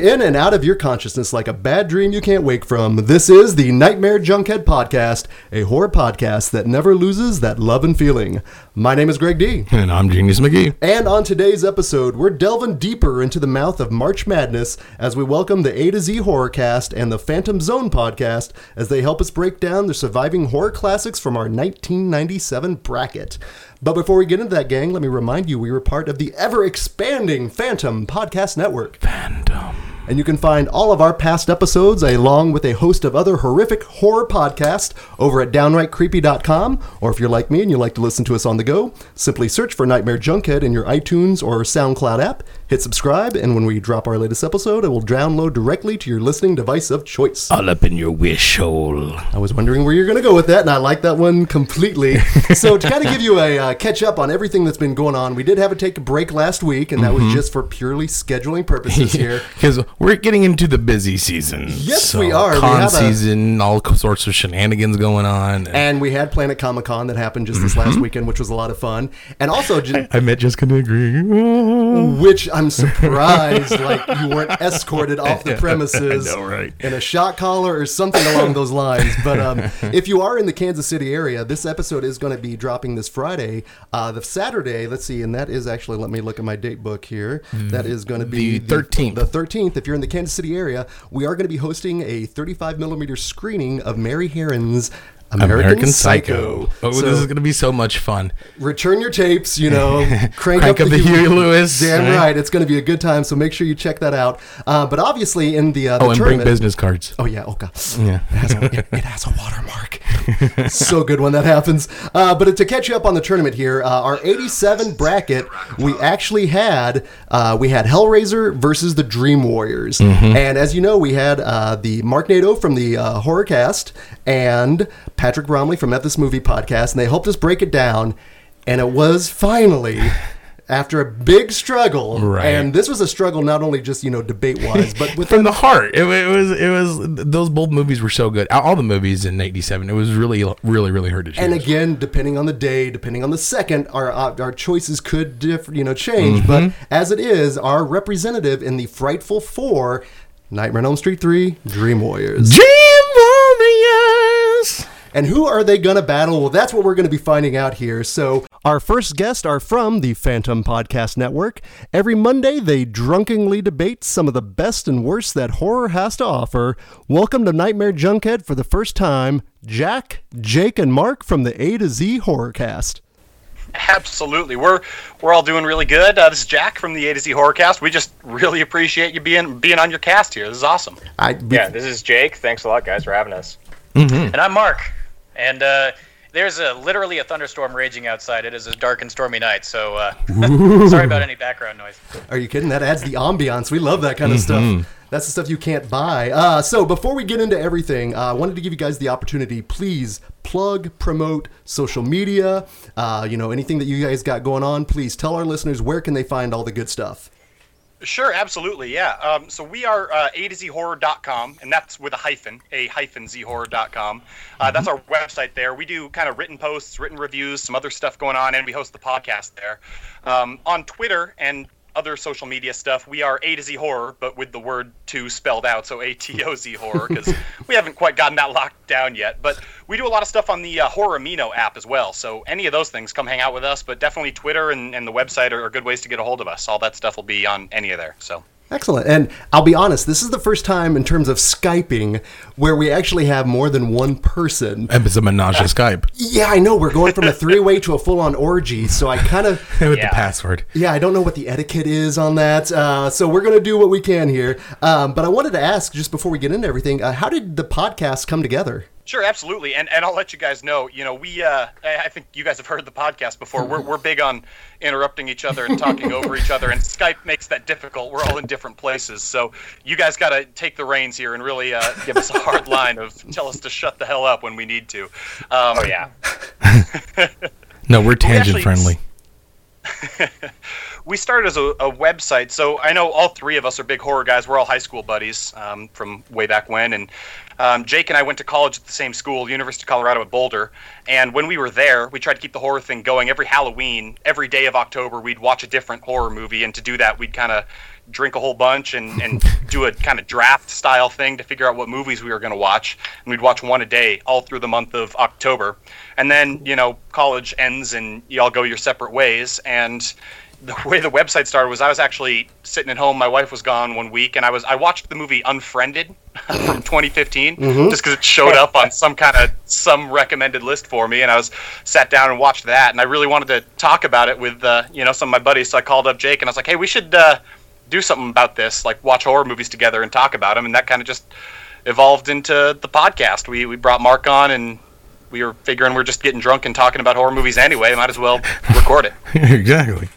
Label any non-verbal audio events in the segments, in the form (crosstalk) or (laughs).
In and out of your consciousness like a bad dream you can't wake from, this is the Nightmare Junkhead Podcast, a horror podcast that never loses that love and feeling. My name is Greg D. And I'm Genius McGee. And on today's episode, we're delving deeper into the mouth of March Madness as we welcome the A to Z Horrorcast and the Phantom Zone podcast as they help us break down the surviving horror classics from our 1997 bracket. But before we get into that, gang, let me remind you we were part of the ever expanding Phantom Podcast Network. Phantom. And you can find all of our past episodes along with a host of other horrific horror podcasts over at downrightcreepy.com. Or if you're like me and you like to listen to us on the go, simply search for Nightmare Junkhead in your iTunes or SoundCloud app, hit subscribe, and when we drop our latest episode, it will download directly to your listening device of choice. All up in your wish hole. I was wondering where you're going to go with that, and I like that one completely. (laughs) so, to kind of give you a uh, catch up on everything that's been going on, we did have to take a break last week, and that was just for purely scheduling purposes (laughs) here. Because we're getting into the busy season. Yes, we are. We Con a- season, all sorts of shenanigans going on. And we had Planet Comic Con that happened just this last weekend, which was a lot of fun. And also, (laughs) ju- I met Jessica Nigri. (laughs) which I'm surprised, like you weren't escorted (laughs) off the premises I know, right? in a shot collar or something along those lines. But um, if you are in the Kansas City area, this episode is going to be dropping this Friday. Uh, the Saturday, let's see, and that is actually, let me look at my date book here. That is going to be The 13th. The 13th. If you're in the Kansas City area, we are going to be hosting a 35 millimeter screening of Mary Harron's. American, American Psycho. Psycho. Oh, So- this is going to be so much fun. return your tapes, you know, (laughs) crank, Crank up, up the Huey Lewis, Damn right? right, it's going to be a good time. So make sure you check that out. Uh, but obviously, in the, uh, the Oh, and bring business cards. Oh yeah, okay. Yeah. It has a, it, it (laughs) has a watermark. so good when that happens. Uh, but to catch you up on the tournament here, uh, our 87 bracket, we actually had uh, we had Hellraiser versus the Dream Warriors, Mm-hmm. and as you know, we had uh, the Mark Nato from the uh, Horrorcast and Patrick Bromley from F This Movie Podcast, and they helped us break it down. And it was finally. (laughs) After a big struggle, Right. and this was a struggle not only just you know debate wise, but with (laughs) From the heart, it, it was. It was. Those both movies were so good. All the movies in '87, it was really, really, really hard to choose. And again, depending on the day, depending on the second, our our choices could differ, you know, change. Mm-hmm. But as it is, our representative in the Frightful Four, Nightmare on Elm Street Three, Dream Warriors. Dream Warriors. And who are they going to battle? Well, that's what we're going to be finding out here. So, our first guests are from the Phantom Podcast Network. Every Monday, they drunkenly debate some of the best and worst that horror has to offer. Welcome to Nightmare Junkhead for the first time, Jack, Jake, and Mark from the A to Z Horrorcast. Absolutely, we're we're all doing really good. Uh, this is Jack from the A to Z Horrorcast. We just really appreciate you being being on your cast here. This is awesome. I, Yeah, this is Jake. Thanks a lot, guys, for having us. And I'm Mark. And uh, there's a literally a thunderstorm raging outside. It is a dark and stormy night, so uh, sorry about any background noise. Are you kidding? That adds the ambiance. We love that kind of stuff. That's the stuff you can't buy. Uh, so before we get into everything, uh, I wanted to give you guys the opportunity. Please plug, promote social media. Uh, you know anything that you guys got going on. Please tell our listeners where can they find all the good stuff. Sure, absolutely, yeah. Um, so we are uh, a to z horror.com, and that's with a hyphen, a hyphen z horror.com. Uh, That's our website there. We do kind of written posts, written reviews, some other stuff going on, and we host the podcast there. Um, on Twitter and other social media stuff, we are A to Z Horror, but with the word two spelled out, so A T O Z Horror, because (laughs) we haven't quite gotten that locked down yet. But we do a lot of stuff on the uh, Horror Amino app as well, so any of those things, come hang out with us. But definitely Twitter and, and the website are, are good ways to get a hold of us. All that stuff will be on any of there. So Excellent. And I'll be honest, this is the first time in terms of Skyping where we actually have more than one person. It's a menage a Skype Yeah, I know. We're going from a three way to a full on orgy. So I kind of. (laughs) with Yeah. the password. Yeah, I don't know what the etiquette is on that. Uh, so we're going to do what we can here. Um, but I wanted to ask, just before we get into everything, uh, how did the podcast come together? Sure, absolutely, and and I'll let you guys know. You know, we uh, I I think you guys have heard the podcast before. We're we're big on interrupting each other and talking over each other, and Skype makes that difficult. We're all in different places, so you guys got to take the reins here and really uh, give us a hard line of tell us to shut the hell up when we need to. Um, Oh yeah, (laughs) No, we're tangent actually- friendly. (laughs) we started as a, a website, so I know all three of us are big horror guys. We're all high school buddies um, from way back when, and Um, Jake and I went to college at the same school, University of Colorado at Boulder, and when we were there, we tried to keep the horror thing going. Every Halloween, every day of October, we'd watch a different horror movie, and to do that, we'd kind of drink a whole bunch and, and (laughs) do a kind of draft style thing to figure out what movies we were going to watch. And we'd watch one a day all through the month of October. And then, you know, college ends and you all go your separate ways. And the way the website started was I was actually sitting at home. My wife was gone one week, and I was I watched the movie Unfriended (laughs) from 2015 just because it showed up on some kind of some recommended list for me, and I was sat down and watched that, and I really wanted to talk about it with uh, you know some of my buddies, so I called up Jake and I was like, hey, we should uh, do something about this, like watch horror movies together and talk about them, and that kind of just evolved into the podcast. We we brought Mark on and. We were figuring we're just getting drunk and talking about horror movies anyway. Might as well record it. (laughs) exactly.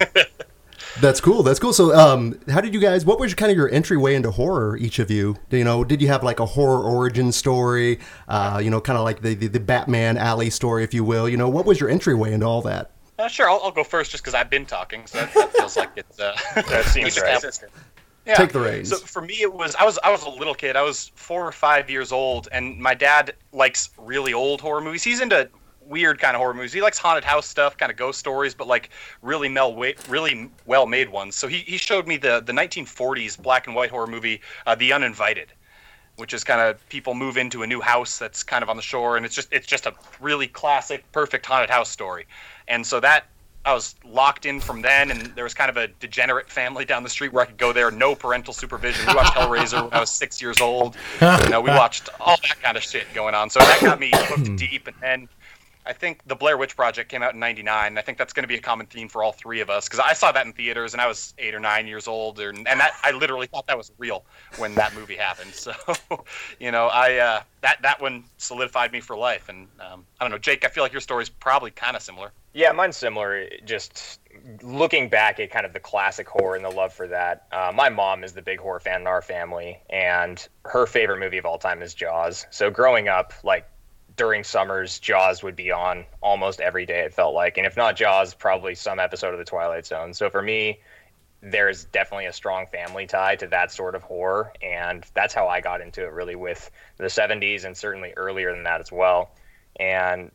(laughs) That's cool. That's cool. So, um, how did you guys? What was your, kind of your entryway into horror? Each of you, you know, did you have like a horror origin story? Uh, you know, kind of like the, the the Batman alley story, if you will. You know, what was your entryway into all that? Uh, sure, I'll, I'll go first just because I've been talking, so that, that feels like it's uh, (laughs) (laughs) That seems right. established. Yeah. Take the reins. So for me, it was I was I was a little kid. I was four or five years old, and my dad likes really old horror movies. He's into weird kind of horror movies. He likes haunted house stuff, kind of ghost stories, but like really mel really well made ones. So he, he showed me the the 1940s black and white horror movie, uh, The Uninvited, which is kind of people move into a new house that's kind of on the shore, and it's just it's just a really classic, perfect haunted house story. And so that I was locked in from then, and there was kind of a degenerate family down the street where I could go there, no parental supervision. We watched Hellraiser when I was six years old. You know, we (laughs) watched all that kind of shit going on. So that got me (clears throat) hooked deep, and then I think the Blair Witch Project came out in '99. I think that's going to be a common theme for all three of us because I saw that in theaters and I was eight or nine years old, and, and that I literally thought that was real when that movie happened. (laughs) So, you know, I uh, that that one solidified me for life. And um, I don't know, Jake. I feel like your story's probably kind of similar. Yeah, mine's similar. Just looking back at kind of the classic horror and the love for that. Uh, my mom is the big horror fan in our family, and her favorite movie of all time is Jaws. So growing up, like during summers, Jaws would be on almost every day. It felt like, and if not Jaws, probably some episode of The Twilight Zone. So for me, there's definitely a strong family tie to that sort of horror, and that's how I got into it. Really, with the '70s and certainly earlier than that as well. And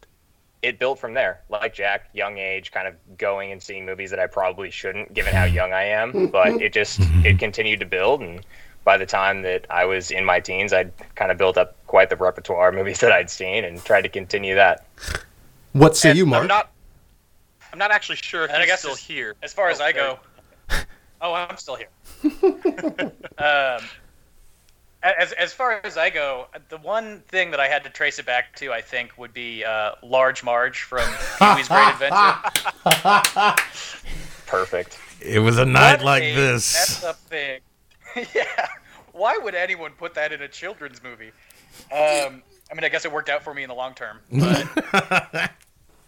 it built from there. Like Jack, young age, kind of going and seeing movies that I probably shouldn't, given how young I am. But it just (laughs) it continued to build, and by the time that I was in my teens, I'd kind of built up quite the repertoire of movies (laughs) that I'd seen, and tried to continue that. What say And you, Mark? I'm not. I'm not actually sure if And I he's guess still as- here. As far as Oh, I go, (laughs) oh, I'm still here. (laughs) um, as as far as I go, the one thing that I had to trace it back to, I think, would be uh, Large Marge from Pee Wee's Great Adventure. Perfect. It was a night What like a this. messed up thing. (laughs) yeah. Why would anyone put that in a children's movie? Um, I mean, I guess it worked out for me in the long term. But (laughs)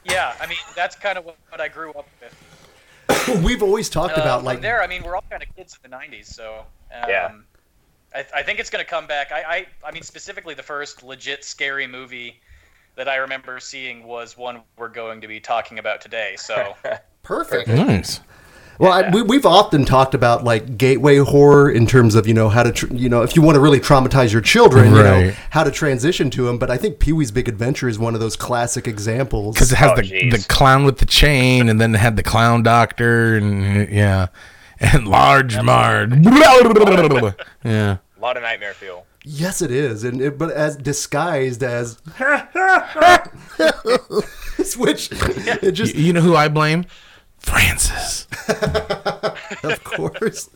yeah, I mean, that's kind of what, what I grew up with. (coughs) We've always talked Uh, about like there. I mean, we're all kind of kids in the '90s, so um, Yeah. I, I think it's going to come back. I, I, I mean, specifically, the first legit scary movie that I remember seeing was one we're going to be talking about today. So (laughs) perfect. Nice. Well, I, we, we've often talked about like gateway horror in terms of you know how to tr- you know if you want to really traumatize your children, you know Right. how to transition to them. But I think Pee Wee's Big Adventure is one of those classic examples. Because it has Oh, the, jeez. the clown with the chain, and then it had the clown doctor, and yeah, (laughs) and large Marge. (laughs) yeah. A lot of nightmare fuel. Yes, it is, and it, but as disguised as which it Y- just You know who I blame? Francis. (laughs) of course.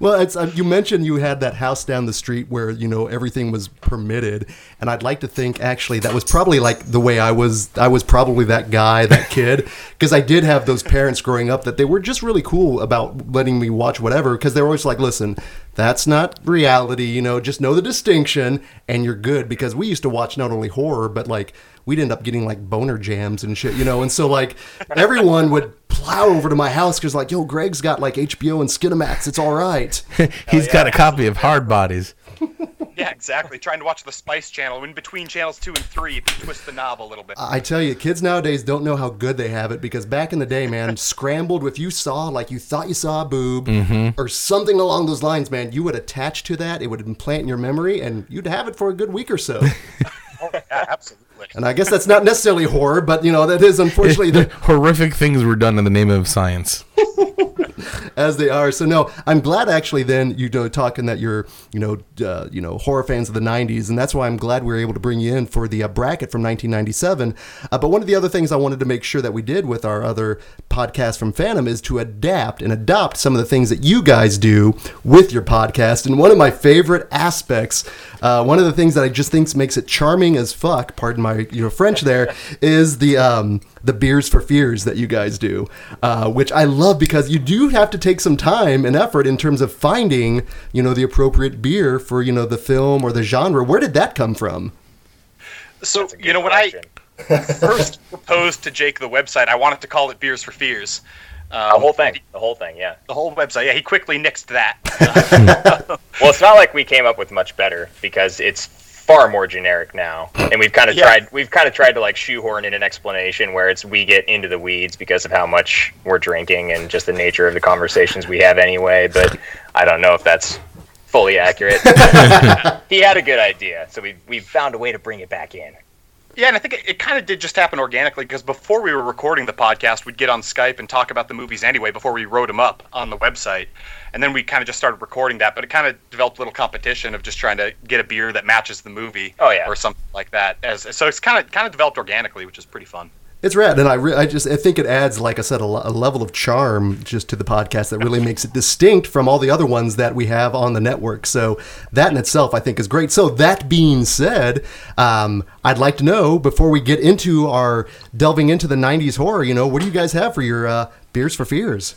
Well, it's um, you mentioned you had that house down the street where you know everything was permitted, and I'd like to think actually that was probably like the way I was. I was probably that guy, that kid, because I did have those parents growing up that they were just really cool about letting me watch whatever, because they were always like, "Listen, that's not reality. You know, just know the distinction, and you're good." Because we used to watch not only horror, but like we'd end up getting like boner jams and shit, you know. And so like everyone would plow over to my house because like, yo, Greg's got like HBO and Skinamax. It's all right. (laughs) He's got a copy of Hard Bodies. (laughs) Yeah, exactly. Trying to watch the Spice Channel in between channels two and three, if you twist the knob a little bit. I tell you, kids nowadays don't know how good they have it because back in the day, man, (laughs) scrambled if you saw like you thought you saw a boob mm-hmm. or something along those lines, man, you would attach to that. It would implant in your memory, and you'd have it for a good week or so. Oh, yeah, absolutely. And I guess that's not necessarily horror, but you know that is unfortunately the, (laughs) Horrific things were done in the name of science. (laughs) as they are. So no, I'm glad actually. Then you know talking that you're you know uh, you know horror fans of the '90s, and that's why I'm glad we were able to bring you in for the uh, bracket from 1997. Uh, but one of the other things I wanted to make sure that we did with our other podcast from Phantom is to adapt and adopt some of the things that you guys do with your podcast. And one of my favorite aspects, uh, one of the things that I just think makes it charming as fuck, pardon my you know French there, (laughs) is the um, the beers for fears that you guys do, uh, which I love because you do have to take some time and effort in terms of finding, you know, the appropriate beer for you know the film or the genre. Where did that come from? So That's a good you know when I first proposed to Jake the website, I wanted to call it Beers for Fears. Um, the whole thing, the whole thing, yeah. The whole website. Yeah, he quickly nixed that. (laughs) (laughs) Well, it's not like we came up with much better because it's far more generic now, and we've kind of Yeah. tried. We've kind of tried to like shoehorn in an explanation where it's we get into the weeds because of how much we're drinking and just the nature of the conversations we have anyway. But I don't know if that's fully accurate. (laughs) he had a good idea, so we we found a way to bring it back in. Yeah, and I think it, it kind of did just happen organically because before we were recording the podcast, we'd get on Skype and talk about the movies anyway before we wrote them up on the website. And then we kind of just started recording that, but it kind of developed a little competition of just trying to get a beer that matches the movie Oh, yeah. or something like that. As so it's kind of kind of developed organically, which is pretty fun. It's rad, and I, re- I just I think it adds, like I said, a, le- a level of charm just to the podcast that really makes it distinct from all the other ones that we have on the network. So that in itself, I think, is great. So that being said, um, I'd like to know before we get into our delving into the '90s horror, you know, what do you guys have for your uh, beers for fears?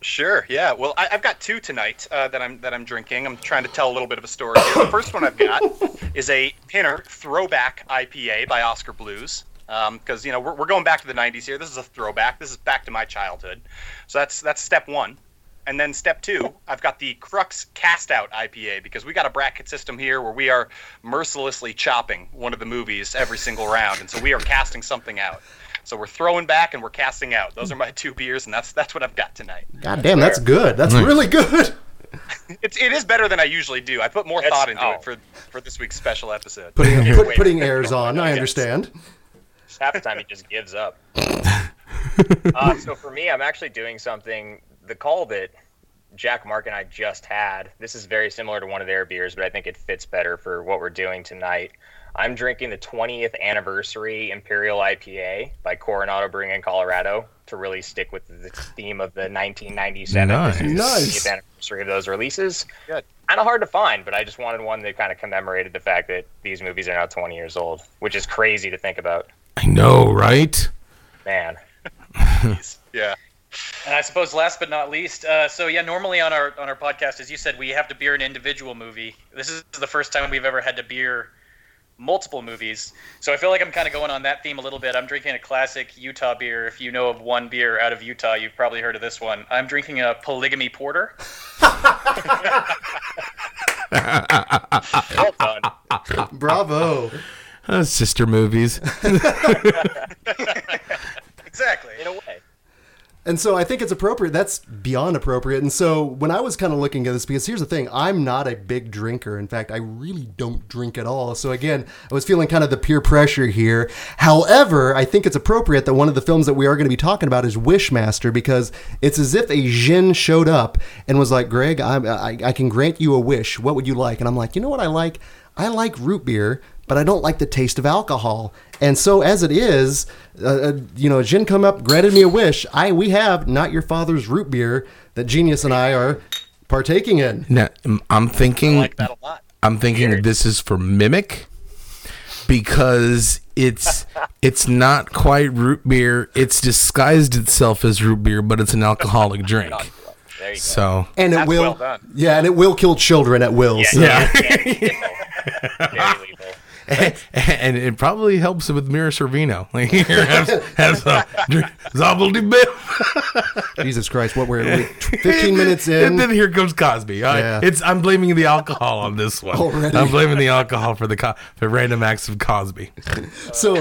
Sure. Yeah. Well, I, I've got two tonight uh, that I'm that I'm drinking. I'm trying to tell a little bit of a story here. The first one I've got (laughs) is a Pinner Throwback IPA by Oskar Blues. Um, because you know we're, we're going back to the '90s here. This is a throwback. This is back to my childhood. So that's that's step one. And then step two, I've got the Crux Cast Out IPA because we got a bracket system here where we are mercilessly chopping one of the movies every single round, and so we are casting something out. So we're throwing back and we're casting out. Those are my two beers, and that's that's what I've got tonight. God damn, that's good. That's really good. (laughs) It's it is better than I usually do. I put more That's- thought into oh. it for for this week's special episode. Putting Yeah, put, putting airs on. I Yes. Understand. half the time he just gives up. (laughs) uh, so for me, I'm actually doing something. The call that Jack, Mark, and I just had. This is very similar to one of their beers, but I think it fits better for what we're doing tonight. I'm drinking the 20th anniversary Imperial IPA by Coronado Brewing in Colorado to really stick with the theme of the 1997 Nice. This is the Nice. anniversary of those releases. Good. Kind of hard to find, but I just wanted one that kind of commemorated the fact that these movies are now 20 years old, which is crazy to think about. I know, right? Man. (laughs) Yeah. And I suppose last but not least, uh, so yeah, normally on our on our podcast, as you said, we have to beer an individual movie. This is the first time we've ever had to beer multiple movies. So I feel like I'm kind of going on that theme a little bit. I'm drinking a classic Utah beer. If you know of one beer out of Utah, you've probably heard of this one. I'm drinking a Polygamy Porter. (laughs) (laughs) Well done. Bravo. Uh, sister movies. (laughs) Exactly. In a way. And so I think it's appropriate. That's beyond appropriate. And so when I was kind of looking at this, because here's the thing I'm not a big drinker. In fact, I really don't drink at all. So again, I was feeling kind of the peer pressure here. However, I think it's appropriate that one of the films that we are going to be talking about is Wishmaster because it's as if a Jin showed up and was like, Greg, I'm, I, I can grant you a wish. What would you like? And I'm like, you know what I like? I like root beer, but I don't like the taste of alcohol. And so as it is, uh, uh, you know, Jin come up, granted me a wish. I we have not your father's root beer that Genius and I are partaking in. Now, um, I'm I thinking. like that a lot. I'm thinking this is for mimic because it's (laughs) it's not quite root beer. It's disguised itself as root beer, but it's an alcoholic (laughs) drink. There you go. So And it That's will, well done. yeah, and it will kill children at will. Yeah, so. yeah. yeah. (laughs) Very lethal. And, (laughs) and it probably helps with Mira Sorvino. (laughs) Like here, have, have some Zobbledy. (laughs) Jesus Christ, what we're we- 15 minutes in. and then here comes Cosby. I, Yeah. It's I'm blaming the alcohol on this one. Already. I'm blaming the alcohol for the co- the random acts of Cosby. So,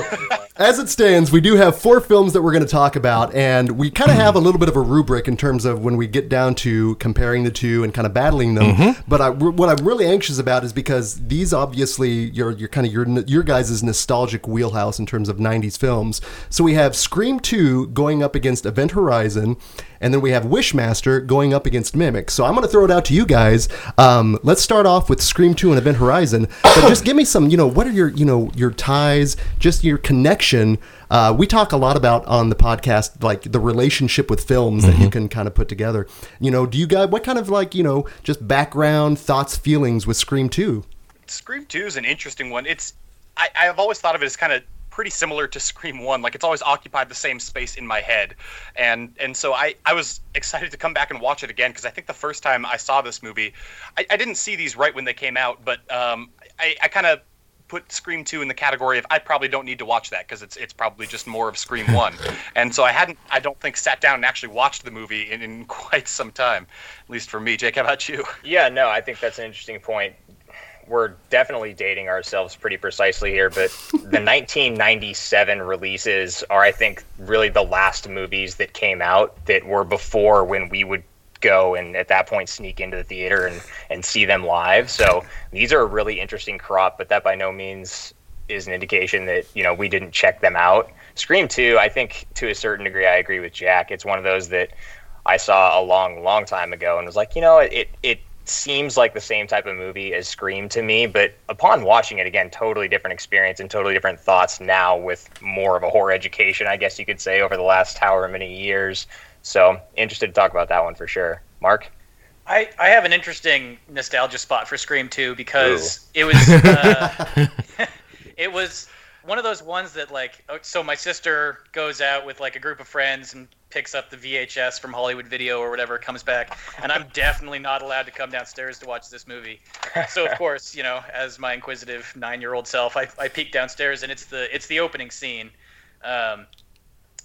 as it stands, we do have four films that we're going to talk about, and we kind of have a little bit of a rubric in terms of when we get down to comparing the two and kind of battling them. Mm-hmm. But I, what I'm really anxious about is because these obviously you're you're kind of your your guys' nostalgic wheelhouse in terms of '90s films. So we have Scream 2 going up against Event Horizon, and then we have Wishmaster going up against Mimic. So I'm going to throw it out to you guys. Um, let's start off with Scream 2 and Event Horizon, but just give me some, you know, what are your, you know, your ties, just your connection. Uh, we talk a lot about on the podcast, like the relationship with films that you can kind of put together. You know, do you guys, what kind of like, you know, just background thoughts, feelings with Scream 2? Scream 2 is an interesting one. It's I, I've always thought of it as kind of pretty similar to Scream 1. Like it's always occupied the same space in my head. And and so I, I was excited to come back and watch it again because I think the first time I saw this movie, I, I didn't see these right when they came out, but um, I, I kind of put Scream 2 in the category of I probably don't need to watch that because it's it's probably just more of Scream 1. (laughs) and so I hadn't I don't think sat down and actually watched the movie in, in (laughs) quite some time. At least for me. Jake, how about you? Yeah, no, I think that's an interesting point. We're definitely dating ourselves pretty precisely here, but (laughs) the 1997 releases are, I think, really the last movies that came out that were before when we would go and at that point sneak into the theater and, and see them live. So these are a really interesting crop, but that by no means is an indication that, you know, we didn't check them out. Scream 2, I think to a certain degree, I agree with Jack. It's one of those that I saw a long, long time ago and was like, you know, it, it seems like the same type of movie as Scream to me, but upon watching it again, totally different experience and totally different thoughts now with more of a horror education, I guess you could say, over the last however many years. So interested to talk about that one for sure. Mark? I, I have an interesting nostalgia spot for Scream 2 because it was uh, (laughs) (laughs) it was one of those ones that like oh, so my sister goes out with like a group of friends and picks up the VHS from Hollywood Video or whatever comes back and I'm definitely not allowed to come downstairs to watch this movie. So of course, you know, as my inquisitive 9-year-old self, I, I peek downstairs and it's the it's the opening scene. Um,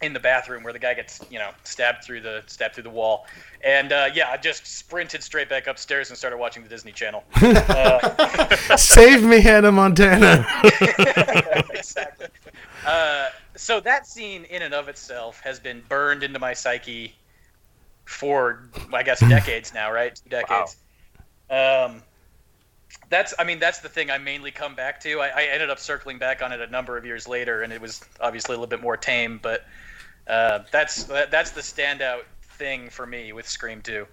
in the bathroom where the guy gets you know stabbed through the stabbed through the wall. And uh, yeah i just sprinted straight back upstairs and started watching the disney channel. (laughs) Uh, (laughs) Save me, Hannah Montana. (laughs) exactly. Uh, so that scene in and of itself has been burned into my psyche for i guess decades now right? Two decades. Um, that's i mean that's the thing i mainly come back to. I, I ended up circling back on it a number of years later and it was obviously a little bit more tame but uh, that's that, that's the standout thing for me with Scream 2.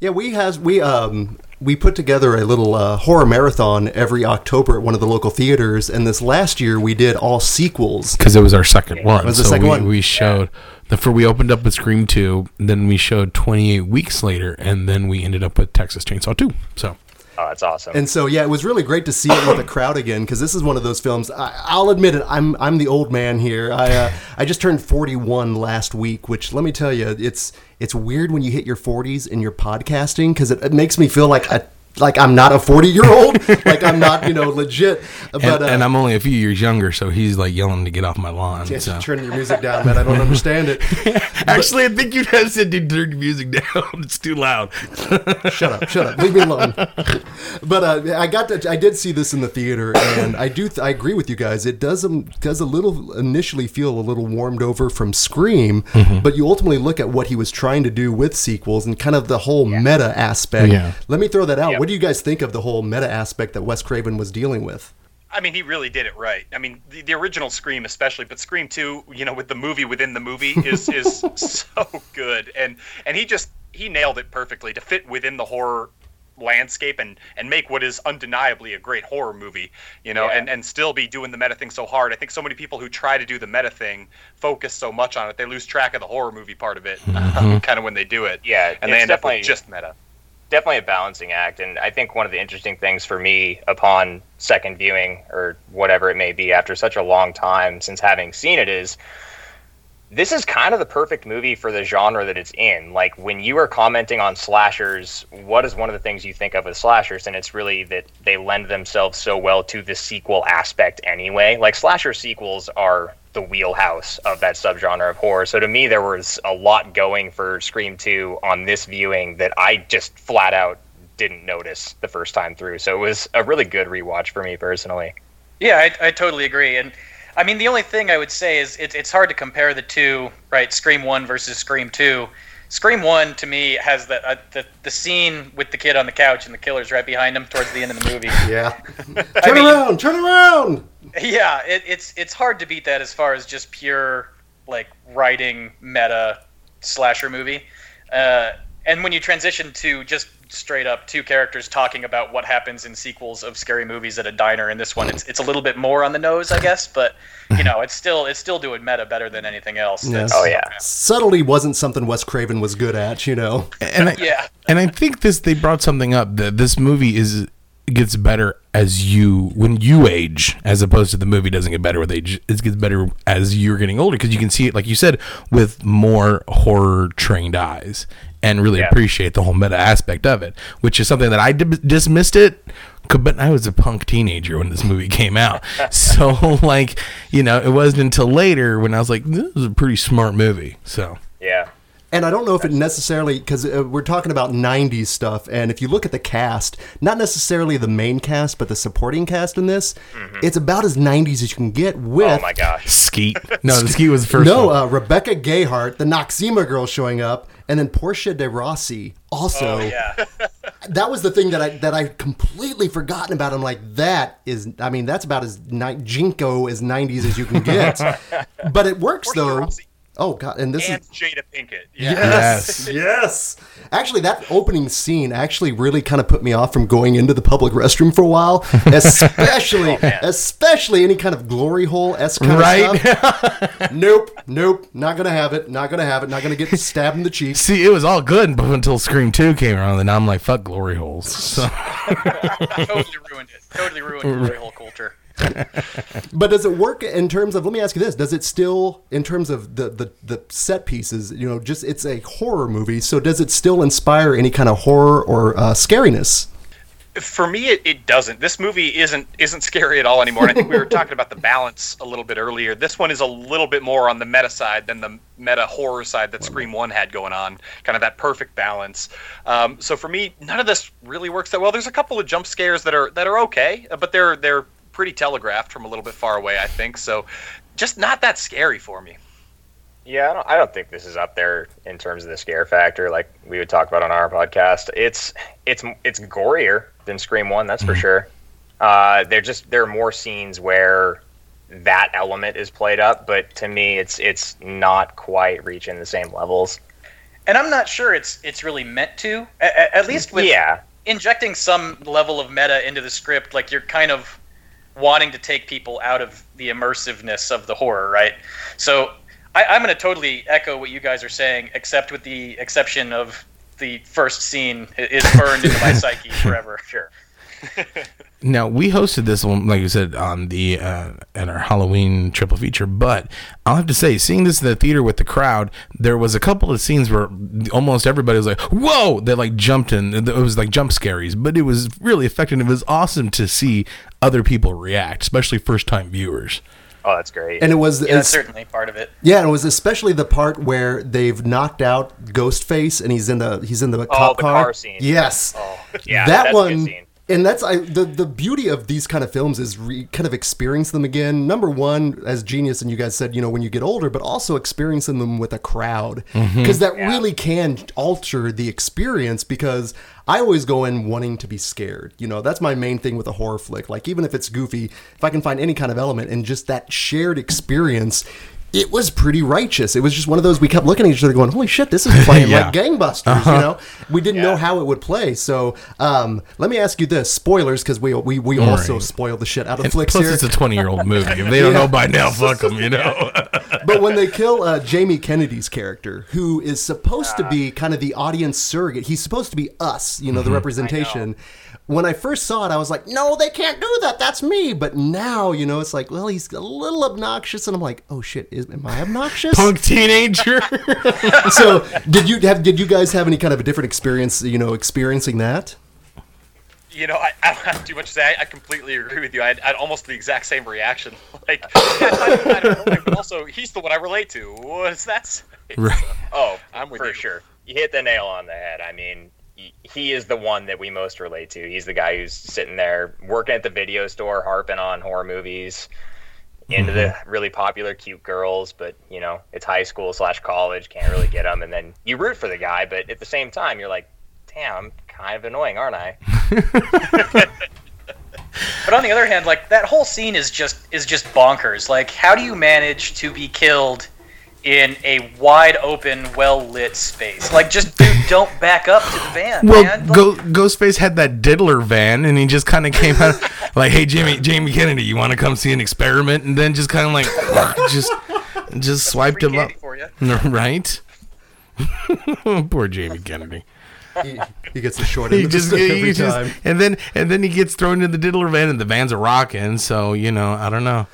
Yeah, we has we um we put together a little uh, horror marathon every October at one of the local theaters, and this last year we did all sequels. because it was our second one. It was the so second we, one. we showed the for we opened up with Scream two, then we showed twenty eight weeks later, and then we ended up with Texas Chainsaw two. So Oh, that's awesome. And so, yeah, it was really great to see it with a crowd again because this is one of those films. I, I'll admit it. I'm I'm the old man here. I uh, I just turned 41 last week, which let me tell you, it's it's weird when you hit your 40s and you're podcasting because it, it makes me feel like a like I'm not a 40 year old, (laughs) like I'm not you know legit. But and, uh, and I'm only a few years younger, so he's like yelling to get off my lawn. yeah, so. turn your music down, man. I don't understand it. (laughs) Actually, I think you'd have said to turn your music (laughs) down. It's too loud. shut up, shut up, leave me alone. but uh, I got to, I did see this in the theater, and I do, th- I agree with you guys. It does um, does a little initially feel a little warmed over from Scream, Mm-hmm. but you ultimately look at what he was trying to do with sequels and kind of the whole meta aspect. Yeah. Let me throw that out. Yeah. What do you guys think of the whole meta aspect that Wes Craven was dealing with? I mean, he really did it right. I mean, the, the original Scream, especially, but Scream Two, you know, with the movie within the movie, is (laughs) is so good, and and he just he nailed it perfectly to fit within the horror landscape and and make what is undeniably a great horror movie you know Yeah. and and still be doing the meta thing so hard i think so many people who try to do the meta thing focus so much on it they lose track of the horror movie part of it mm-hmm. (laughs) kind of when they do it Yeah, and they end up with just meta definitely a balancing act and i think one of the interesting things for me upon second viewing or whatever it may be after such a long time since having seen it is this is kind of the perfect movie for the genre that it's in. Like when you are commenting on slashers, what is one of the things you think of with slashers? And it's really that they lend themselves so well to the sequel aspect anyway. Like slasher sequels are the wheelhouse of that subgenre of horror. So to me, there was a lot going for Scream 2 on this viewing that I just flat out didn't notice the first time through. So it was a really good rewatch for me personally. Yeah, I, I totally agree. And I mean, the only thing I would say is it's it's hard to compare the two, right? Scream one versus Scream two. Scream one to me has the, uh, the the scene with the kid on the couch and the killer's right behind him towards the end of the movie. Yeah. (laughs) turn mean- around, turn around. Yeah, it, it's it's hard to beat that as far as just pure like writing meta slasher movie. Uh, and when you transition to just straight up two characters talking about what happens in sequels of scary movies at a diner, in this one it's it's a little bit more on the nose, I guess, but you know it's still it's still doing meta better than anything else. Yes. Oh yeah. Subtlety wasn't something Wes Craven was good at, you know. and I, Yeah. and I think this they brought something up that this movie is gets better as you when you age as opposed to the movie doesn't get better with age it gets better as you're getting older because you can see it like you said with more horror trained eyes and really Yeah. appreciate the whole meta aspect of it which is something that i dismissed it but i was a punk teenager when this movie (laughs) came out so like you know it wasn't until later when i was like this is a pretty smart movie so Yeah. And I don't know if it necessarily because uh, we're talking about '90s stuff, and if you look at the cast, not necessarily the main cast, but the supporting cast in this, it's about as '90s as you can get. With Mm-hmm. Oh my gosh. Skeet. (laughs) No, the Skeet was the first no one. uh, Rebecca Gayhart, the Noxzema girl, showing up, and then Portia de Rossi also. Oh, yeah. That was the thing that I that I completely forgotten about. I'm like, that is, I mean, that's about as ni- jinko as '90s as you can get. (laughs) but it works Portia de though. Rossi. Oh god, and this and is Jada Pinkett. Yeah. Yes, yes. (laughs) Actually, that opening scene actually really kind of put me off from going into the public restroom for a while, especially, oh, especially any kind of glory hole s kind Right? of stuff. (laughs) nope, nope, not gonna have it. Not gonna have it. Not gonna get stabbed in the cheek. See, it was all good until Scream 2 came around, and now I'm like, fuck glory holes. So, (laughs) totally ruined it. Totally ruined the whole culture. But does it work in terms of? Let me ask you this: Does it still, in terms of the the, the set pieces, you know, just it's a horror movie, so does it still inspire any kind of horror or uh, scariness? for me it, it doesn't this movie isn't isn't scary at all anymore and i think we were talking about the balance a little bit earlier this one is a little bit more on the meta side than the meta horror side that scream 1 had going on kind of that perfect balance um, so for me none of this really works that well there's a couple of jump scares that are that are okay but they're they're pretty telegraphed from a little bit far away i think so just not that scary for me Yeah, I don't, I don't think this is up there in terms of the scare factor, like we would talk about on our podcast. It's it's it's gorier than Scream One, that's for sure. Uh, there just there are more scenes where that element is played up, but to me, it's it's not quite reaching the same levels. And I'm not sure it's it's really meant to. At, at least with yeah, injecting some level of meta into the script, like you're kind of wanting to take people out of the immersiveness of the horror, right? So I, I'm going to totally echo what you guys are saying, except with the exception of the first scene i- is burned into my (laughs) psyche forever. sure. (laughs) now, we hosted this one, like you said, on the, uh, at our Halloween triple feature, but I'll have to say, seeing this in the theater with the crowd, there was a couple of scenes where almost everybody was like, whoa! They like jumped in. It was like jump scaries, but it was really effective. It was awesome to see other people react, especially first time viewers. Oh, that's great. And it was Yeah, that's certainly part of it. Yeah, and it was especially the part where they've knocked out Ghostface and he's in the he's in the cop the car. car scene. Yes, oh, yeah, that that's a one. Good scene. And that's I the the beauty of these kind of films is re, kind of experience them again. Number one, as genius, and you guys said, you know, when you get older, but also experiencing them with a crowd mm-hmm. because that really can alter the experience. Because I always go in wanting to be scared. You know, that's my main thing with a horror flick. Like even if it's goofy, if I can find any kind of element and just that shared experience. It was pretty righteous. It was just one of those we kept looking at each other, going, "Holy shit, this is (laughs) playing Yeah. like gangbusters!" You know, we didn't know how it would play. So um, let me ask you this: spoilers, because we we, we also Right. spoil the shit out of And flicks plus, here. it's a 20 year old movie. If they don't know by now, fuck them, you (laughs) know? but when they kill uh, Jamie Kennedy's character, who is supposed to be kind of the audience surrogate, he's supposed to be us, you know, the representation. When I first saw it, I was like, no, they can't do that. That's me. But now, you know, it's like, well, he's a little obnoxious, and I'm like, oh shit, is am I obnoxious? (laughs) Punk teenager. (laughs) so, did you have? Did you guys have any kind of a different experience? You know, experiencing that? You know, I, I don't have too much to say. I, I completely agree with you. I had, I had almost the exact same reaction. (laughs) Like, yeah, I, I don't know, but also, he's the one I relate to. What's that? say? Right. Oh, I'm with for you. sure. You hit the nail on the head. I mean, he- is the one that we most relate to. He's the guy who's sitting there working at the video store, harping on horror movies, into the mm-hmm. really popular cute girls. But you know, it's high school slash college, can't really get them. And then you root for the guy, but at the same time, you're like, damn, I'm kind of annoying, aren't I? (laughs) But on the other hand, like that whole scene is just is just bonkers. Like, how do you manage to be killed in a wide open, well lit space? Like, just dude, (laughs) don't back up to the van, Well, man. Like, Go, Ghostface had that diddler van, and he just kind of came out (laughs) like, "Hey, Jamie, Jamie Kennedy, you want to come see an experiment?" And then just kind of like, (laughs) just, just swiped him up, candy for you. right? Poor Jamie Kennedy. He, he gets the short end He of the just, stick every just- time. and then and then he gets thrown into the diddler van, and the van's a rocking. So you know, I don't know.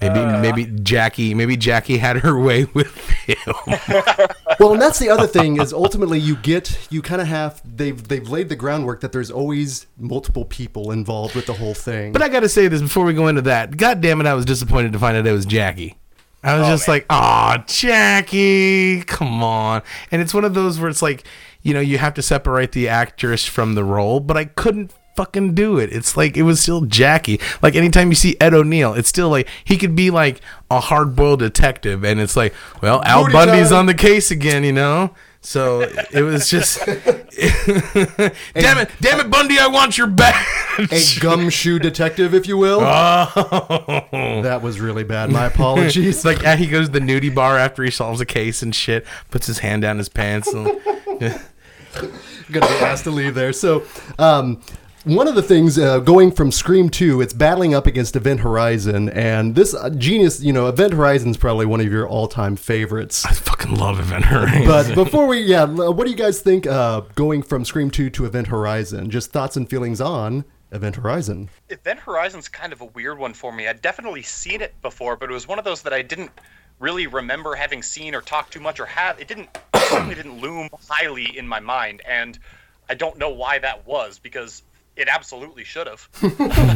Maybe uh, maybe Jackie maybe Jackie had her (laughs) way with him. (laughs) Well, and that's the other thing is ultimately you get you kind of have they've they've laid the groundwork that there's always multiple people involved with the whole thing. But I got to say this before we go into that. God damn it, I was disappointed to find out it was Jackie. I was oh, just like, "Aw, Jackie, come on!" And it's one of those where it's like, you know, you have to separate the actress from the role, but I couldn't fucking do it. It's like it was still Jackie. Like anytime you see Ed O'Neill, it's still like he could be like a hard-boiled detective, and it's like, well, Al Bundy's time. on the case again, you know. So it was just, (laughs) (laughs) damn it, damn it, Bundy, I want your badge. a gumshoe detective, if you will. (laughs) Oh. that was really bad. My apologies. Like he goes to the nudie bar after he solves a case and shit, puts his hand down his pants. And, gonna be asked to leave there. So, um, one of the things uh, going from Scream 2, it's battling up against Event Horizon, and this uh, genius, you know, Event Horizon is probably one of your all-time favorites. I fucking love Event Horizon. But before we, yeah, what do you guys think uh, going from Scream 2 to Event Horizon? Just thoughts and feelings on Event Horizon. Event Horizon's kind of a weird one for me. I'd definitely seen it before, but it was one of those that I didn't really remember having seen or talked too much or have. It didn't (coughs) it certainly didn't loom highly in my mind, and I don't know why that was because it absolutely should have. (laughs)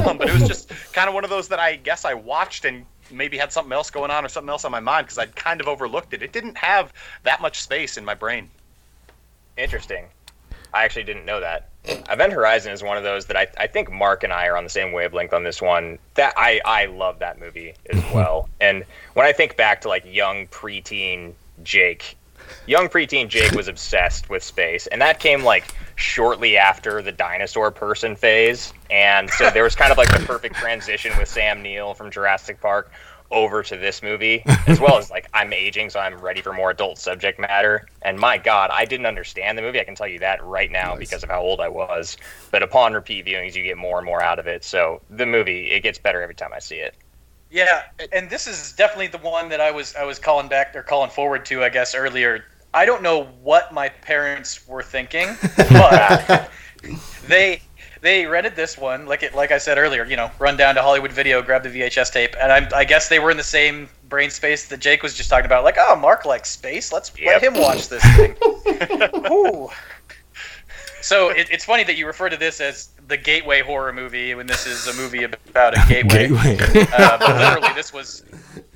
um, but it was just kind of one of those that I guess I watched and maybe had something else going on or something else on my mind because I'd kind of overlooked it. It didn't have that much space in my brain. Interesting. I actually didn't know that. Event Horizon is one of those that I, I think Mark and I are on the same wavelength on this one. That I, I love that movie as (laughs) well. and when I think back to like young preteen Jake, young preteen Jake was obsessed with space, and that came like shortly after the dinosaur person phase. And so there was kind of like the perfect transition with Sam Neill from Jurassic Park over to this movie, as well as like I'm aging, so I'm ready for more adult subject matter. And my God, I didn't understand the movie. I can tell you that right now because of how old I was. But upon repeat viewings, you get more and more out of it. So the movie, it gets better every time I see it. Yeah, and this is definitely the one that I was I was calling back or calling forward to, I guess earlier. I don't know what my parents were thinking, (laughs) but they they rented this one like it like I said earlier. You know, run down to Hollywood Video, grab the VHS tape, and I, I guess they were in the same brain space that Jake was just talking about. Like, oh, Mark likes space. Let's let him watch this thing. (laughs) Ooh. So it, it's funny that you refer to this as the gateway horror movie when this is a movie about a gateway. Gateway. Uh, but literally, this was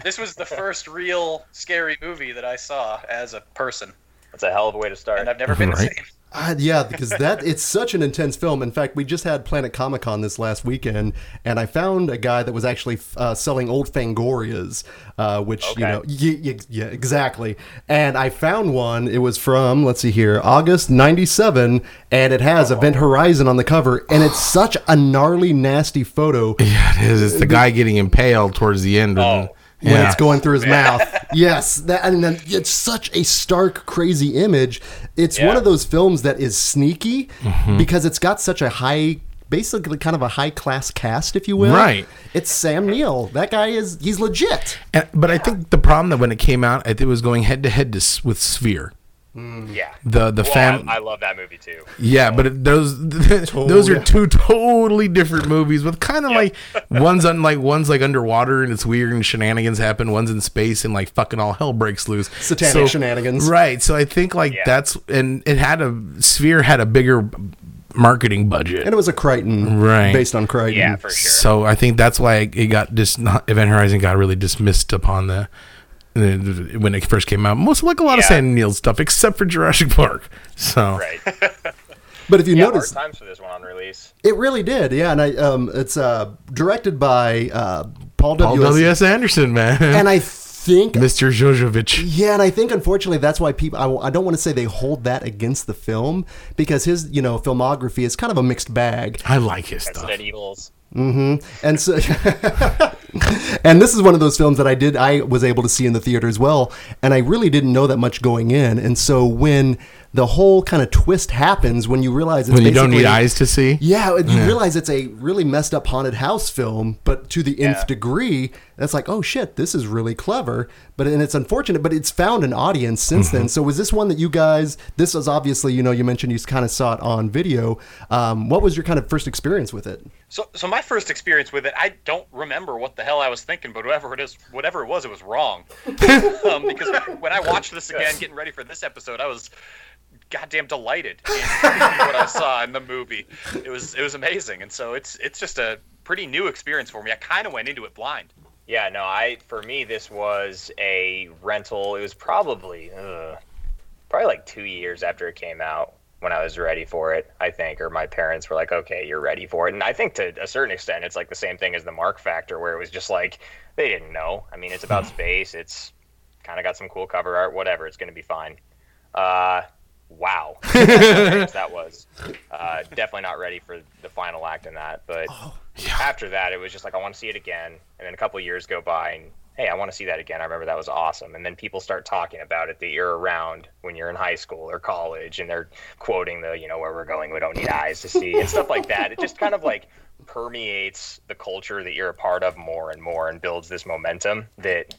this was the first real scary movie that I saw as a person, That's a hell of a way to start. and I've never been the same. Uh, yeah, because that it's such an intense film. In fact, we just had Planet Comic Con this last weekend, and I found a guy that was actually uh, selling old Fangorias, uh, which you know, y- y- yeah, exactly. And I found one. It was from let's see here, August '97, and it has Event Horizon on the cover, and it's such a gnarly, nasty photo yeah, it is. It's the guy getting impaled towards the end. Of Oh. The, when yeah. it's going through his mouth. (laughs) Yes, that and then it's such a stark, crazy image. It's one of those films that is sneaky Mm-hmm. because it's got such a high, basically kind of a high class cast, if you will. Right. It's Sam Neill. That guy is he's legit. And, but I think the problem that when it came out, I think it was going head to head with Sphere. Mm. Yeah. The the Well, fam. I, I love that movie too. Yeah, but it, those (laughs) those are two totally different movies with kind of like (laughs) one's on like one's like underwater and it's weird and shenanigans happen. One's in space and like fucking all hell breaks loose. Satanic shenanigans. Right. So I think like Yeah. that's and it had a Sphere had a bigger marketing budget. And it was a Crichton, Right. Based on Crichton. Yeah, for sure. So I think that's why it got dis not, Event Horizon got really dismissed upon the, the when it first came out. Most like a lot of Yeah. Sam Neill stuff, except for Jurassic Park. So Right. (laughs) But if you yeah, notice, hard times for this one on release. it really did. Yeah, and I um, it's uh, directed by uh, Paul Paul W. W S Anderson, man, And I think Mr. Jovovich. Yeah, and I think unfortunately that's why people. I, I don't want to say they hold that against the film because his you know filmography is kind of a mixed bag, I like his stuff. Resident Evils. Mhm and so (laughs) (laughs) (laughs) and this is one of those films that I did I was able to see in the theater as well, and I really didn't know that much going in, and so when the whole kind of twist happens when you realize it's When you don't need eyes to see. Yeah, you realize it's a really messed up haunted house film, but to the nth Yeah. degree, that's like, oh shit, this is really clever. But and it's unfortunate, but it's found an audience since Mm-hmm. then. So was this one that you guys? This was obviously, you know, you mentioned you kind of saw it on video. Um, what was your kind of first experience with it? So, so my first experience with it, I don't remember what the hell I was thinking, but whatever it is, whatever it was, it was wrong. (laughs) um, because when I watched this again, getting ready for this episode, I was goddamn delighted in what I saw in the movie. It was it was amazing, and so it's it's just a pretty new experience for me. I kind of went into it blind. Yeah, no, I for me this was a rental. It was probably uh, probably like two years after it came out when I was ready for it. I think, or my parents were like, "Okay, you're ready for it." And I think to a certain extent, it's like the same thing as the Mark Factor, where it was just like they didn't know. I mean, it's about (laughs) space. It's kind of got some cool cover art. Whatever, it's going to be fine. Uh, wow, (laughs) that was uh, definitely not ready for the final act in that, but after that, it was just like I want to see it again, and then a couple years go by, and hey, I want to see that again. I remember that was awesome, and then people start talking about it that you're around when you're in high school or college, and they're quoting the you know where we're going, we don't need eyes to see, and stuff like that. It just kind of like permeates the culture that you're a part of more and more, and builds this momentum that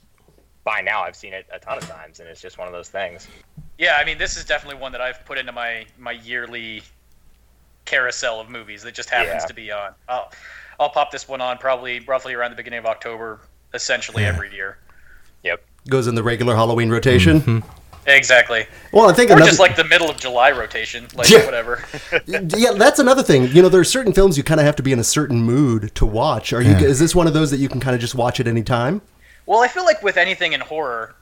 by now I've seen it a ton of times, and it's just one of those things. Yeah, I mean, this is definitely one that I've put into my my yearly carousel of movies that just happens Yeah. to be on. I'll I'll pop this one on probably roughly around the beginning of October, essentially every year. Yep. Goes in the regular Halloween rotation. Mm-hmm. Exactly. Well, I think Or another, just like the middle of July rotation, like Yeah. whatever. (laughs) yeah, that's another thing. You know, there are certain films you kind of have to be in a certain mood to watch. Are you? Yeah. Is this one of those that you can kind of just watch at any time? Well, I feel like with anything in horror,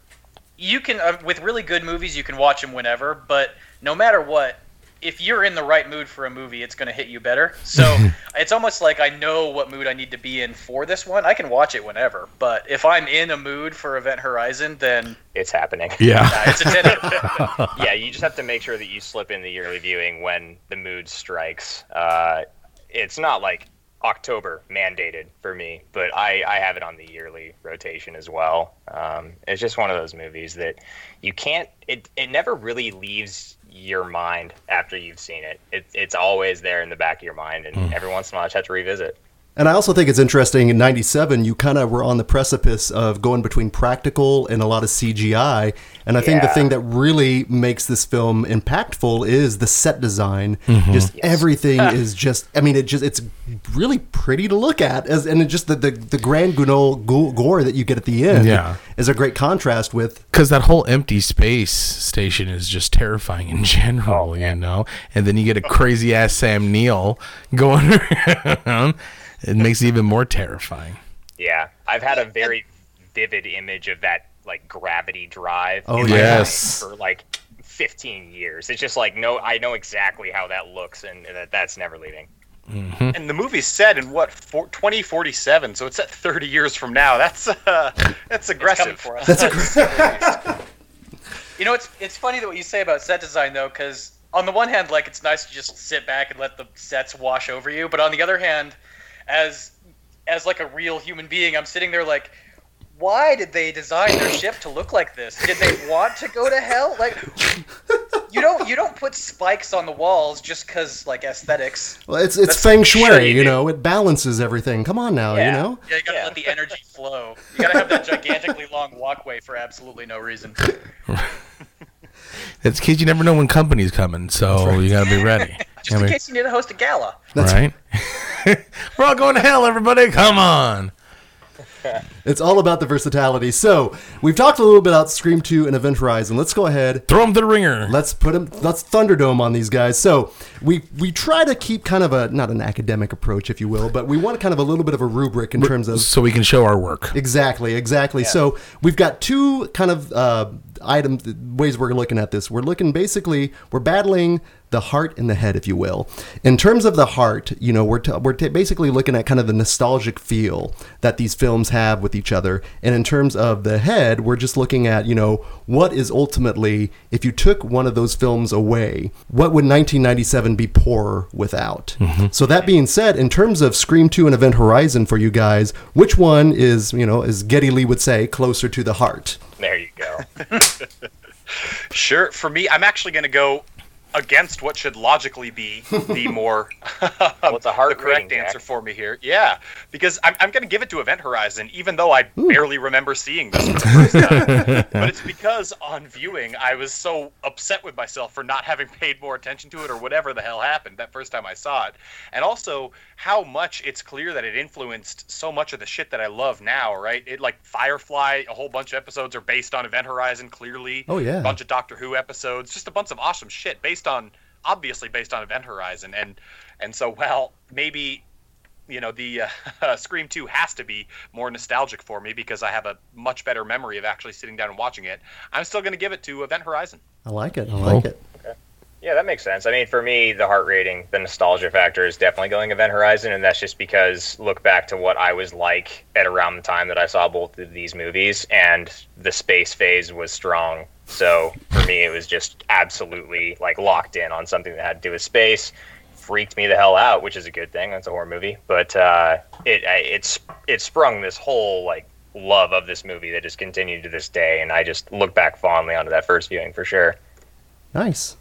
you can uh, with really good movies you can watch them whenever, but no matter what, if you're in the right mood for a movie, it's going to hit you better. So (laughs) it's almost like I know what mood I need to be in for this one. I can watch it whenever, but if I'm in a mood for Event Horizon, then It's happening. Yeah. uh, (laughs) it's a 10 (laughs) yeah, you just have to make sure that you slip in the yearly viewing when the mood strikes. Uh, it's not like October mandated for me, but I, I have it on the yearly rotation as well. Um, it's just one of those movies that you can't. It it never really leaves your mind after you've seen it. it it's always there in the back of your mind, and every once in a while, I just have to revisit. And I also think it's interesting in 97, you kind of were on the precipice of going between practical and a lot of CGI. And I think the thing that really makes this film impactful is the set design. Mm-hmm. Just everything ah. is just, I mean, it just, it's really pretty to look at. As, and it just the, the, the Grand Guignol, gore that you get at the end Yeah. is a great contrast with because that whole empty space station is just terrifying in general, oh, you know. And then you get a crazy ass Sam Neill going (laughs) around. It makes it even more terrifying. Yeah, I've had a very vivid image of that like gravity drive. Oh, in yes. mind for like 15 years. It's just like no, I know exactly how that looks, and that that's never leaving. And the movie's set in what four, 2047, so it's set 30 years from now. That's uh, (laughs) that's it's aggressive. for us. That's a (laughs) You know, it's it's funny that what you say about set design though, because on the one hand, like it's nice to just sit back and let the sets wash over you, but on the other hand, as as like a real human being, I'm sitting there like, why did they design their ship to look like this? Did they want to go to hell? Like, you don't you don't put spikes on the walls just because like aesthetics. Well, it's it's That's- feng shui, sure you you know. It balances everything. Come on now, you know. Yeah, you gotta Yeah. let the energy flow. You gotta have that gigantically long walkway for absolutely no reason. (laughs) It's kids. You never know when company's coming, so you gotta be ready. (laughs) Just in case you need to host a gala. That's right? (laughs) We're all going to hell, everybody. Come on. (laughs) It's all about the versatility. So we've talked a little bit about Scream 2 and Event Horizon. Let's go ahead. Throw them to the ringer. Let's put them. Let's Thunderdome on these guys. So we we try to keep kind of a not an academic approach, if you will, but we want kind of a little bit of a rubric in terms of so we can show our work. Exactly, exactly. So we've got two kind of uh, item ways we're looking at this. We're looking basically we're battling the heart and the head, if you will. In terms of the heart, you know, we're t- we're t- basically looking at kind of the nostalgic feel that these films have with each other, and in terms of the head, we're just looking at you know what is ultimately if you took one of those films away, what would 1997 be poor without? Mm-hmm. So that being said, in terms of Scream 2 and Event Horizon for you guys, which one is you know as Geddy Lee would say closer to the heart? There you go. (laughs) Sure. For me, I'm actually going to go against what should logically be the (laughs) more Well, it's hard (laughs) the correct rating, Jack. answer for me here. Yeah, because I'm, I'm going to give it to Event Horizon, even though I hmm. barely remember seeing this for the first time. (laughs) but it's because on viewing, I was so upset with myself for not having paid more attention to it or whatever the hell happened that first time I saw it. And also, how much it's clear that it influenced so much of the shit that I love now, right? It like Firefly, a whole bunch of episodes are based on Event Horizon, clearly. Oh, yeah. A bunch of Doctor Who episodes, just a bunch of awesome shit based on obviously based on Event Horizon, and and so well maybe you know the uh, (laughs) Scream 2 has to be more nostalgic for me because I have a much better memory of actually sitting down and watching it. I'm still going to give it to Event Horizon. I like it. I like Oh. it. Yeah, that makes sense. I mean, for me, the heart rating, the nostalgia factor is definitely going Event Horizon, and that's just because look back to what I was like at around the time that I saw both of these movies, and the space phase was strong. So for me, it was just absolutely like locked in on something that had to do with space. Freaked me the hell out, which is a good thing. That's a horror movie, but uh, it I- it's it sprung this whole like love of this movie that just continued to this day, and I just look back fondly onto that first viewing for sure. Nice.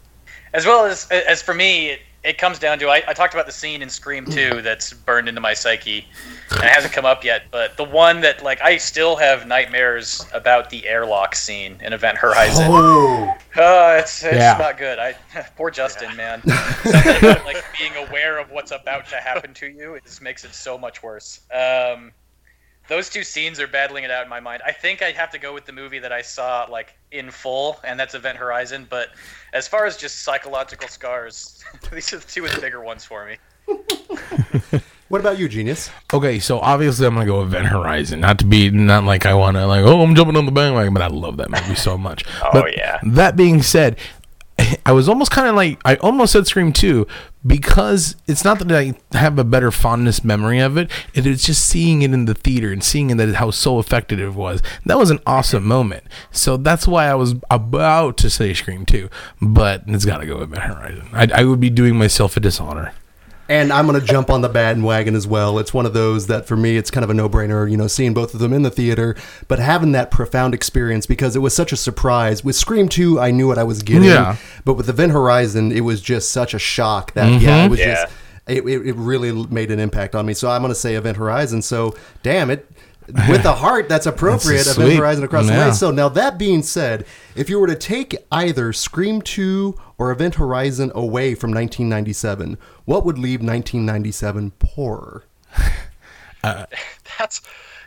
As well as as for me, it, it comes down to I, I talked about the scene in Scream 2 that's burned into my psyche, and it hasn't come up yet. But the one that like I still have nightmares about the airlock scene in Event Horizon. Oh, Uh, it's it's Yeah. not good. I (laughs) poor Justin, man. (laughs) Something about, like being aware of what's about to happen to you, it just makes it so much worse. Um, those two scenes are battling it out in my mind. I think I'd have to go with the movie that I saw like in full, and that's Event Horizon. But as far as just psychological scars, (laughs) these are the two of the bigger ones for me. (laughs) what about you, genius? Okay, so obviously I'm gonna go Event Horizon. Not to be not like I wanna like oh I'm jumping on the bandwagon, but I love that movie so much. (laughs) Oh, But yeah. That being said, I was almost kind of like I almost said Scream 2 because it's not that I have a better fondness memory of it. It is just seeing it in the theater and seeing it that how so effective it was. That was an awesome moment. So that's why I was about to say Scream 2, but it's got to go with Event Horizon. I, I would be doing myself a dishonor. And I'm going to jump on the bandwagon as well. It's one of those that for me, it's kind of a no brainer, you know, seeing both of them in the theater, but having that profound experience because it was such a surprise. With Scream 2, I knew what I was getting. Yeah. But with Event Horizon, it was just such a shock that, mm-hmm. yeah, it was Yeah. just, it, it, it really made an impact on me. So I'm going to say Event Horizon. So, damn it. With a heart, that's appropriate. That's Event sweet. Horizon across the Yeah. way. So now that being said, if you were to take either Scream 2 or Event Horizon away from 1997, what would leave 1997 poorer? Uh, (laughs) that's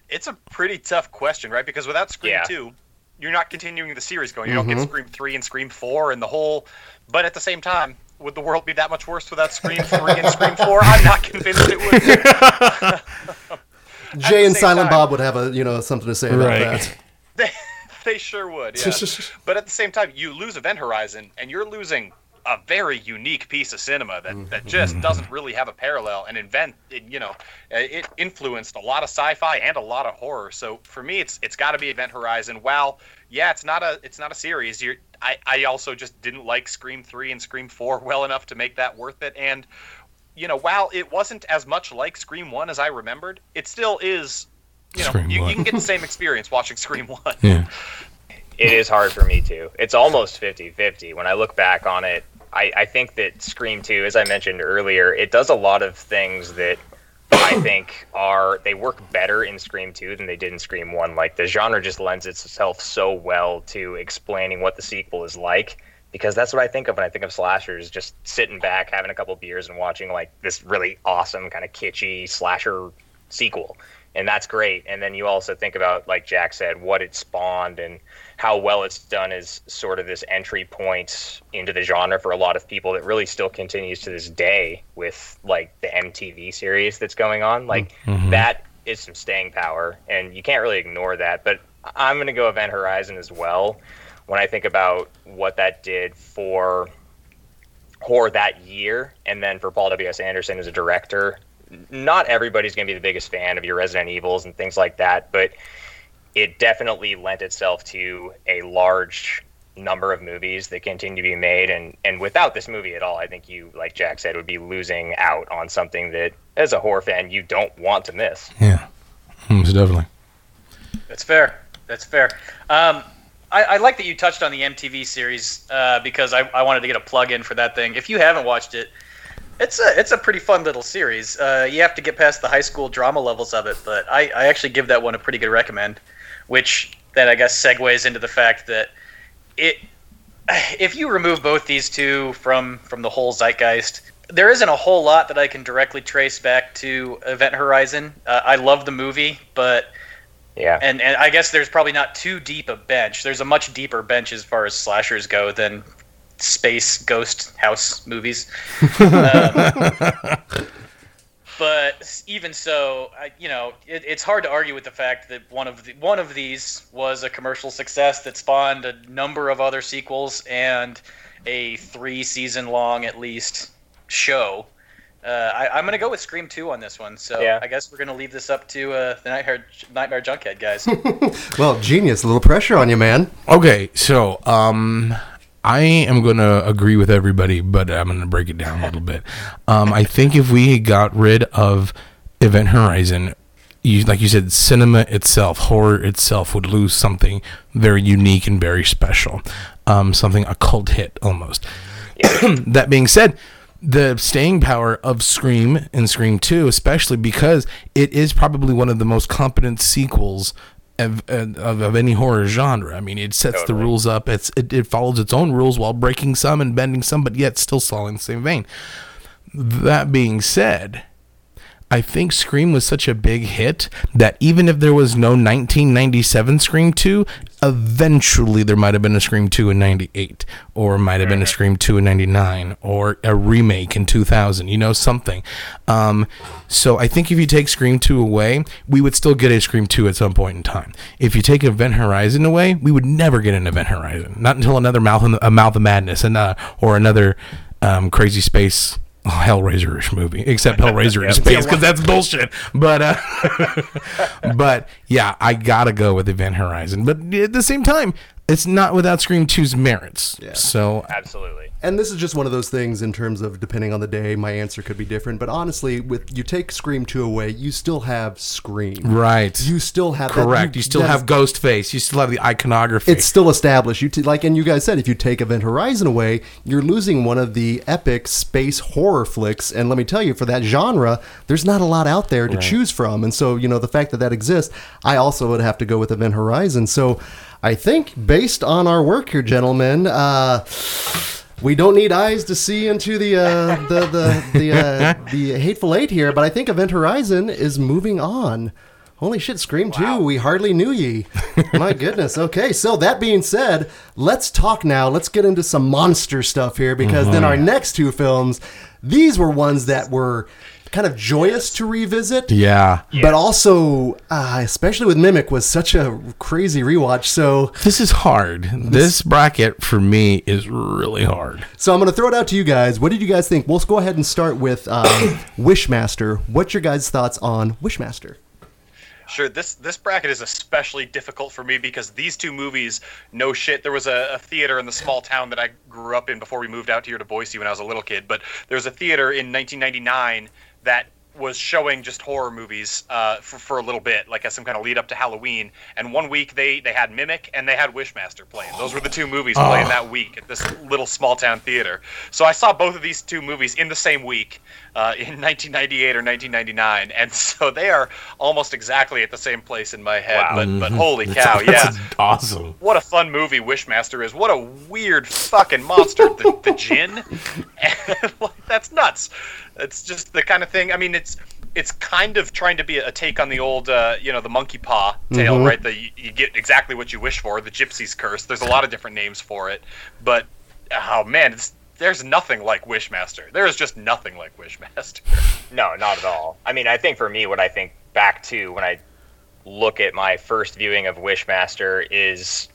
it's a pretty tough question, right? Because without Scream Yeah. 2, you're not continuing the series going. You don't get mm-hmm. Scream 3 and Scream 4 and the whole but at the same time, would the world be that much worse without Scream 3 and Scream 4? I'm not convinced it would. (laughs) Jay and Silent time- Bob would have a you know something to say about Right. that. (laughs) They, they sure would, yeah. (laughs) but at the same time, you lose Event Horizon, and you're losing a very unique piece of cinema that, that just doesn't really have a parallel. And Invent, it, you know, uh, it influenced a lot of sci-fi and a lot of horror. So for me, it's it's got to be Event Horizon. While yeah, it's not a it's not a series. You're, I I also just didn't like Scream three and Scream four (laughs) well enough to make that worth it. And you know, while it wasn't as much like Scream one as I remembered, it still is. You know, you, you can get the same experience watching Scream (laughs) one. Yeah. It is hard for me too. It's almost 50 50. When I look back on it, I, I think that Scream 2, as I mentioned earlier, it does a lot of things that I (coughs) think are, they work better in Scream 2 than they did in Scream 1. Like the genre just lends itself so well to explaining what the sequel is like because that's what I think of when I think of slashers. Just sitting back, having a couple beers, and watching like this really awesome kind of kitschy slasher sequel, and that's great. And then you also think about, like Jack said, what it spawned and how well it's done is sort of this entry point into the genre for a lot of people that really still continues to this day with like the MTV series that's going on. Like Mhm. that is some staying power, and you can't really ignore that. But I'm going to go Event Horizon as well when I think about what that did for horror that year, and then for Paul W.S. Anderson as a director. Not everybody's going to be the biggest fan of your Resident Evils and things like that, but it definitely lent itself to a large number of movies that continue to be made and and without this movie at all i think you like jack said would be losing out on something that as a horror fan you don't want to miss Yeah, most definitely. That's fair. That's fair. Um, I, I like that you touched on the MTV series uh, because I, I wanted to get a plug in for that thing. If you haven't watched it, it's a it's a pretty fun little series. Uh, you have to get past the high school drama levels of it, but I, I actually give that one a pretty good recommend. Which then I guess segues into the fact that it (sighs) if you remove both these two from from the whole zeitgeist, there isn't a whole lot that I can directly trace back to Event Horizon. Uh, I love the movie, but yeah and and I guess there's probably not too deep a bench. There's a much deeper bench as far as slashers go than space ghost house movies. Um, (laughs) but even so, I, you know, it, it's hard to argue with the fact that one of the one of these was a commercial success that spawned a number of other sequels and a three season long at least show. Uh, I, I'm going to go with Scream 2 on this one. So Yeah. I guess we're going to leave this up to uh, the Nightmare, Nightmare Junkhead guys. (laughs) Well, genius. A little pressure on you, man. Okay, so um, I am going to agree with everybody, but I'm going to break it down a little bit. Um, I think if we got rid of Event Horizon, you, like you said, cinema itself, horror itself would lose something very unique and very special, um, something a cult hit almost. (clears throat) that being said, the staying power of Scream and Scream 2, especially because it is probably one of the most competent sequels of, of, of any horror genre. I mean, it sets the rules up. It's it, it follows its own rules while breaking some and bending some, but yet still following the same vein. That being said, I think Scream was such a big hit that even if there was no 1997 Scream 2, eventually there might have been a Scream 2 in 98, or might have been a Scream 2 in 99, or a remake in 2000, you know, something. Um, so I think if you take Scream 2 away, we would still get a Scream 2 at some point in time. If you take Event Horizon away, we would never get an Event Horizon. Not until another Mouth, a Mouth of Madness and uh, or another um, Crazy Space (laughs) Hellraiser-ish movie, except (laughs) Hellraiser in space because that's bullshit. But uh, (laughs) but yeah, I gotta go with Event Horizon. But at the same time, it's not without Scream 2's merits. So absolutely And this is just one of those things in terms of depending on the day, my answer could be different. But honestly, with you take Scream 2 away, you still have Scream. right, You still have that- correct. You still have Ghostface. You still have the iconography. It's still established. You t- like, and you guys said if you take Event Horizon away, you're losing one of the epic space horror flicks. And let me tell you, for that genre, there's not a lot out there to choose from. And so, you know, the fact that that exists, I also would have to go with Event Horizon. So, I think based on our work here, gentlemen, uh, we don't need eyes to see into the uh, the the the, uh, (laughs) the hateful eight here, but I think Event Horizon is moving on. Holy shit, Scream 2, we hardly knew ye. My goodness. (laughs) Okay, so that being said, let's talk now. Let's get into some monster stuff here because then our next two films, these were ones that were kind of joyous to revisit. yeah. But also, uh, especially with Mimic, was such a crazy rewatch. So, This is hard. This bracket for me is really hard. so I'm going to throw it out to you guys. What did you guys think? We'll go ahead and start with um, (coughs) Wishmaster. What's your guys' thoughts on Wishmaster? Sure, this this bracket is especially difficult for me because these two movies, no shit. There was a, a theater in the small town that I grew up in before we moved out here to Boise when I was a little kid. But there was a theater in 1999 that was showing just horror movies uh, for, for a little bit, like as some kind of lead up to Halloween. And one week they, they had Mimic and they had Wishmaster playing. Those were the two movies playing that week at this little small town theater. So I saw both of these two movies in the same week uh, in (laughs) 1998 or 1999, and so they are almost exactly at the same place in my head. Wow. But but holy cow, yeah. Awesome. What a fun movie Wishmaster is. What a weird fucking monster. The, the Djinn? (laughs) Like, That's nuts. It's just the kind of thing. I mean, it's it's kind of trying to be a take on the old, uh, you know, the monkey paw tale, right? That you, you get exactly what you wish for, the gypsy's curse. There's a lot of different names for it, but oh man, it's, there's nothing like Wishmaster. There is just nothing like Wishmaster. (laughs) No, not at all. I mean, I think for me, what I think back to when I look at my first viewing of Wishmaster is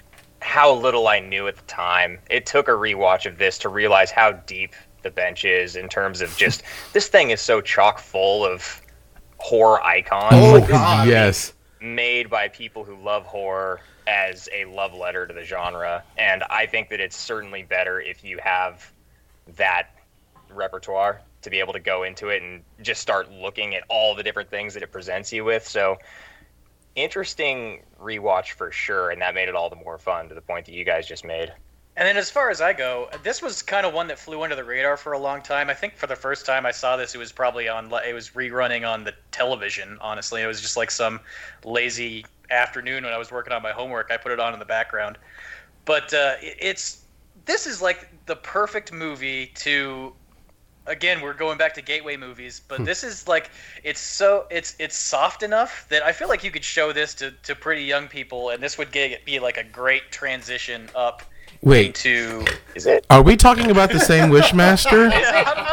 how little I knew at the time. It took a rewatch of this to realize how deep the bench is in terms of just this thing is so chock full of horror icons. Oh, oh Like, yes. made by people who love horror as a love letter to the genre and i think that it's certainly better if you have that repertoire to be able to go into it and just start looking at all the different things that it presents you with so interesting rewatch for sure and that made it all the more fun to the point that you guys just made And then as far as I go, this was kind of one that flew under the radar for a long time. I think for the first time I saw this, it was probably on it was rerunning on the television. Honestly, it was just like some lazy afternoon when I was working on my homework. I put it on in the background. But uh, it's this is like the perfect movie to. Again, we're going back to gateway movies, but this is like it's so it's it's soft enough that I feel like you could show this to, to pretty young people, and this would get, be like a great transition up Wait, to is it are we talking about the same (laughs) Wishmaster?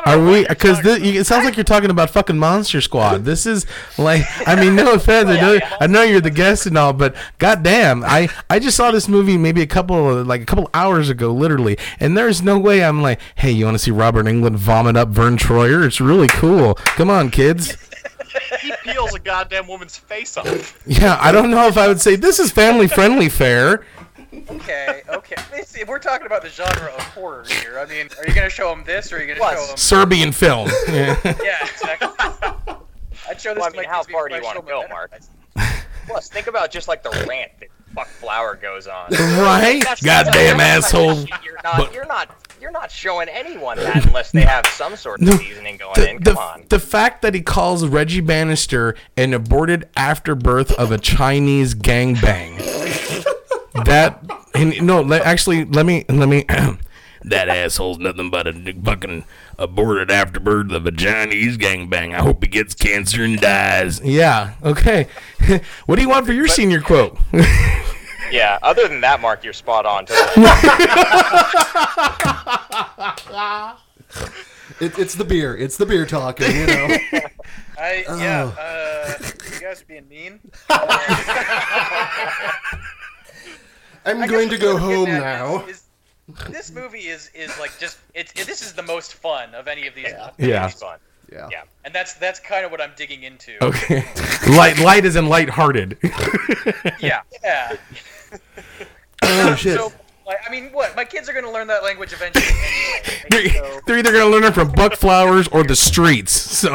Are we? Because it sounds like you're talking about fucking Monster Squad. This is like, I mean, no (laughs) offense. I know, I know you're the guest and all, but goddamn, I I just saw this movie maybe a couple like a couple hours ago, literally, and there's no way I'm like, hey, you want to see Robert Englund vomit up Verne Troyer? It's really cool. Come on, kids. (laughs) he peels a goddamn woman's face off. Yeah, I don't know if I would say this is family friendly fare. Okay, okay. Let's see, If we're talking about the genre of horror here, I mean, are you going to show them this, or are you going to show them? Serbian film. Yeah. (laughs) Yeah, exactly. I'd show this Well, I mean, my how far do you wanna go, Mark? Plus think about just like the rant that fuck flower goes on (laughs) Right? That's- Goddamn that's- asshole. You're not, But- you're not, you're not showing anyone that (laughs) unless they have some sort of No, seasoning going the, in. the, Come on. the fact that he calls Reggie Bannister an aborted afterbirth of a Chinese gangbang. That and no, let, actually, let me let me. (clears throat) that asshole's nothing but a fucking aborted afterbirth of a Chinese gangbang. I hope he gets cancer and dies. Yeah. Okay. (laughs) what do you want for your senior quote? (laughs) Yeah. Other than that, Mark, you're spot on. Totally. (laughs) It, it's the beer. It's the beer talking. You know. I yeah. Uh, you guys are being mean. I'm I going to go home now. Is, is this movie is is like just it's it, this is the most fun of any of these, Yeah. It's fun. Yeah. Yeah. and that's that's kind of what I'm digging into. Okay. (laughs) light, light as in lighthearted. (laughs) Yeah, yeah. (laughs) Oh shit. So, I mean, what? My kids are going to learn that language eventually anyway. they're, So, they're either gonna learn it from Buck Flowers or the streets. So.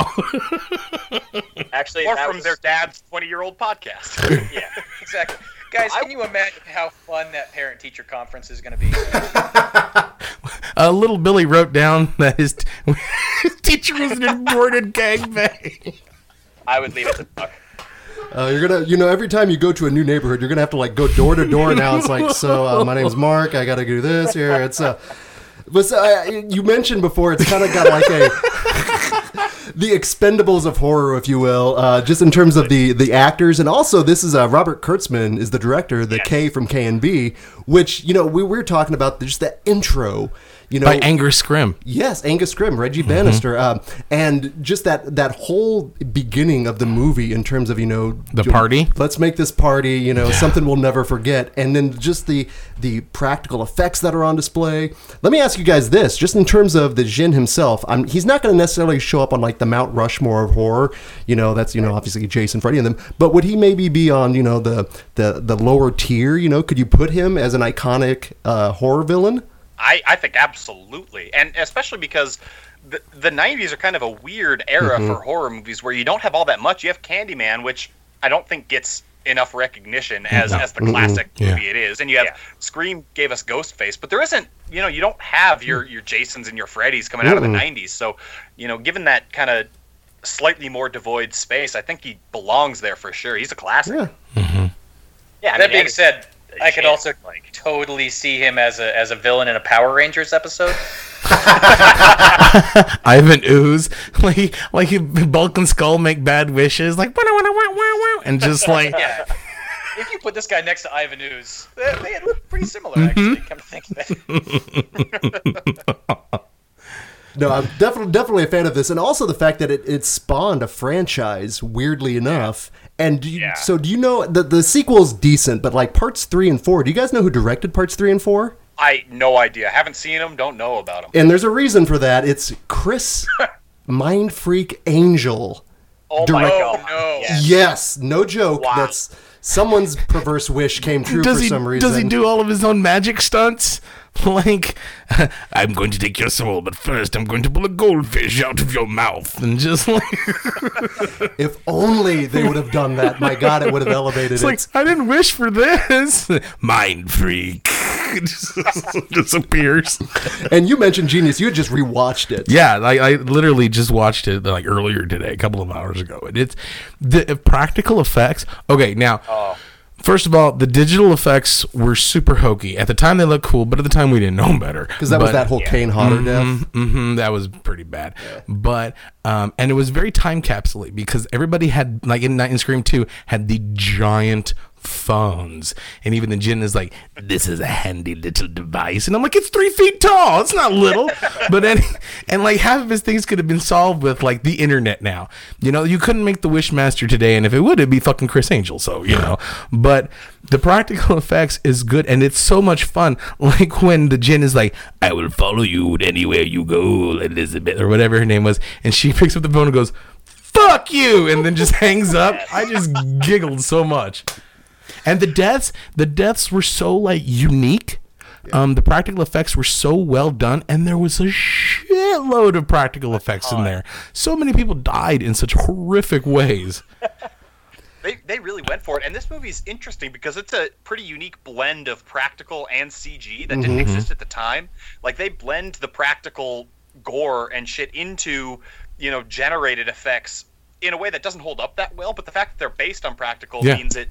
Actually, Or from their dad's 20 year old podcast. Yeah. exactly. Guys, I- can you imagine how fun that parent-teacher conference is going to be? (laughs) Uh, little Billy wrote down that his, t- his (laughs) teacher was an aborted gangbang. I would leave it to Buck. Uh, you're gonna, you know, every time you go to a new neighborhood, you're gonna have to like go door to door now. It's like, so uh, my name's Mark. I got to do this here. It's uh, but uh, you mentioned before, it's kind of got like a (laughs) the Expendables of horror, if you will, uh, just in terms of the the actors, and also this is uh, Robert Kurtzman is the director, the K from KNB, which you know we, we were talking about just that intro, you know, By Angus Scrimm. Yes, Angus Scrimm, Reggie Bannister, um, and just that that whole beginning of the movie in terms of you know The party? Let's make this party, you know, something we'll never forget, and then just the the practical effects that are on display. Let me ask you guys this, just in terms of the Djinn himself, I'm, he's not going to necessarily show up on like the Mount Rushmore of horror, you know, that's you know obviously Jason, Freddy, and them, but would he maybe be on you know the the the lower tier? You know, could you put him as an iconic uh, horror villain? I, I think absolutely, and especially because the, the 90s are kind of a weird era Mm-hmm. for horror movies where you don't have all that much. You have Candyman, which I don't think gets enough recognition as, as the classic Yeah. movie it is. And you have Yeah. Scream gave us Ghostface, but there isn't, you know, you don't have your, your Jasons and your Freddys coming out of the 90s. So, you know, given that kind of slightly more devoid space, I think he belongs there for sure. He's a classic. Yeah. Yeah, that mean, being said, I could also like- totally see him as a as a villain in a Power Rangers episode. (laughs) Ivan Ooze, (laughs) like like he- Bulk and Skull make bad wishes, like "Wah, wah, wah, wah, wah," and just (laughs) like Yeah. If you put this guy next to Ivan Ooze, they, they look pretty similar, mm-hmm. actually. Come to think of it. No, I'm definitely definitely a fan of this, and also the fact that it, it spawned a franchise. Weirdly enough, and do you, Yeah. so do you know the the sequel's decent, but like parts three and four. Do you guys know who directed parts three and four? I no idea. Haven't seen them. Don't know about them. And there's a reason for that. It's Criss (laughs) Mind Freak Angel. Oh my Direct- god! no. Yes. Yes, no joke. Wow. That's someone's perverse wish came true does for he some reason. does he do all of his own magic stunts? Like, (laughs) I'm going to take your soul, but first I'm going to pull a goldfish out of your mouth, and just (laughs) like (laughs) If only they would have done that. My God, it would have elevated it's it. like I didn't wish for this. Mind freak just disappears. and you mentioned Genius. You had just rewatched it. Yeah, I, I literally just watched it like earlier today, a couple of hours ago, and it's the practical effects. Okay, now, oh. First of all, the digital effects were super hokey. At the time, they looked cool, but at the time, we didn't know better Because that was that whole Kane Hodder death. hmm that was pretty bad. But um, and it was very time capsule because everybody had like in Night and Scream Two had the giant phones, and even the Djinn is like, "This is a handy little device," and I'm like, "It's three feet tall. It's not little." (laughs) but any, and like half of his things could have been solved with like the internet. Now, you know, you couldn't make the Wishmaster today, and if it would, it'd be fucking Criss Angel. So you know, but the practical (laughs) effects is good, and it's so much fun. (laughs) Like when the Djinn is like, "I will follow you anywhere you go, Elizabeth," or whatever her name was, and she picks up the phone and goes. Fuck you, and then just hangs up. I just giggled so much. And the deaths, the deaths were so like unique. Um, the practical effects were so well done, and there was a shitload of practical effects in there. So many people died in such horrific ways. (laughs) They, they really went for it, and this movie is interesting because it's a pretty unique blend of practical and CG that didn't exist at the time. Like they blend the practical gore and shit into you know generated effects in a way that doesn't hold up that well. But the fact that they're based on practical Yeah. means it.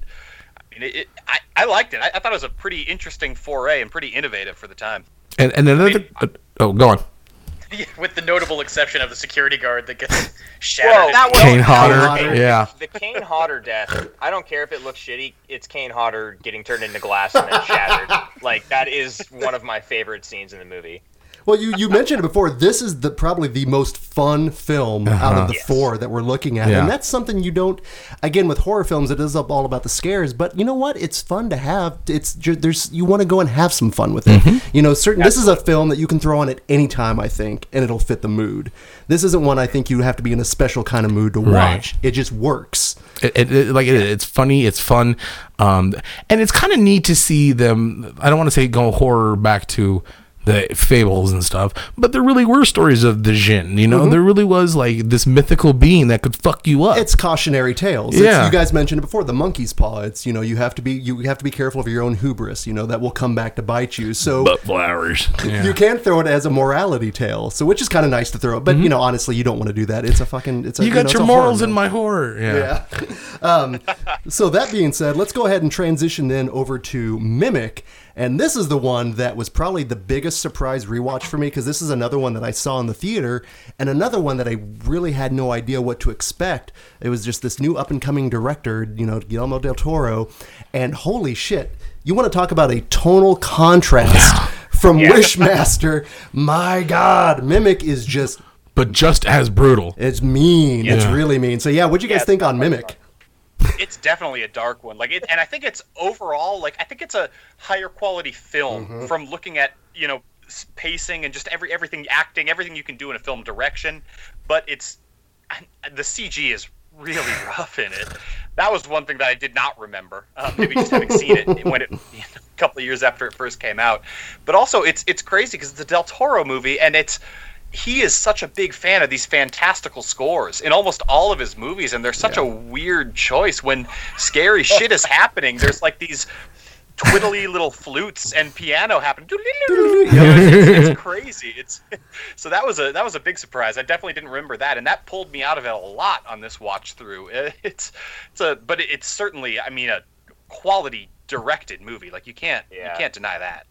I, mean, it, it I, I liked it. I, I thought it was a pretty interesting foray and pretty innovative for the time. And and another, uh, oh, go on. (laughs) With the notable exception of the security guard that gets Whoa, (laughs) shattered. that was Kane Hodder, Hodder, yeah. The Kane Hodder death. I don't care if it looks shitty. It's Kane Hodder getting turned into glass and then shattered. (laughs) Like that is one of my favorite scenes in the movie. Well, you, you mentioned it before. This is the probably the most fun film out of the Yes. four that we're looking at, Yeah. and that's something you don't. Again, with horror films, it is all about the scares, but you know what? It's fun to have. It's ju- there's you want to go and have some fun with it. You know, certain. This is a film that you can throw on at any time, I think, and it'll fit the mood. This isn't one I think you have to be in a special kind of mood to Right. watch. It just works. It, it, it- like it, it's funny, it's fun, um, and it's kind of neat to see them. I don't want to say go horror back to the fables and stuff, but there really were stories of the Jinn. You know, there really was like this mythical being that could fuck you up. It's cautionary tales. It's- Yeah. you guys mentioned it before. The monkey's paw. It's you know you have to be you have to be careful of your own hubris. You know that will come back to bite you. So (laughs) butt flowers. Yeah. You can't throw it as a morality tale, so which is kind of nice to throw. But you know, honestly, you don't want to do that. It's a fucking. It's a. Mm-hmm. you got know, your it's a horror morals in my horror. Yeah. Yeah. (laughs) um, so that being said, let's go ahead and transition then over to Mimic. And this is the one that was probably the biggest surprise rewatch for me because this is another one that I saw in the theater and another one that I really had no idea what to expect. It was just this new up and coming director, you know, Guillermo del Toro. And holy shit, you want to talk about a tonal contrast from Wishmaster? My God, Mimic is just. But just as brutal. It's mean. It's really mean. So yeah, what'd you guys Yeah, think on Mimic? (laughs) it's definitely a dark one. Like it, and I think it's overall like I think it's a higher quality film Mm-hmm. from looking at you know pacing and just every everything acting everything you can do in a film direction. But it's the CG is really (laughs) rough in it. That was one thing that I did not remember. Uh, maybe just having seen it (laughs) when it a couple of years after it first came out. But also it's it's crazy because it's a Del Toro movie and it's he is such a big fan of these fantastical scores in almost all of his movies, and they're such a weird choice when scary shit is happening. There's like these twiddly little flutes and piano happening. (laughs) You know, it's, it's crazy. It's (laughs) so that was a that was a big surprise. I definitely didn't remember that, and that pulled me out of it a lot on this watch through. (laughs) It's it's a but it's certainly I mean a quality directed movie. Like you can't Yeah. you can't deny that.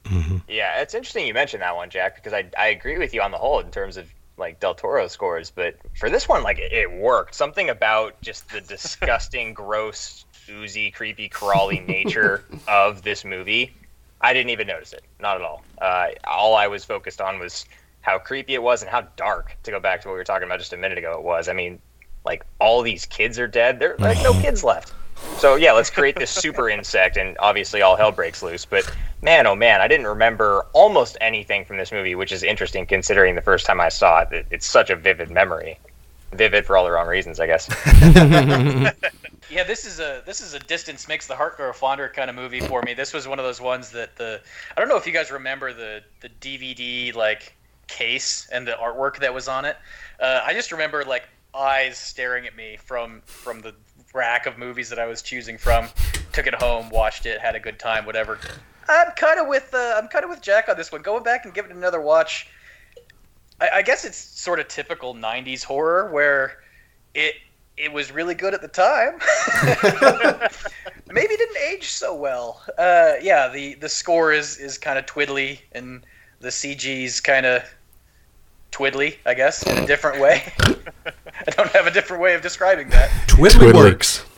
Yeah, it's interesting you mentioned that one, Jack, because I I agree with you on the whole in terms of like Del Toro scores, but for this one, like it, it worked. Something about just the (laughs) disgusting, gross, oozy, creepy, crawly nature (laughs) of this movie. I didn't even notice it, not at all. Uh, all I was focused on was how creepy it was and how dark. To go back to what we were talking about just a minute ago, it was. I mean, like all these kids are dead. There like no (sighs) kids left. So yeah, let's create this super insect, and obviously all hell breaks loose. But man, oh man, I didn't remember almost anything from this movie, which is interesting considering the first time I saw it. it it's such a vivid memory, vivid for all the wrong reasons, I guess. (laughs) Yeah, this is a this is a distance makes the heart grow fonder kind of movie for me. This was one of those ones that the I don't know if you guys remember the the DVD like case and the artwork that was on it. Uh, I just remember like eyes staring at me from from the rack of movies that I was choosing from. Took it home, watched it, had a good time, whatever. I'm kind of with uh, I'm kind of with Jack on this one. Going back and giving it another watch. I, I guess it's sort of typical '90s horror where it it was really good at the time. (laughs) Maybe didn't age so well. Uh, yeah, the the score is is kind of twiddly, and the CG's kind of twiddly, I guess, in a different way. (laughs) (laughs) I don't have a different way of describing that. Twiddly Twiddler. works. (laughs)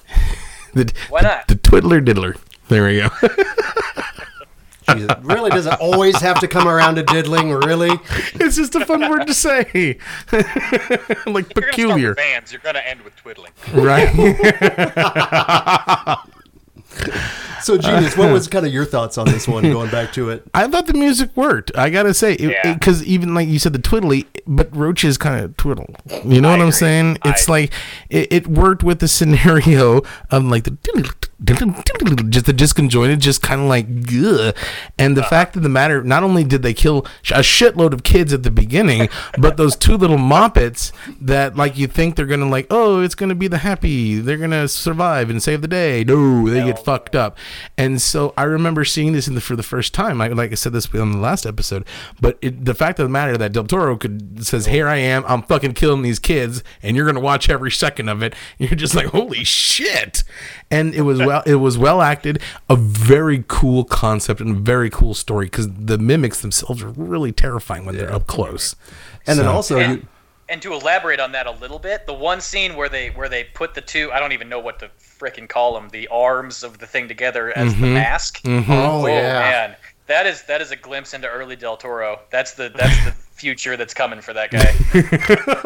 The, Why not? The, the twiddler diddler. There we go. (laughs) Jesus, really does it always have to come around to diddling? Really? it's just a fun word to say. like you're gonna start peculiar, with bands, you're gonna end with twiddling. right? (laughs) So, Genius, what was kind of your thoughts on this one? (laughs) Going back to it, I thought the music worked. I gotta say, Yeah. because even like you said, the twiddly, but roaches kind of twiddle. You know I what I'm agree. saying? I It's like it, it worked with the scenario of like the just the disconjointed, just kind of like ugh. And the Uh-huh. fact of the matter, not only did they kill a shitload of kids at the beginning, (laughs) but those two little moppets that like you think they're gonna like, oh, it's gonna be the happy, they're gonna survive and save the day. No, they get fucked up. And so I remember seeing this in the, for the first time. I, like I said this on the last episode, but it, the fact of the matter that Del Toro could says, "Here I am, I'm fucking killing these kids, and you're gonna watch every second of it." You're just like, "Holy shit!" And it was well, it was well acted, a very cool concept and a very cool story because the mimics themselves are really terrifying when they're up close. and then also And, you, and to elaborate on that a little bit, the one scene where they where they put the two I don't even know what to frickin' call them the arms of the thing together as the mm-hmm. mask. Mm-hmm. Oh, oh yeah, man, that is that is a glimpse into early Del Toro. That's the that's the future that's coming for that (laughs) guy.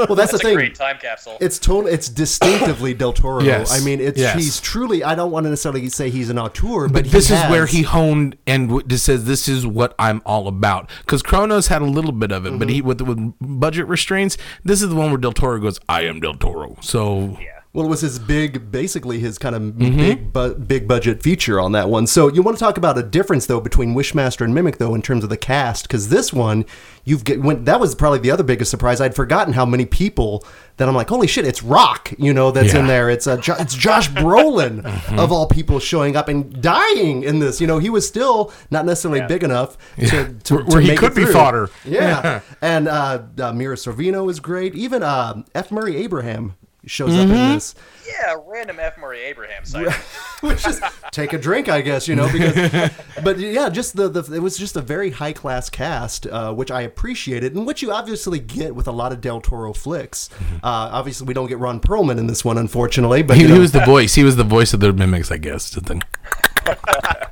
well that's, That's the a thing. great time capsule. It's totally, It's distinctively Del Toro. Yes. I mean, it's Yes. he's truly. I don't want to necessarily say he's an auteur, but, But he this is where he honed and just says, "This is what I'm all about." Because Cronos had a little bit of it, but mm-hmm. he with with budget restraints, this is the one where Del Toro goes, "I am Del Toro." So Well, it was his big, basically his kind of Mm-hmm. big, bu- big budget feature on that one. So you want to talk about a difference though between Wishmaster and Mimic though in terms of the cast because this one you've get went that was probably the other biggest surprise. I'd forgotten how many people that I'm like, holy shit, it's Rock, you know, that's in there. It's uh, jo- it's Josh (laughs) Brolin of all people showing up and dying in this. You know, he was still not necessarily big enough to, (laughs) to, Where- to where he make could it be through. fodder. Yeah, (laughs) and uh, uh, Mira Sorvino is great. Even uh, F. Murray Abraham shows up Mm-hmm. in this. yeah, random F. Murray Abraham sighting. (laughs) which is take a drink, I guess, you know, because, (laughs) but yeah, just the, the it was just a very high class cast, uh, which I appreciated, and which you obviously get with a lot of Del Toro flicks. Uh, obviously, we don't get Ron Perlman in this one, unfortunately, but he, you he was the voice. He was the voice of the mimics, I guess. Just then-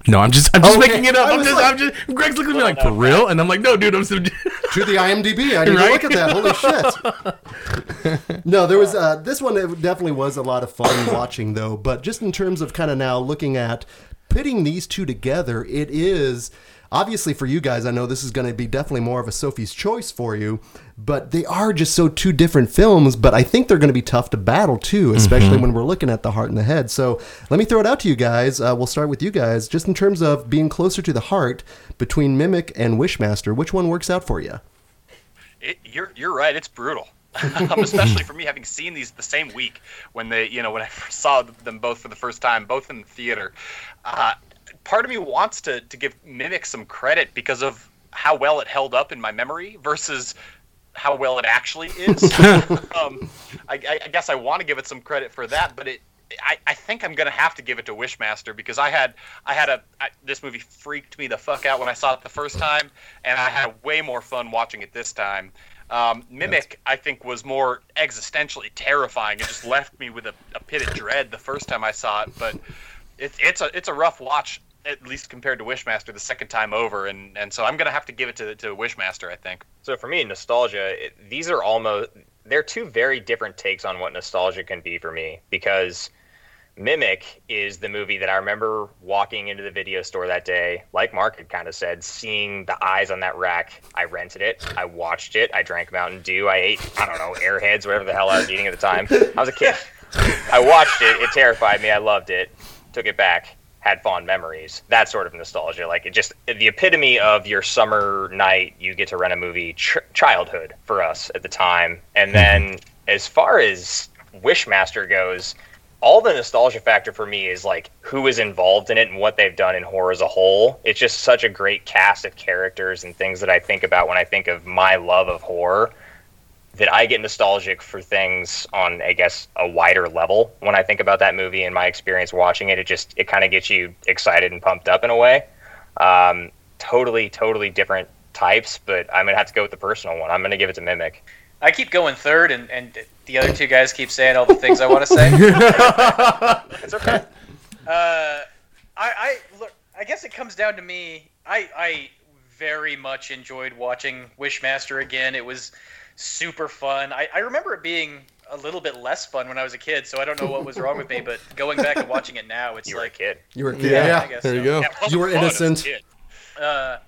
no, I'm just, I'm just Okay. making it up. I I'm just, like- I'm just. Greg's looking at me like, for real, and I'm like, no, dude, I'm. So, (laughs) to the IMDb. I need Right? to look at that. Holy shit! (laughs) no, there was uh, this one. It definitely was a lot of fun (coughs) watching, though. But just in terms of kind of now looking at pitting these two together, it is obviously for you guys. I know this is going to be definitely more of a Sophie's choice for you, but they are just so two different films. But I think they're going to be tough to battle too, especially when we're looking at the heart and the head. So let me throw it out to you guys. Uh, we'll start with you guys, just in terms of being closer to the heart between Mimic and Wishmaster. Which one works out for you? It, you're you're right. It's brutal, (laughs) um, especially for me having seen these the same week when they you know when I first (laughs) saw them both for the first time, both in the theater. Uh, part of me wants to to give Mimic some credit because of how well it held up in my memory versus how well it actually is. (laughs) um, I, I, guess I want to give it some credit for that, but it. I, I think I'm gonna have to give it to Wishmaster because I had I had a I, this movie freaked me the fuck out when I saw it the first time, and I had way more fun watching it this time. Um, Mimic, I think, was more existentially terrifying. It just left me with a, a pit of dread the first time I saw it. But it's it's a it's a rough watch at least compared to Wishmaster the second time over, and and so I'm gonna have to give it to to Wishmaster, I think. So for me, nostalgia, it, these are almost they're two very different takes on what nostalgia can be for me because Mimic is the movie that I remember walking into the video store that day, like Mark had kind of said, seeing the eyes on that rack. I rented it, I watched it, I drank Mountain Dew, I ate I don't know Airheads, whatever the hell I was eating at the time. I was a kid. (laughs) I watched it, it terrified me, I loved it, took it back had fond memories. That sort of nostalgia, like it just the epitome of your summer night. You get to rent a movie, ch- childhood for us at the time. And mm-hmm. then as far as Wishmaster goes, all the nostalgia factor for me is like who is involved in it and what they've done in horror as a whole. It's just such a great cast of characters and things that I think about when I think of my love of horror that I get nostalgic for things on, I guess, a wider level when I think about that movie and my experience watching it. It just it kind of gets you excited and pumped up in a way. Um, totally, totally different types, but I'm gonna have to go with the personal one. I'm gonna give it to Mimic. I keep going third, and, and the other two guys keep saying all the things I want to say. (laughs) it's okay. Uh, I, I look. I guess it comes down to me. I, I very much enjoyed watching Wishmaster again. It was super fun. I, I remember it being a little bit less fun when I was a kid, so I don't know what was wrong with me. But going back and watching it now, it's you like a kid. You were a kid. Yeah, Yeah. I guess there you so. go. Yeah, You were fun as a innocent. kid. Uh,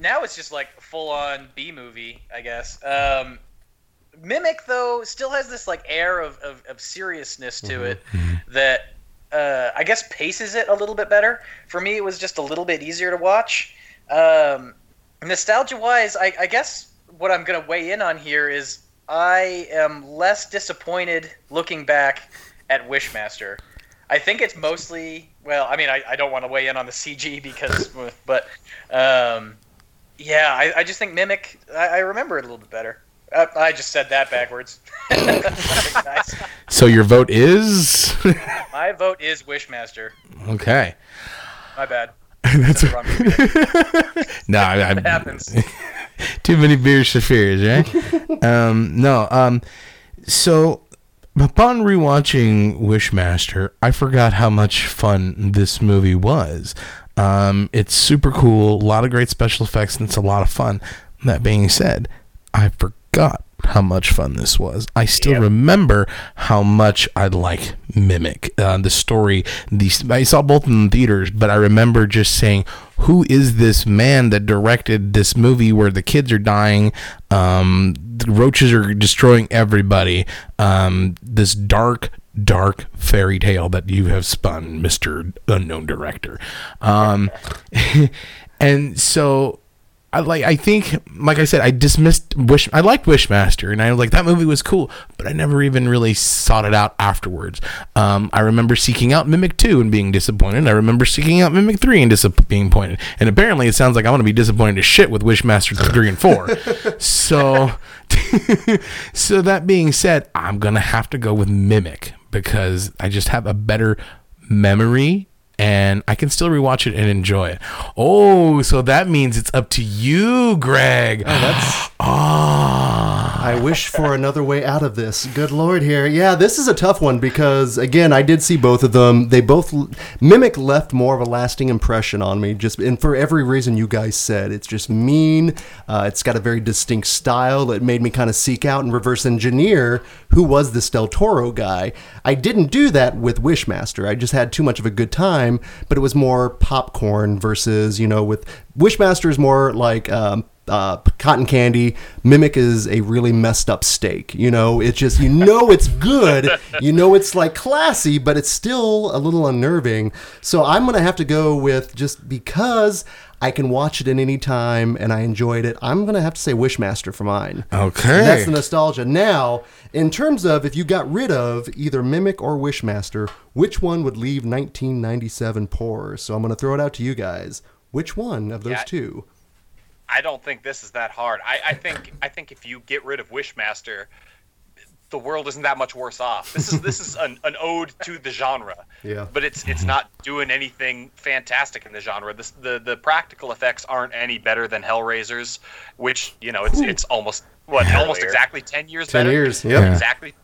now it's just like full on B movie, I guess. Um, Mimic though still has this like air of, of, of seriousness to it that uh, I guess paces it a little bit better. For me, it was just a little bit easier to watch. Um, nostalgia wise, I, I guess what I'm gonna weigh in on here is I am less disappointed looking back at Wishmaster. I think it's mostly well. I mean, I, I don't want to weigh in on the CG because, (laughs) but um, yeah, I, I just think Mimic. I, I remember it a little bit better. Uh, I just said that backwards. Nice. (laughs) So your vote is My vote is Wishmaster. okay. My bad. (laughs) That's Said the (laughs) no, I, I, It happens. (laughs) too many beers for fears, right? um, no. Um, so upon rewatching Wishmaster, I forgot how much fun this movie was. Um, it's super cool, a lot of great special effects, and it's a lot of fun. That being said, I forgot how much fun this was. I still Yep. remember how much I like Mimic. Uh, the story, the I saw both in theaters, but I remember just saying, "Who is this man that directed this movie where the kids are dying, um, the roaches are destroying everybody? Um, this dark." Dark fairy tale that you have spun, Mister Unknown Director, um, (laughs) and so I like I think like I said I dismissed Wish I liked Wishmaster and I was like that movie was cool but I never even really sought it out afterwards. Um, I remember seeking out Mimic 2 and being disappointed. I remember seeking out Mimic 3 and dis- being disappointed. And apparently it sounds like I want to be disappointed as shit with Wishmaster (laughs) 3 and 4. so (laughs) so that being said, I'm going to have to go with Mimic because I just have a better memory and I can still rewatch it and enjoy it. Oh, so that means it's up to you, Greg. Oh, that's- (gasps) ah. I wish for another way out of this. Good lord, here. Yeah, this is a tough one because again, I did see both of them. They both Mimic left more of a lasting impression on me. Just and for every reason you guys said, it's just mean. Uh, it's got a very distinct style It made me kind of seek out and reverse engineer who was this Del Toro guy. I didn't do that with Wishmaster. I just had too much of a good time, but it was more popcorn versus you know with Wishmaster is more like. Um, uh, cotton candy. Mimic is a really messed up steak. You know, it's just you know (laughs) it's good. You know it's like classy, but it's still a little unnerving. So I'm gonna have to go with just because I can watch it at any time, and I enjoyed it. I'm gonna have to say Wishmaster for mine. Okay. That's the nostalgia. Now, in terms of if you got rid of either Mimic or Wishmaster, which one would leave 1997 poor? So I'm going to throw it out to you guys. Which one of those Yeah. two? I don't think this is that hard. I, I think I think if you get rid of Wishmaster, the world isn't that much worse off. This is this is an, an ode to the genre. Yeah. But it's it's not doing anything fantastic in the genre. This, the the practical effects aren't any better than Hellraiser's, which you know it's it's almost what almost Earlier. exactly ten years 10 better. years, yep. Yeah. Exactly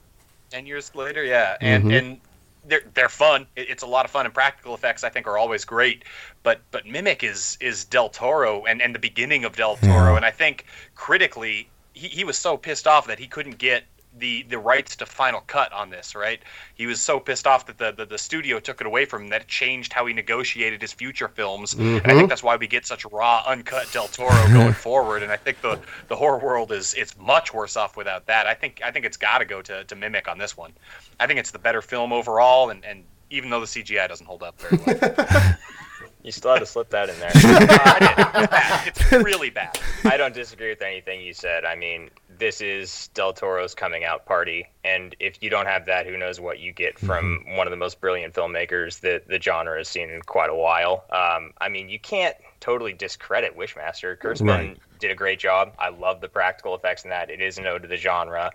ten years later. Yeah. And Mhm. and they're they're fun. It's a lot of fun, and practical effects I think are always great. But but Mimic is is Del Toro and and the beginning of Del Toro, Yeah. and I think critically he, he was so pissed off that he couldn't get the the rights to final cut on this right? He was so pissed off that the, the, the studio took it away from him. That it changed how he negotiated his future films. And i think mm-hmm. that's why we get such raw uncut del toro (laughs) going forward. And i think the the horror world is it's much worse off without that. I think i think it's got to go to to mimic on this one. I think it's the better film overall and and even though the cgi doesn't hold up very well. (laughs) You still had to slip that in there. (laughs) it's bad. It's really bad. I don't disagree with anything you said. I mean, this is Del Toro's coming out party, and if you don't have that, who knows what you get from one of the most brilliant filmmakers that the genre has seen in quite a while. Um, I mean, you can't totally discredit Wishmaster. Kurtzman Right. did a great job. I love the practical effects in that. It is an ode to the genre.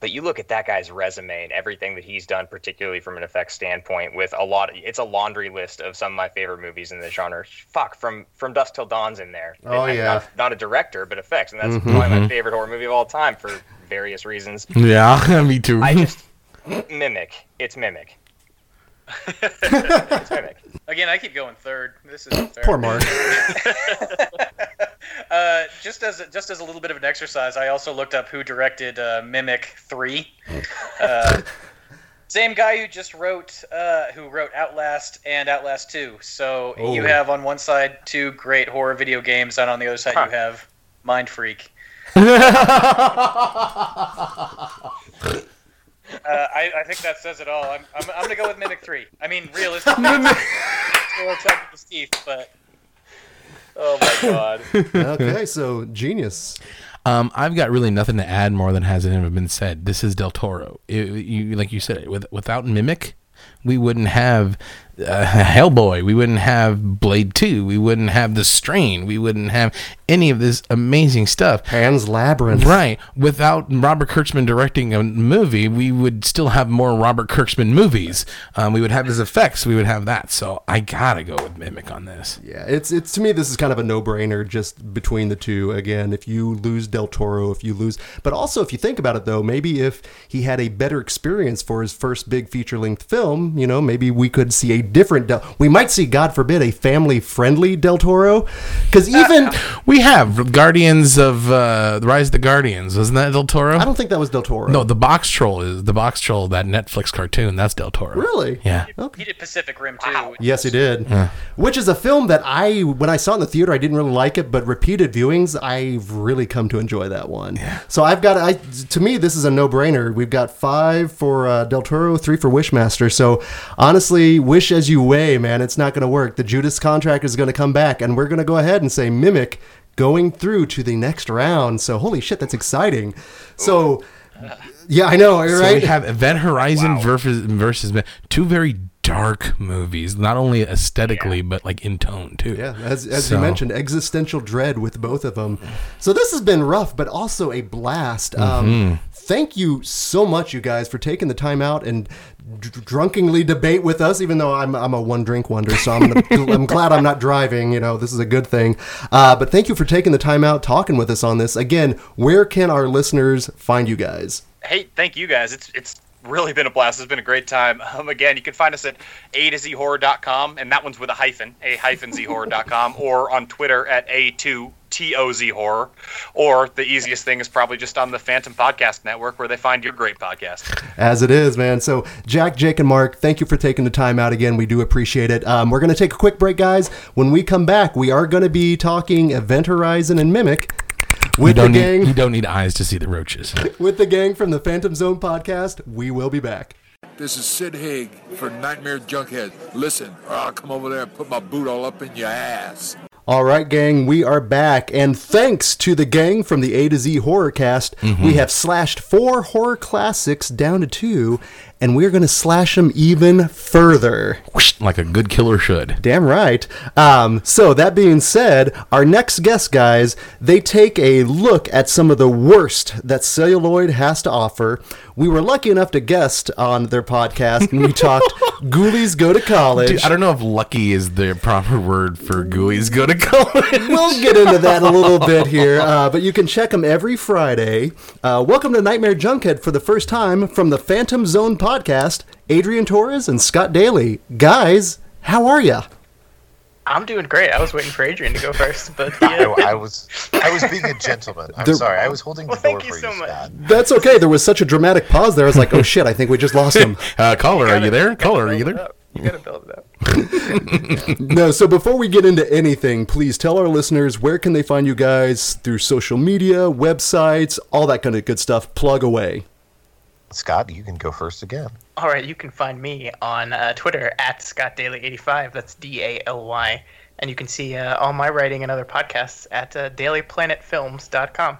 But you look at that guy's resume and everything that he's done, particularly from an effects standpoint, with a lot. it's a laundry list of some of my favorite movies in the genre. Fuck, from from Dusk Till Dawn's in there. Oh, yeah. Not, not a director, but effects, and that's Mhm. probably my favorite horror movie of all time for various reasons. Yeah, (laughs) me too. I just (laughs) mimic. It's mimic. (laughs) it's mimic. Again, I keep going third. This is fair. Poor Mark. (laughs) Uh, just as just as a little bit of an exercise, I also looked up who directed uh, Mimic Three. Uh, same guy who just wrote uh, who wrote Outlast and Outlast Two. So you Oh. have on one side two great horror video games, and on the other side Huh. you have Mind Freak. (laughs) Uh, I, I think that says it all. I'm, I'm, I'm gonna go with Mimic Three. I mean, realistically, it's more attractive to Steve, but Oh my god. (laughs) okay, so genius. Um, I've got really nothing to add more than hasn't ever been said. This is Del Toro. It- you, like you said, with, without Mimic, we wouldn't have uh, (laughs) Hellboy. We wouldn't have Blade Two. We wouldn't have The Strain. We wouldn't have any of this amazing stuff. Pan's Labyrinth. Right. Without Robert Kirkman directing a movie, we would still have more Robert Kirkman movies. Um, we would have his effects. We would have that. So I gotta go with Mimic on this. Yeah, it's it's to me this is kind of a no-brainer just between the two. Again, if you lose Del Toro, if you lose, but also if you think about it though, maybe if he had a better experience for his first big feature-length film, you know, maybe we could see a different Del. We might see, God forbid, a family-friendly Del Toro, because even We have Guardians of uh, Rise of the Guardians. Wasn't that Del Toro? I don't think that was Del Toro. No, the box troll is the box troll. That Netflix cartoon. That's Del Toro. really. Yeah. he did Pacific Rim too. Yes, he did. Which is a film that I, when I saw it in the theater, I didn't really like it, but repeated viewings, I've really come to enjoy that one. Yeah. So I've got, I to me, this is a no-brainer. We've got five for uh, Del Toro, three for Wishmaster. So honestly, wish as you weigh, man, it's not going to work. The Judas contract is going to come back, and we're going to go ahead and say Mimic going through to the next round. So holy shit, that's exciting. So. Yeah, I know, So we have Event Horizon versus versus two very dark movies, not only aesthetically but like in tone too. Yeah, as, as you mentioned, existential dread with both of them. So this has been rough, but also a blast. Um, thank you so much, you guys, for taking the time out and drunkenly debate with us. Even though I'm, I'm a one drink wonder, so I'm gonna, I'm glad I'm not driving. You know, this is a good thing. Uh, but thank you for taking the time out talking with us on this. Again, where can our listeners find you guys? Hey, thank you guys. It's it's really been a blast. It's been a great time. (laughs) Um, again, you can find us at a to z horror.com, and that one's with a hyphen, a hyphen z horror.com, or on Twitter at a2 T-O-Z horror. Or the easiest thing is probably just on the Phantom Podcast Network where they find your great podcast. As it is, man. So Jack, Jake, and Mark, thank you for taking the time out again. We do appreciate it. Um, we're going to take a quick break, guys. When we come back, we are going to be talking Event Horizon and Mimic with the gang. Need, you don't need eyes to see the roaches. (laughs) with the gang from the Phantom Zone podcast, we will be back. This is Sid Haig for Nightmare Junkhead. Listen, or I'll come over there and put my boot all up in your ass. All right, gang, we are back. And thanks to the gang from the A to Z Horror Cast, we have slashed four horror classics down to two, and we're going to slash them even further. Like a good killer should. Damn right. Um, so, that being said, our next guest, guys, they take a look at some of the worst that celluloid has to offer. We were lucky enough to guest on their podcast, and we talked (laughs) Ghoulies Go to College. Dude, I don't know if lucky is the proper word for ghoulies go to college. we'll get into that a little bit (laughs) here, uh, but you can check them every Friday. Uh, welcome to Nightmare Junkhead for the first time from the Phantom Zone podcast. Adrian Torres and Scott Daly, guys, how are ya? I'm doing great. I was waiting for Adrian to go first, but (laughs) I, yeah. I was I was being a gentleman. I'm There- sorry. I was holding the door thank you for so you, much. Scott. That's okay. There was such a dramatic pause there. I was like, oh (laughs) shit, I think we just lost him. Uh, caller, are you there? Caller, are you there? You gotta build it up. (laughs) No, so before we get into anything, please tell our listeners where can they find you guys through social media, websites, all that kind of good stuff. Plug away. Scott, you can go first again. All right, you can find me on uh, Twitter at ScottDaly85. That's D A L Y, and you can see uh, all my writing and other podcasts at uh, DalyPlanetFilms.com.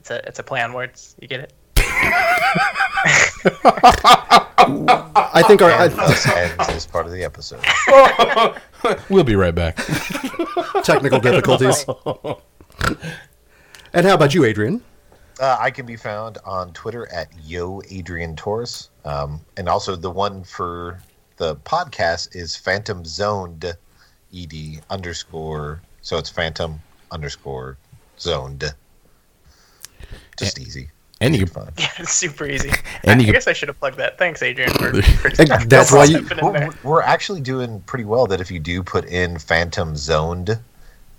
It's a it's a play on words. You get it? I think our I, This ends this part of the episode. (laughs) We'll be right back. technical difficulties. (laughs) and how about you, Adrian? Uh, I can be found on Twitter at Yo Adrian Torres, um, and also the one for the podcast is Phantom Zoned, ed underscore. So it's Phantom underscore zoned. Just easy. And you Fun. (laughs) Yeah, it's super easy. (laughs) And I, you- I guess I should have plugged that. Thanks, Adrian, for, for (laughs) That's why you- stepping in there. We're, we're actually doing pretty well. That if you do put in Phantom Zoned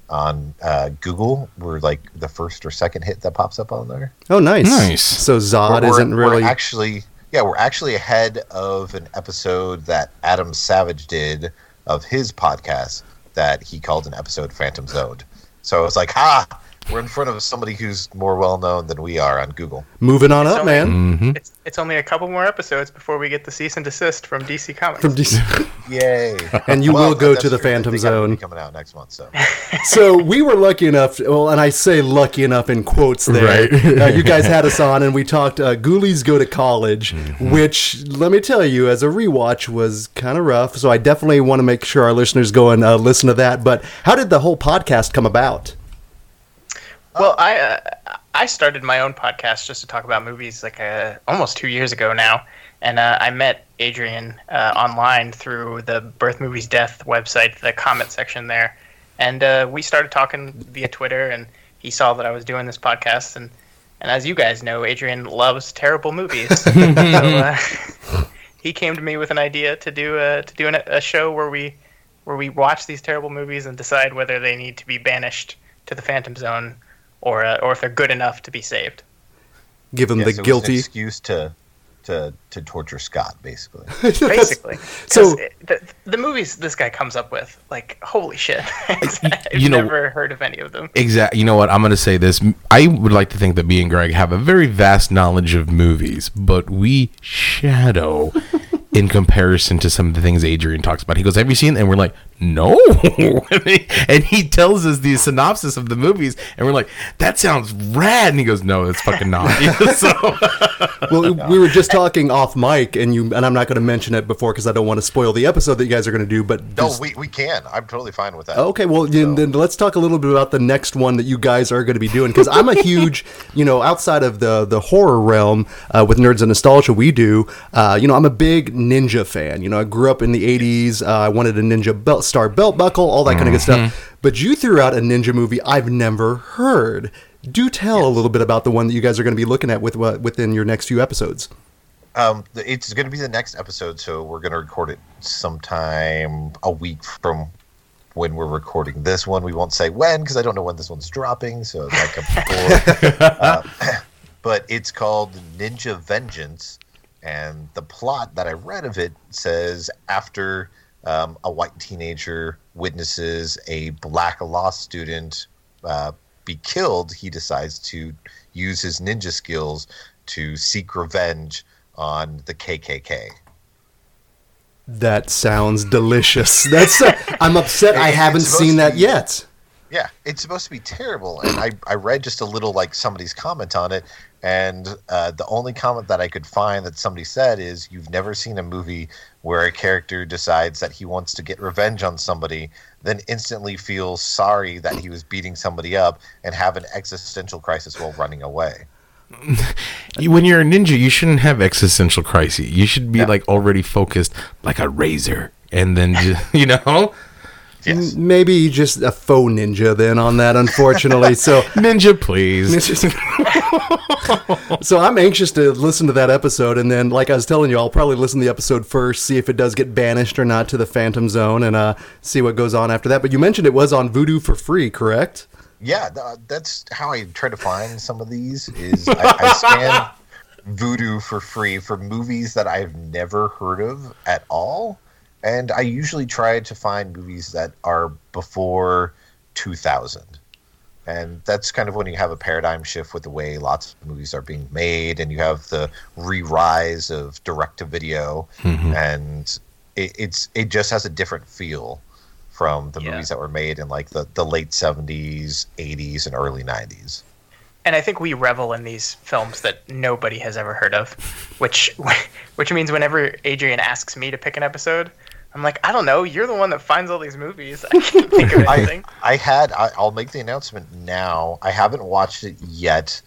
on uh, Google, we're like the first or second hit that pops up on there. Oh, nice. Nice. So Zod We're- isn't we're really. actually yeah we're actually ahead of an episode that Adam Savage did of his podcast that he called an episode Phantom Zoned. So I was like ha. We're in front of somebody who's more well known than we are on Google. Moving on up, So- man. It's, it's only a couple more episodes before we get the cease and desist from DC Comics. From DC. (laughs) Yay! (laughs) And you will go to the. Phantom They gotta be Zone. coming out next month. So (laughs) so we were lucky enough. well, and I say lucky enough in quotes there. Right. uh, you guys had us on, and we talked. Uh, Ghoulies go to college, Mm-hmm. which let me tell you, as a rewatch, was kind of rough. So I definitely want to make sure our listeners go and uh, listen to that. But how did the whole podcast come about? Well, I uh, I started my own podcast just to talk about movies like uh, almost two years ago now, and uh, I met Adrian uh, online through the Birth Movies Death website, the comment section there, and uh, we started talking via Twitter, and he saw that I was doing this podcast, and and as you guys know, Adrian loves terrible movies, (laughs) so uh, (laughs) he came to me with an idea to do a to do an, a show where we where we watch these terrible movies and decide whether they need to be banished to the Phantom Zone or uh, or if they're good enough to be saved. Give them Yeah, the so it was an guilty. excuse to to to torture Scott, basically. (laughs) Basically, So- so the, the movies this guy comes up with, like holy shit, (laughs) I've you know- never heard of any of them. Exactly. You know what? I'm going to say this. I would like to think that me and Greg have a very vast knowledge of movies, but we shadow (laughs) in comparison to some of the things Adrian talks about. He goes, "Have you seen?" And we're like, "No." (laughs) and, he, tells us the synopsis of the movies, and we're like, "That sounds rad." And he goes, "No, it's fucking not." (laughs) (laughs) so, well, we were just talking off mic, and you and I'm not going to mention it before because I don't want to spoil the episode that you guys are going to do. But No, just- we, we can. I'm totally fine with that. Okay, well then, then let's talk a little bit about the next one that you guys are going to be doing because I'm a huge, you know, outside of the the horror realm uh, with nerds and nostalgia, we do. Uh, you know, I'm a big ninja fan. You know, I grew up in the '80s. Uh, I wanted a ninja belt, star belt buckle, all that kind of good stuff. But you threw out a ninja movie I've never heard. Do tell a little bit about the one that you guys are going to be looking at with what within your next few episodes. Um, it's going to be the next episode, so we're going to record it sometime a week from when we're recording this one. We won't say when because I don't know when this one's dropping, so it might (laughs) before. uh, (clears throat) but it's called Ninja Vengeance, and the plot that I read of it says after um, a white teenager witnesses a black law student uh, be killed, he decides to use his ninja skills to seek revenge on the KKK. That sounds delicious. That's. I'm upset I haven't seen that be- yet. Yeah, it's supposed to be terrible, and I, I read just a little like somebody's comment on it, and uh, the only comment that I could find that somebody said is, "You've never seen a movie where a character decides that he wants to get revenge on somebody, then instantly feels sorry that he was beating somebody up and have an existential crisis while running away." (laughs) When you're a ninja, you shouldn't have existential crises. You should be Yeah. like already focused, like a razor, and then just, (laughs) you know, Yes. M- Maybe just a faux ninja then on that, unfortunately. so (laughs) ninja, please. (laughs) so I'm anxious to listen to that episode, and then, like I was telling you, I'll probably listen to the episode first, see if it does get banished or not to the Phantom Zone, and uh, see what goes on after that. But you mentioned it was on Vudu for free, correct? Yeah, th- that's how I try to find some of these. Is I, I scan (laughs) Vudu for free for movies that I've never heard of at all, and I usually try to find movies that are before 2000. And that's kind of when you have a paradigm shift with the way lots of movies are being made, and you have the re-rise of direct-to-video, mm-hmm. and it, it's it just has a different feel from the Yeah. movies that were made in like the, the late 70s 80s and early 90s and I think we revel in these films that nobody has ever heard of, which (laughs) which means whenever Adrian asks me to pick an episode, I'm like, I don't know. You're the one that finds all these movies. I can't (laughs) think of I, anything. I had I, i'll make the announcement now i haven't watched it yet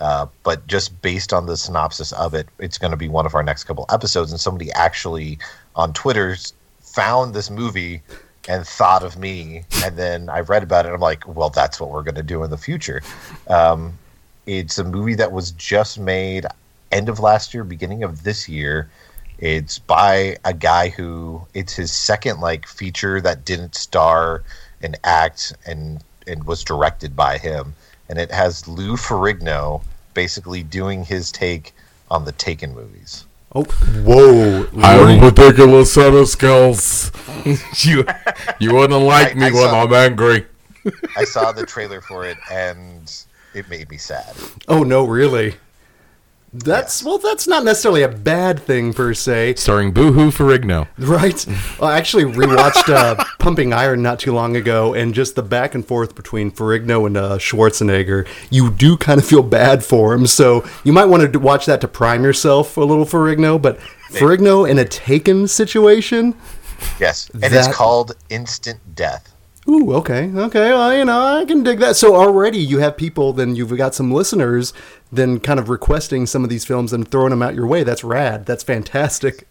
uh, but just based on the synopsis of it it's going to be one of our next couple episodes and somebody actually on twitter found this movie and thought of me and then i read about it and i'm like well that's what we're going to do in the future um, it's a movie that was just made end of last year beginning of this year it's by a guy who it's his second like feature that didn't star and act and and was directed by him and it has Lou Ferrigno basically doing his take on the Taken movies. Oh, whoa! I'm a ridiculous set of skills. you, you wouldn't like I- me I when saw- I'm angry. I saw the trailer for it and it made me sad. Oh no, really? That's well, that's not necessarily a bad thing per se. Starring Boohoo Ferrigno. Right. Well, I actually rewatched uh, Pumping Iron not too long ago, and just the back and forth between Ferrigno and uh, Schwarzenegger, you do kind of feel bad for him. So you might want to watch that to prime yourself a little Ferrigno. But Ferrigno in a Taken situation, Yes, and That- it's called Instant Death. Ooh, okay, okay, well, you know, I can dig that. So already you have people, then you've got some listeners, then kind of requesting some of these films and throwing them out your way. That's rad. That's fantastic.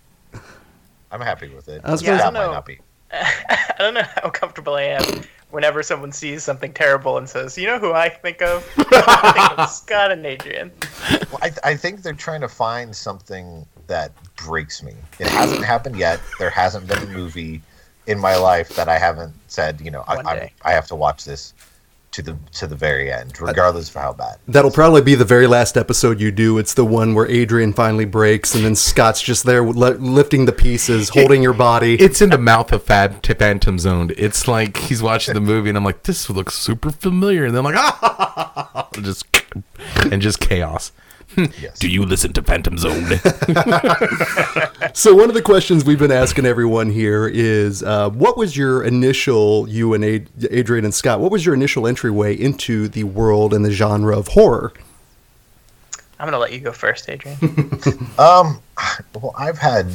I'm happy with it. I was gonna- that I don't might know. not be. (laughs) I don't know how comfortable I am whenever someone sees something terrible and says, "You know who I think of? (laughs) I think of Scott and Adrian." Well, I, I think they're trying to find something that breaks me. It hasn't happened yet. There hasn't been a movie in my life that I haven't said, you know, I, I. I have to watch this to the to the very end, regardless of how bad. That'll probably be the very last episode you do. It's the one where Adrian finally breaks, and then Scott's just there li- lifting the pieces, holding your body. It's in the mouth of Fab to Phantom Zone. It's like he's watching the movie, and I'm like, this looks super familiar. And then like, (laughs) ah, just and just chaos. Yes. Do you listen to Phantom Zone? (laughs) so one of the questions we've been asking everyone here is, uh, what was your initial, you and Ad- Adrian and Scott, what was your initial entryway into the world and the genre of horror? I'm gonna let you go first, Adrian. (laughs) Um, well, I've had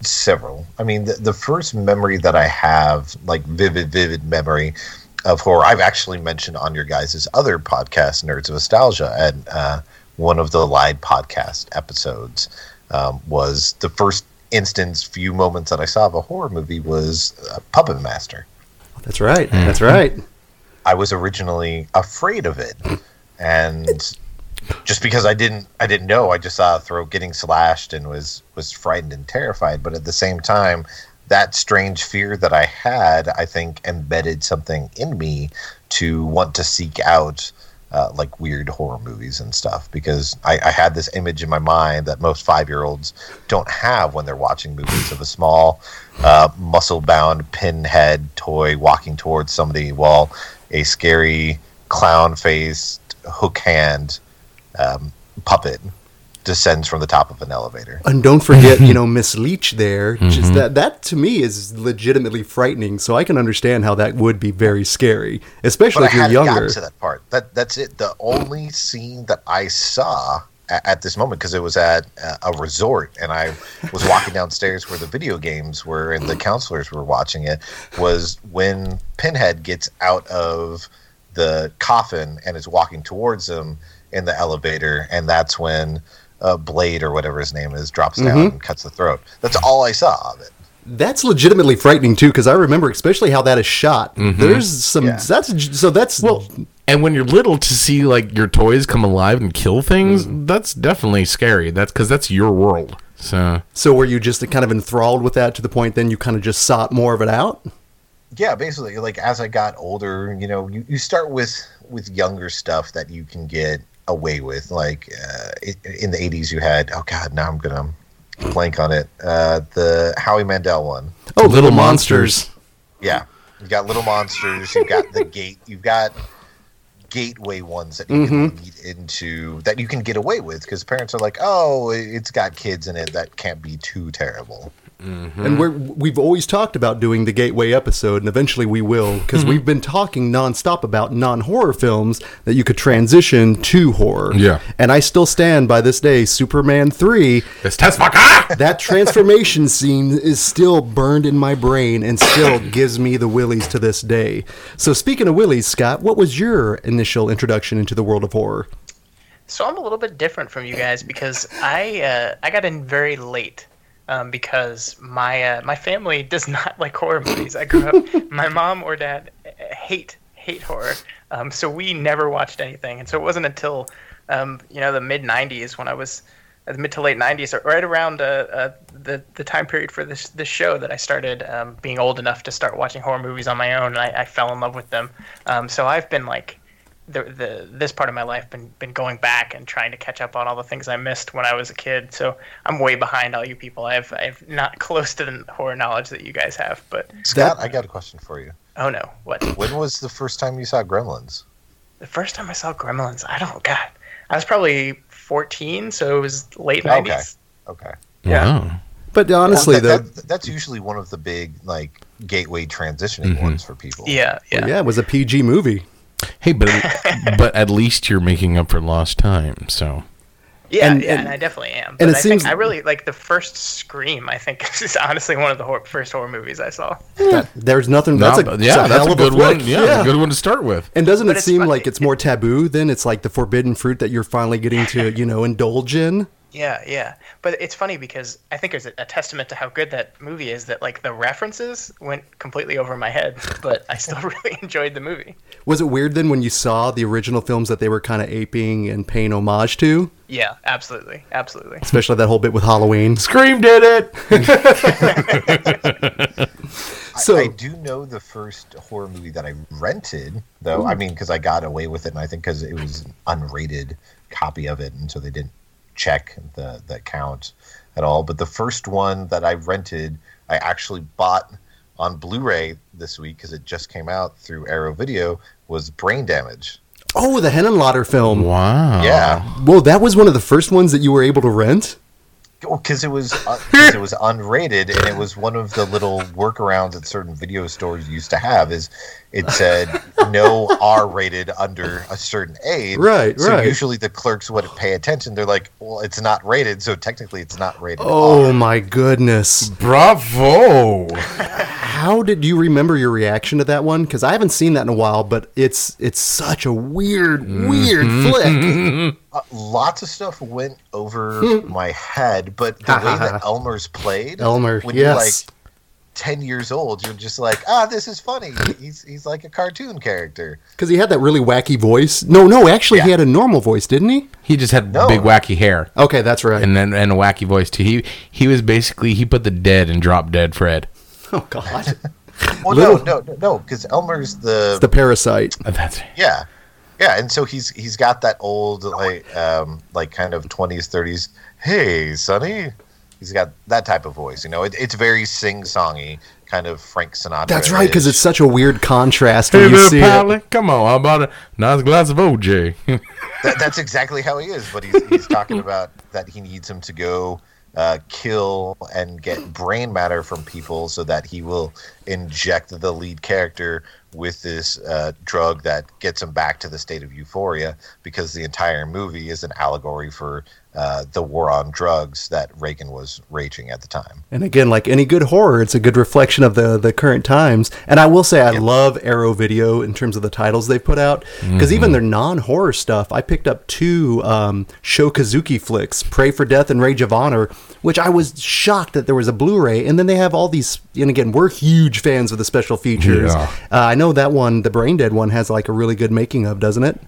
several. I mean, the, the first memory that I have, like vivid, vivid memory of horror, I've actually mentioned on your guys' other podcast, Nerds of Nostalgia, and uh, one of the live podcast episodes um, was the first instance, few moments that I saw of a horror movie was uh, Puppet Master. That's right. That's right. I was originally afraid of it, and just because I didn't I didn't know, I just saw a throat getting slashed and was was frightened and terrified. But at the same time, that strange fear that I had, I think, embedded something in me to want to seek out. Uh, like weird horror movies and stuff because I, I had this image in my mind that most five year olds don't have when they're watching movies of a small, uh, muscle bound pinhead toy walking towards somebody while a scary clown faced hook hand um, puppet descends from the top of an elevator. And don't forget, you (laughs) know, Miss Leach there. Just that that to me is legitimately frightening. So I can understand how that would be very scary, especially But I if you're hadn't younger. gotten to that part. That that's it. The only scene that I saw at, at this moment because it was at uh, a resort and I was walking (laughs) downstairs where the video games were and the counselors were watching it was when Pinhead gets out of the coffin and is walking towards them in the elevator and that's when uh, Blade or whatever his name is drops down Mm-hmm. and cuts the throat. That's all I saw of it. That's legitimately frightening too, because I remember especially how that is shot. There's some. Yeah. That's so. That's well. And when you're little, to see like your toys come alive and kill things, that's definitely scary. That's because that's your world. So So were you just kind of enthralled with that to the point then you kind of just sought more of it out? yeah basically like as i got older you know you, you start with with younger stuff that you can get away with like uh, in the 80s you had oh god now i'm gonna blank on it uh, the howie mandel one. Oh, Little Monsters. yeah. You've got little monsters you've got the gate you've got gateway ones that you can lead into that you can get away with because parents are like oh it's got kids in it that can't be too terrible Mm-hmm. And we're we've always talked about doing the gateway episode, and eventually we will, because mm-hmm. we've been talking nonstop about non-horror films that you could transition to horror. Yeah. And I still stand by this day, Superman three. it's test fucker. Ah! That transformation scene is still burned in my brain and still (laughs) gives me the willies to this day. So speaking of willies, Scott, what was your initial introduction into the world of horror? So I'm a little bit different from you guys because I uh, I got in very late um, because my uh, my family does not (laughs) like horror movies. I grew up. (laughs) my mom or dad hate hate horror, um, so we never watched anything. And so it wasn't until um, you know the mid '90s when I was uh, the mid to late '90s, or right around uh, uh, the the time period for this this show that I started um, being old enough to start watching horror movies on my own, and I, I fell in love with them. Um, so I've been like the, the this part of my life been been going back and trying to catch up on all the things I missed when I was a kid. So I'm way behind all you people. I have I have not (laughs) close to the horror knowledge that you guys have. But scott i got a question for you oh no, what? when was the first time you saw gremlins The first time I saw Gremlins, I don't God, I was probably 14, so it was late 90s. Okay. okay Wow. But honestly, Well, though, that, that- that's usually one of the big like gateway transitioning Mm-hmm. ones for people. Yeah, yeah. yeah, it was a PG movie. Hey, but (laughs) but at least you're making up for lost time. So Yeah, And- yeah, and- and, I definitely am. and But it I seems- think I really like the first Scream. I think (laughs) is honestly one of the hor- first horror movies I saw. That- there's nothing. That's No, a, yeah, it's a that's hell a good one. Yeah, a good one to start with. And doesn't But it seem funny. like it's more taboo then? It's like the forbidden fruit that you're finally getting to, you know, indulge in. Yeah, yeah. But it's funny because I think it's a, a testament to how good that movie is that like the references went completely over my head, (laughs) but I still (laughs) really enjoyed the movie. Was it weird then when you saw the original films that they were kind of aping and paying homage to? Yeah, absolutely, absolutely. Especially that whole bit with Halloween. Scream did it. (laughs) So- I, I do know the first horror movie that I rented, though. I hmm. mean, because I got away with it, and I think because it was an unrated copy of it, and so they didn't check the the count at all. But the first one that I rented, I actually bought on Blu-ray this week because it just came out through Arrow Video. Was Brain Damage? Oh, the Henenlotter film. Wow. Yeah, Whoa, that was one of the first ones that you were able to rent? because it was uh, (laughs) 'cause it was unrated, and it was one of the little workarounds that certain video stores used to have. Is it said no R-rated under a certain age? Right, so right. usually the clerks wouldn't pay attention. They're like, "Well, it's not rated, so technically it's not rated." Oh R." my goodness. Bravo. How did you remember your reaction to that one? Because I haven't seen that in a while, but it's it's such a weird, weird flick. (laughs) Uh, lots of stuff went over my head, but the way that (laughs) Elmer's played, Elmer, when you're like yes. ten years old, you're just like, "Ah, this is funny." He's he's like a cartoon character. Because he had that really wacky voice. No, no, actually, he had a normal voice, didn't he? He just had No. big wacky hair Okay, that's right. and then and a wacky voice too. He he was basically he put the dead in drop dead Fred. (laughs) oh God, (laughs) Well, Little- no, no, no, because Elmer's the the parasite. Uh, That's Yeah, yeah, and so he's he's got that old like um like kind of twenties thirties. Hey, Sonny. He's got that type of voice. You know, it, it's very sing songy, kind of Frank Sinatra. That's right, because it's such a weird contrast when Hey you there, see it. Pally. Come on, how about a nice glass of OJ? (laughs) that, that's exactly how he is. But he's he's talking (laughs) about that he needs him to go uh, kill and get brain matter from people so that he will inject the lead character with this uh, drug that gets him back to the state of euphoria because the entire movie is an allegory for uh, the war on drugs that Reagan was raging at the time. And again, like any good horror, it's a good reflection of the the current times. And I will say, I love Arrow Video in terms of the titles they put out because even their non horror stuff, I picked up two um, Sho Kosugi flicks, Pray for Death and Rage of Honor, which I was shocked that there was a Blu-ray. And then they have all these. And again, we're huge fans of the special features. Yeah. Uh, I know that one, the Brain Dead one, has like a really good making of, doesn't it?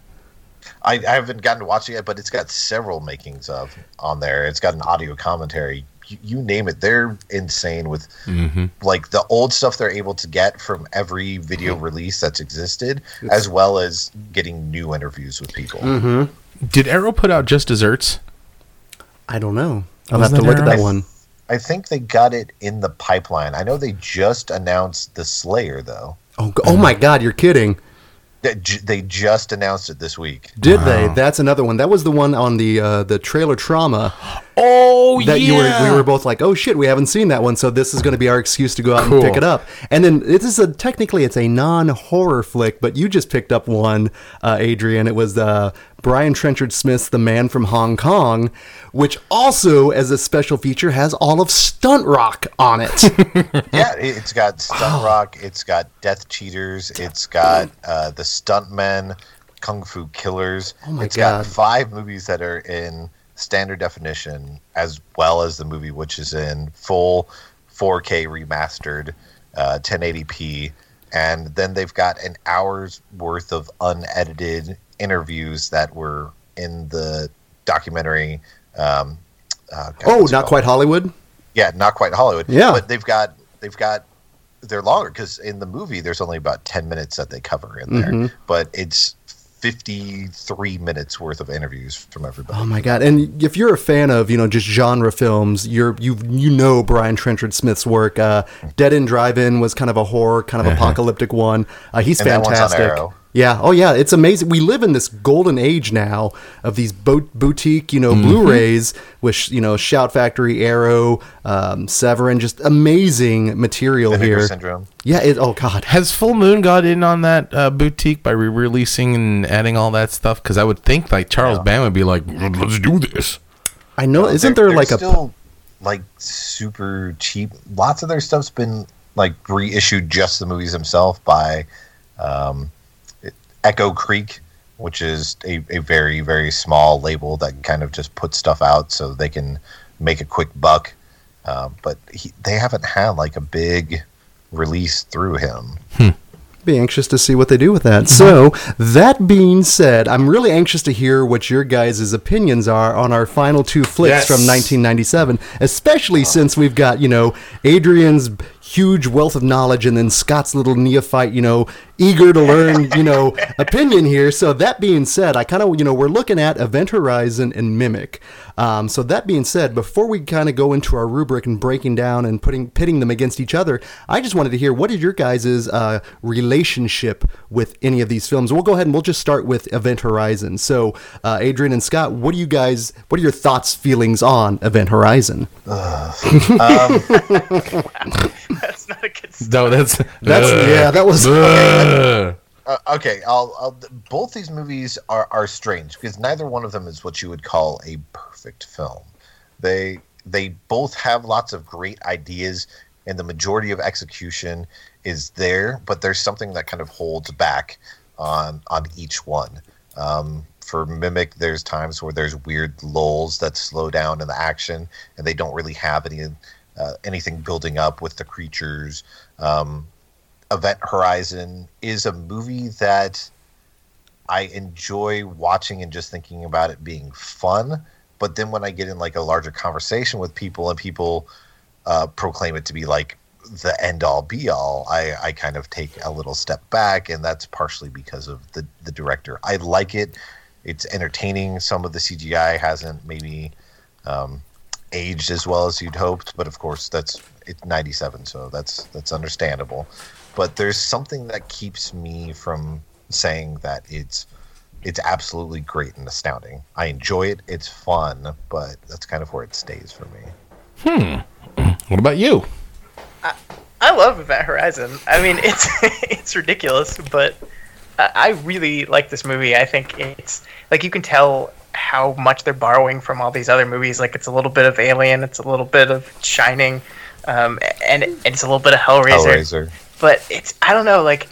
I, I haven't gotten to watch it yet, but it's got several makings of on there. It's got an audio commentary. You, you name it, they're insane with mm-hmm. like the old stuff they're able to get from every video mm-hmm. release that's existed, as well as getting new interviews with people. Mm-hmm. Did Arrow put out Just Desserts? I don't know. I'll Was have to that look at that one. I think they got it in the pipeline. I know they just announced the Slayer though. Oh, oh my God, you're kidding. They They just announced it this week. Did they? That's another one. That was the one on the uh, the trailer trauma. (gasps) Oh that yeah. you were we were both like, oh shit, we haven't seen that one, so this is going to be our excuse to go out Cool. and pick it up. And then this is a technically it's a non horror flick, but you just picked up one, uh, Adrian. It was uh, Brian Trenchard Smith's The Man from Hong Kong, which also as a special feature has all of Stunt Rock on it. (laughs) yeah, it- it's got Stunt Rock, it's got Death Cheaters, it's got uh, the Stuntmen, Kung Fu Killers. Oh my It's God. got five movies that are in standard definition, as well as the movie which is in full 4K remastered, uh, 1080p, and then they've got an hour's worth of unedited interviews that were in the documentary. Um, uh, God, oh, not quite Hollywood. Yeah, not quite Hollywood. Yeah. but they've got they've got they're longer because in the movie there's only about ten minutes that they cover in there, Mhm. but it's fifty three minutes worth of interviews from everybody. Oh my god! And if you're a fan of you know just genre films, you're you you know Brian Trenchard Smith's work. Uh, Dead End Drive-In was kind of a horror, kind of apocalyptic one. Uh, he's And that one's on fantastic. Arrow. Yeah. Oh yeah. It's amazing. We live in this golden age now of these bo- boutique you know Blu-rays with you know Shout Factory, Arrow, um, Severin, just amazing material Vinegar here. Syndrome. Yeah. It, oh god. Has Full Moon got in on that uh, boutique by re-releasing and adding all that stuff? Because I would think like Charles Band would be like, let's do this. I know. Isn't there like they're a still like super cheap? Lots of their stuff's been like reissued just the movies themselves by um, Echo Creek, which is a, a very very small label that kind of just puts stuff out so they can make a quick buck. Uh, but he, they haven't had like a big release through him. be anxious to see what they do with that. So, that being said, I'm really anxious to hear what your guys' opinions are on our final two flicks Yes. from 1997, especially since we've got, you know, Adrian's huge wealth of knowledge and then Scott's little neophyte, you know, eager to learn, you know, (laughs) opinion here. So, that being said, I kind of, you know, we're looking at Event Horizon and Mimic. Um, so, that being said, before we kind of go into our rubric and breaking down and putting pitting them against each other, I just wanted to hear what is your guys' uh, relationship with any of these films. We'll go ahead and we'll just start with Event Horizon. So, uh, Adrian and Scott, what do you guys, what are your thoughts, feelings on Event Horizon? (laughs) That's not a good. Start. No, that's That's yeah, that was. Ugh. Uh, okay, I'll, I'll. Both these movies are are strange because neither one of them is what you would call a perfect film. They they both have lots of great ideas, and the majority of execution is there, but there's something that kind of holds back on on each one. Um, for Mimic, there's times where there's weird lulls that slow down in the action, and they don't really have any uh, anything building up with the creatures. Um, Event Horizon is a movie that I enjoy watching and just thinking about it being fun. But then when I get in like a larger conversation with people and people uh, proclaim it to be like the end all be all, I, I kind of take a little step back, and that's partially because of the the director. I like it; it's entertaining. Some of the CGI hasn't maybe um, aged as well as you'd hoped, but of course that's it's '97, so that's that's understandable. But there's something that keeps me from saying that it's it's absolutely great and astounding. I enjoy it. It's fun, but that's kind of where it stays for me. Hmm. What about you? I love Event Horizon. I mean, (laughs) it's it's ridiculous, but I I really like this movie. I think it's like you can tell how much they're borrowing from all these other movies. Like it's a little bit of Alien, it's a little bit of Shining, um, and, and it's a little bit of Hellraiser. Hellraiser. But it's I don't know. Like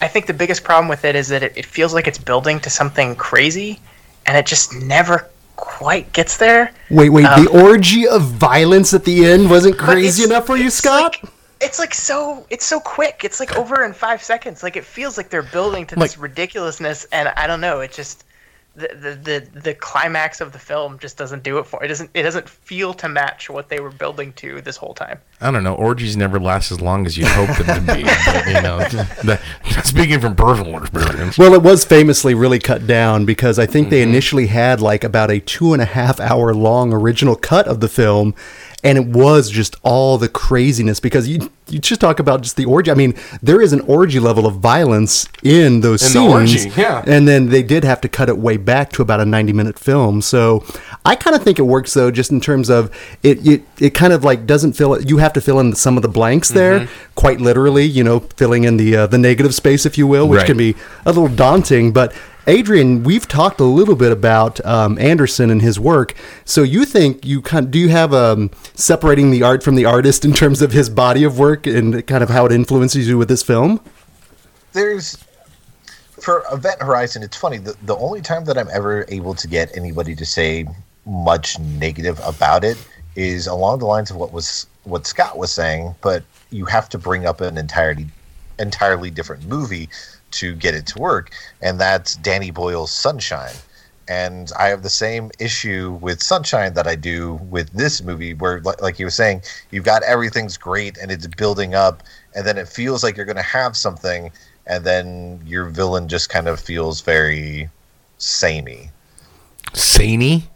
I think the biggest problem with it is that it, it feels like it's building to something crazy, and it just never quite gets there. Wait, wait. Um, the orgy of violence at the end wasn't crazy enough for you, Scott? like- it's like so it's so quick. It's like over in five seconds. Like it feels like they're building to Like- this ridiculousness, and I don't know. It just the, the the the climax of the film just doesn't do it for it. Doesn't it doesn't feel to match what they were building to this whole time. I don't know. Orgies never last as long as you hope them to be. but, you know, (laughs) the, speaking from personal experience. Well, it was famously really cut down because I think they Mm-hmm. initially had like about a two and a half hour long original cut of the film. And it was just all the craziness because you you just talk about just the orgy. I mean, there is an orgy level of violence in those In scenes. orgy, yeah. And then they did have to cut it way back to about a 90 minute film. So I kind of think it works though, just in terms of it, it, it kind of like doesn't fill it. You have to fill in some of the blanks there, Mm-hmm. quite literally, you know, filling in the, uh, the negative space, if you will, which Right. can be a little daunting. But Adrian, we've talked a little bit about um, Anderson and his work. So you think you kind of, do you have um, separating the art from the artist in terms of his body of work and kind of how it influences you with this film? there's for Event Horizon, it's funny. The, the only time that I'm ever able to get anybody to say much negative about it is along the lines of what was what Scott was saying, but you have to bring up an entirely entirely different movie to get it to work, and that's Danny Boyle's Sunshine. And I have the same issue with Sunshine that I do with this movie, where, like you were saying, you've got everything's great and it's building up, and then it feels like you're going to have something, and then your villain just kind of feels very samey. Samey?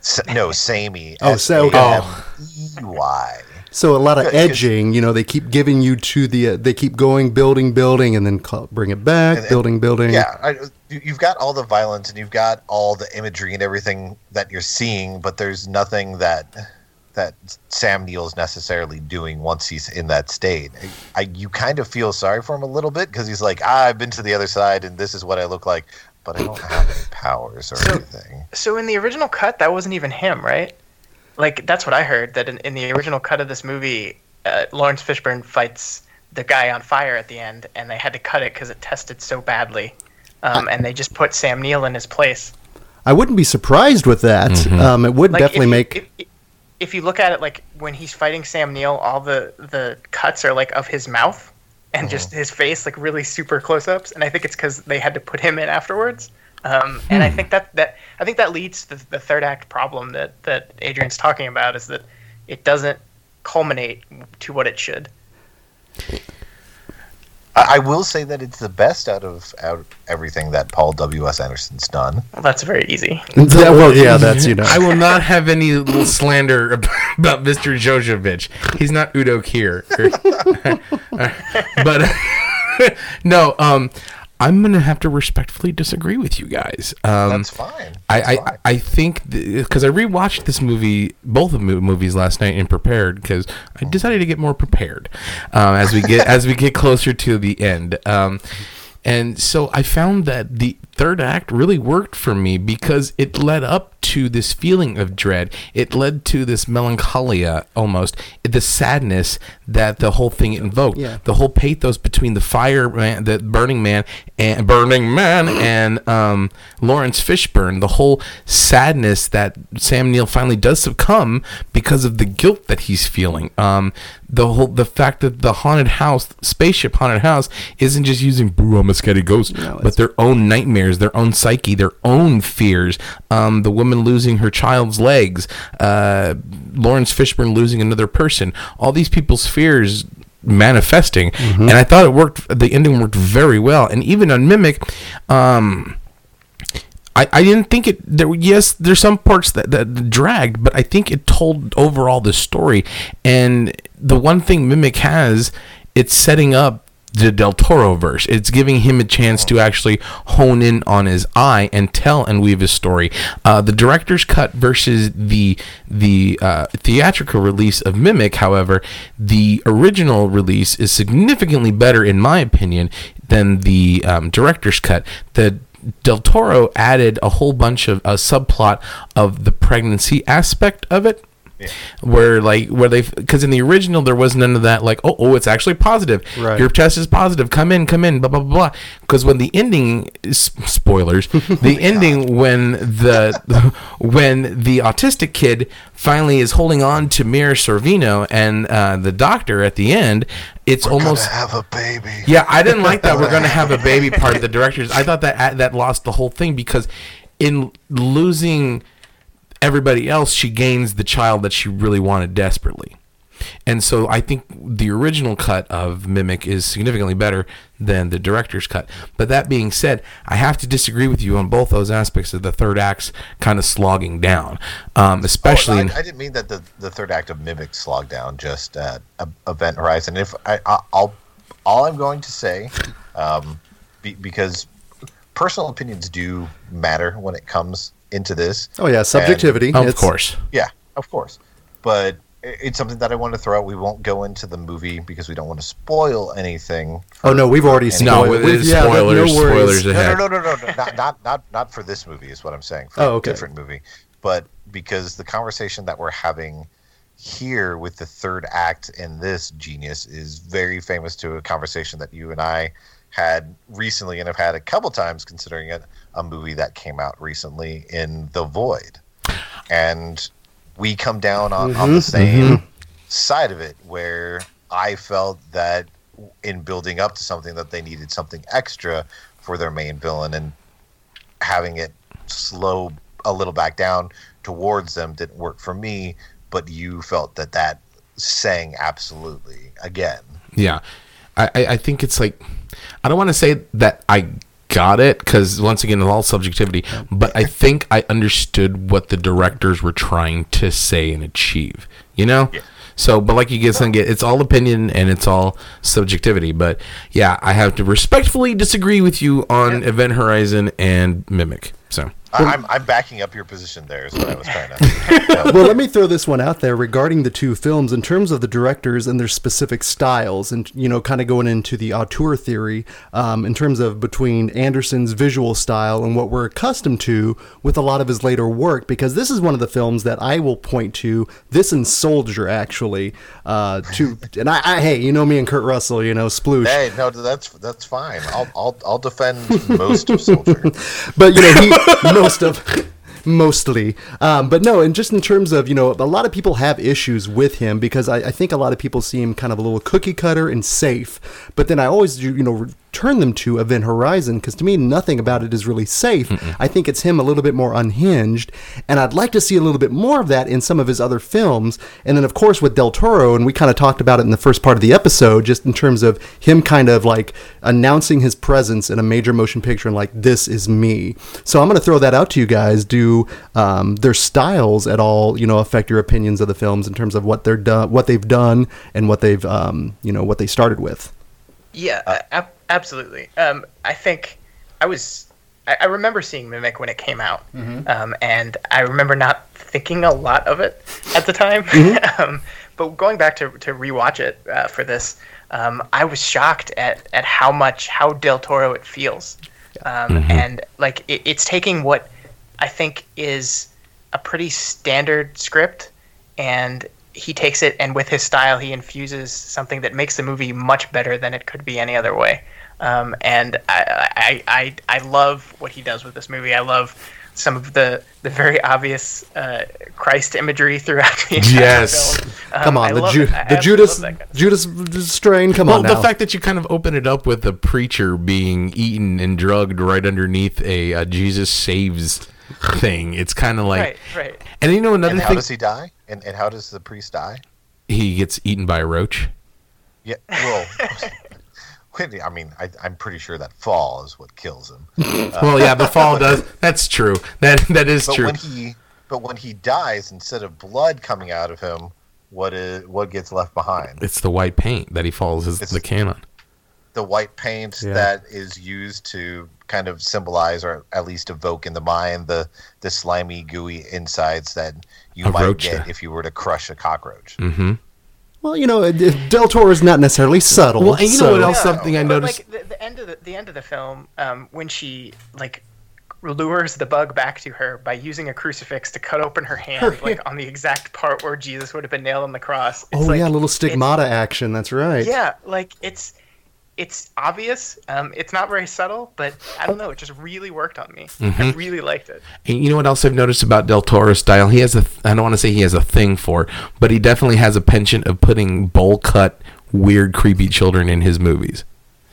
S- no, samey. Oh, so- S-A-M-E-Y. So a lot of edging, you know, they keep giving you to the, uh, they keep going, building, building, and then call, bring it back, And- and- building, building. Yeah, I, you- you've got all the violence and you've got all the imagery and everything that you're seeing, but there's nothing that that Sam Neill's necessarily doing once he's in that state. I, I you kind of feel sorry for him a little bit because he's like, ah, I've been to the other side and this is what I look like, but I don't have any (laughs) powers or anything. So in the original cut, that wasn't even him, right? Like that's what I heard. That in, in the original cut of this movie, uh, Laurence Fishburne fights the guy on fire at the end, and they had to cut it because it tested so badly, um, and they just put Sam Neill in his place. I wouldn't be surprised with that. Um, it would Like definitely if make. If, if you look at it, like when he's fighting Sam Neill, all the the cuts are like of his mouth and just his face, like really super close ups. And I think it's because they had to put him in afterwards. Um, and I think that that I think that leads to the, the third act problem that that Adrian's talking about is that it doesn't culminate to what it should. I, I will say that it's the best out of out everything that Paul W. S. Anderson's done. Well, that's very easy. Yeah, well, yeah, that's you (laughs) know. I will not have any little slander (laughs) about Mr. Jovovich. He's not Udo Kier. (laughs) but no, um, I'm gonna have to respectfully disagree with you guys. Um, That's fine. I, That's I, fine. I think because I rewatched this movie, both of the movies last night and prepared because I decided to get more prepared um, as we get as we get (laughs) closer to the end. Um, and so I found that the third act really worked for me because it led up to this feeling of dread. It led to this melancholia almost, the sadness that the whole thing invoked. Yeah. The whole pathos between the fireman, the Burning Man, and Burning Man, and um, Laurence Fishburne. The whole sadness that Sam Neill finally does succumb because of the guilt that he's feeling. Um, the whole the fact that the haunted house, spaceship haunted house, isn't just using "Boo, I'm a scary ghost," but their own nightmares, their own psyche, their own fears. Um, the woman losing her child's legs, uh, Laurence Fishburne losing another person. All these people's fears manifesting, and I thought it worked. The ending worked very well, and even on Mimic. Um, I, I didn't think it there yes there's some parts that, that dragged but I think it told overall the story and the one thing Mimic has it's setting up the Del Toro verse. It's giving him a chance to actually hone in on his eye and tell and weave his story. Uh, the director's cut versus the the uh, theatrical release of Mimic, however, the original release is significantly better, in my opinion, than the um, director's cut. The Del Toro added a whole bunch of a subplot of the pregnancy aspect of it. Where like where they because in the original there was none of that like oh oh it's actually positive Right. your test is positive come in come in blah blah blah because when the ending spoilers (laughs) the ending when the (laughs) when the autistic kid finally is holding on to Mira Sorvino and uh, the doctor at the end it's almost have a baby. yeah, I didn't like that. We're going to have a baby part of the (laughs) directors. I thought that that lost the whole thing because in losing everybody else, she gains the child that she really wanted desperately. And so I think the original cut of Mimic is significantly better than the director's cut. But that being said, I have to disagree with you on both those aspects of the third act's kind of slogging down, um, especially. Oh, I, I didn't mean that the, the third act of Mimic slogged down, just uh, Event Horizon. If I, I, I'll, all I'm going to say, um, be, because personal opinions do matter when it comes into this. Oh yeah, subjectivity. of It's- course. Yeah, of course. But it's something that I want to throw out. We won't go into the movie because we don't want to spoil anything. Oh no, we've already No, spoiled. it we've- is yeah, no spoilers, worries. spoilers. No, ahead. no, no, no, no, not, not, not, not for this movie is what I'm saying. For Oh, a okay. different movie, but because the conversation that we're having here with the third act in this genius is very famous to a conversation that you and I had recently and have had a couple times considering it a movie that came out recently in The Void. And we come down on, on the mm-hmm. same mm-hmm. side of it where I felt that in building up to something that they needed something extra for their main villain and having it slow a little back down towards them didn't work for me but you felt that that sang absolutely again. Yeah, I I think it's like I don't want to say that I got it because once again it's all subjectivity, but I think I understood what the directors were trying to say and achieve. You know. So, but like you get some get, it's all opinion and it's all subjectivity. But yeah, I have to respectfully disagree with you on Event Horizon and Mimic. So I'm, I'm backing up your position there is what i was trying to (laughs) well, let me throw this one out there regarding the two films in terms of the directors and their specific styles, and you know, kind of going into the auteur theory um, in terms of between Anderson's visual style and what we're accustomed to with a lot of his later work. Because this is one of the films that I will point to. This and Soldier, actually, uh, to (laughs) and I, I, hey, you know me and Kurt Russell, you know, sploosh. hey no that's that's fine i'll i'll, I'll defend most of soldier (laughs) but you know he most of (laughs) mostly. Um, but no and just in terms of you know a lot of people have issues with him because I, I think a lot of people see him kind of a little cookie cutter and safe. But then i always you know turn them to event horizon because to me nothing about it is really safe. I think it's him a little bit more unhinged and i'd like to see a little bit more of that in some of his other films. And then of course with del toro and we kind of talked about it in the first part of the episode just in terms of him kind of like announcing his presence in a major motion picture and like this is me. So i'm going to throw that out to you guys. Do um, their styles at all you know affect your opinions of the films in terms of what they're done what they've done and what they've um, you know what they started with? Yeah, ab- absolutely. Um, I think I was. I, I remember seeing Mimic when it came out, um, and I remember not thinking a lot of it at the time. (laughs) um, but going back to to rewatch it uh, for this, um, I was shocked at at how much how Del Toro it feels, um, and like it, it's taking what I think is a pretty standard script and he takes it and with his style he infuses something that makes the movie much better than it could be any other way um, and I, I, I, I love what he does with this movie i love some of the, the very obvious uh, Christ imagery throughout the entire Yes. film. Um, come I on the, Ju- I the judas kind of judas strain come well, on the fact that you kind of open it up with the preacher being eaten and drugged right underneath a, uh Jesus saves thing, it's kind of like. right right And you know another and how thing, does he die and, and how does the priest die he gets eaten by a roach. yeah well (laughs) I mean, I, I'm pretty sure that fall is what kills him. (laughs) well, yeah, the fall (laughs) does. That's true. That that is But true. when he, but when he dies, instead of blood coming out of him, what is what gets left behind? It's the white paint that he falls as It's- the can on. The white paint Yeah. that is used to kind of symbolize or at least evoke in the mind the the slimy gooey insides that you A might roach, get if you were to crush a cockroach. Mm-hmm. Well, you know, Del Toro is not necessarily subtle. Well, and you know what else? something I noticed- Like the, the end of the, the end of the film, um, when she like lures the bug back to her by using a crucifix to cut open her hand, like on the exact part where Jesus would have been nailed on the cross. It's oh like, yeah, a little stigmata action. That's right. Yeah, like it's it's obvious. Um, it's not very subtle, but I don't know. It just really worked on me. I Mm-hmm. really liked it. And you know what else I've noticed about Del Toro's style? He has a, I don't want to say he has a thing for, but he definitely has a penchant of putting bowl cut, weird, creepy children in his movies.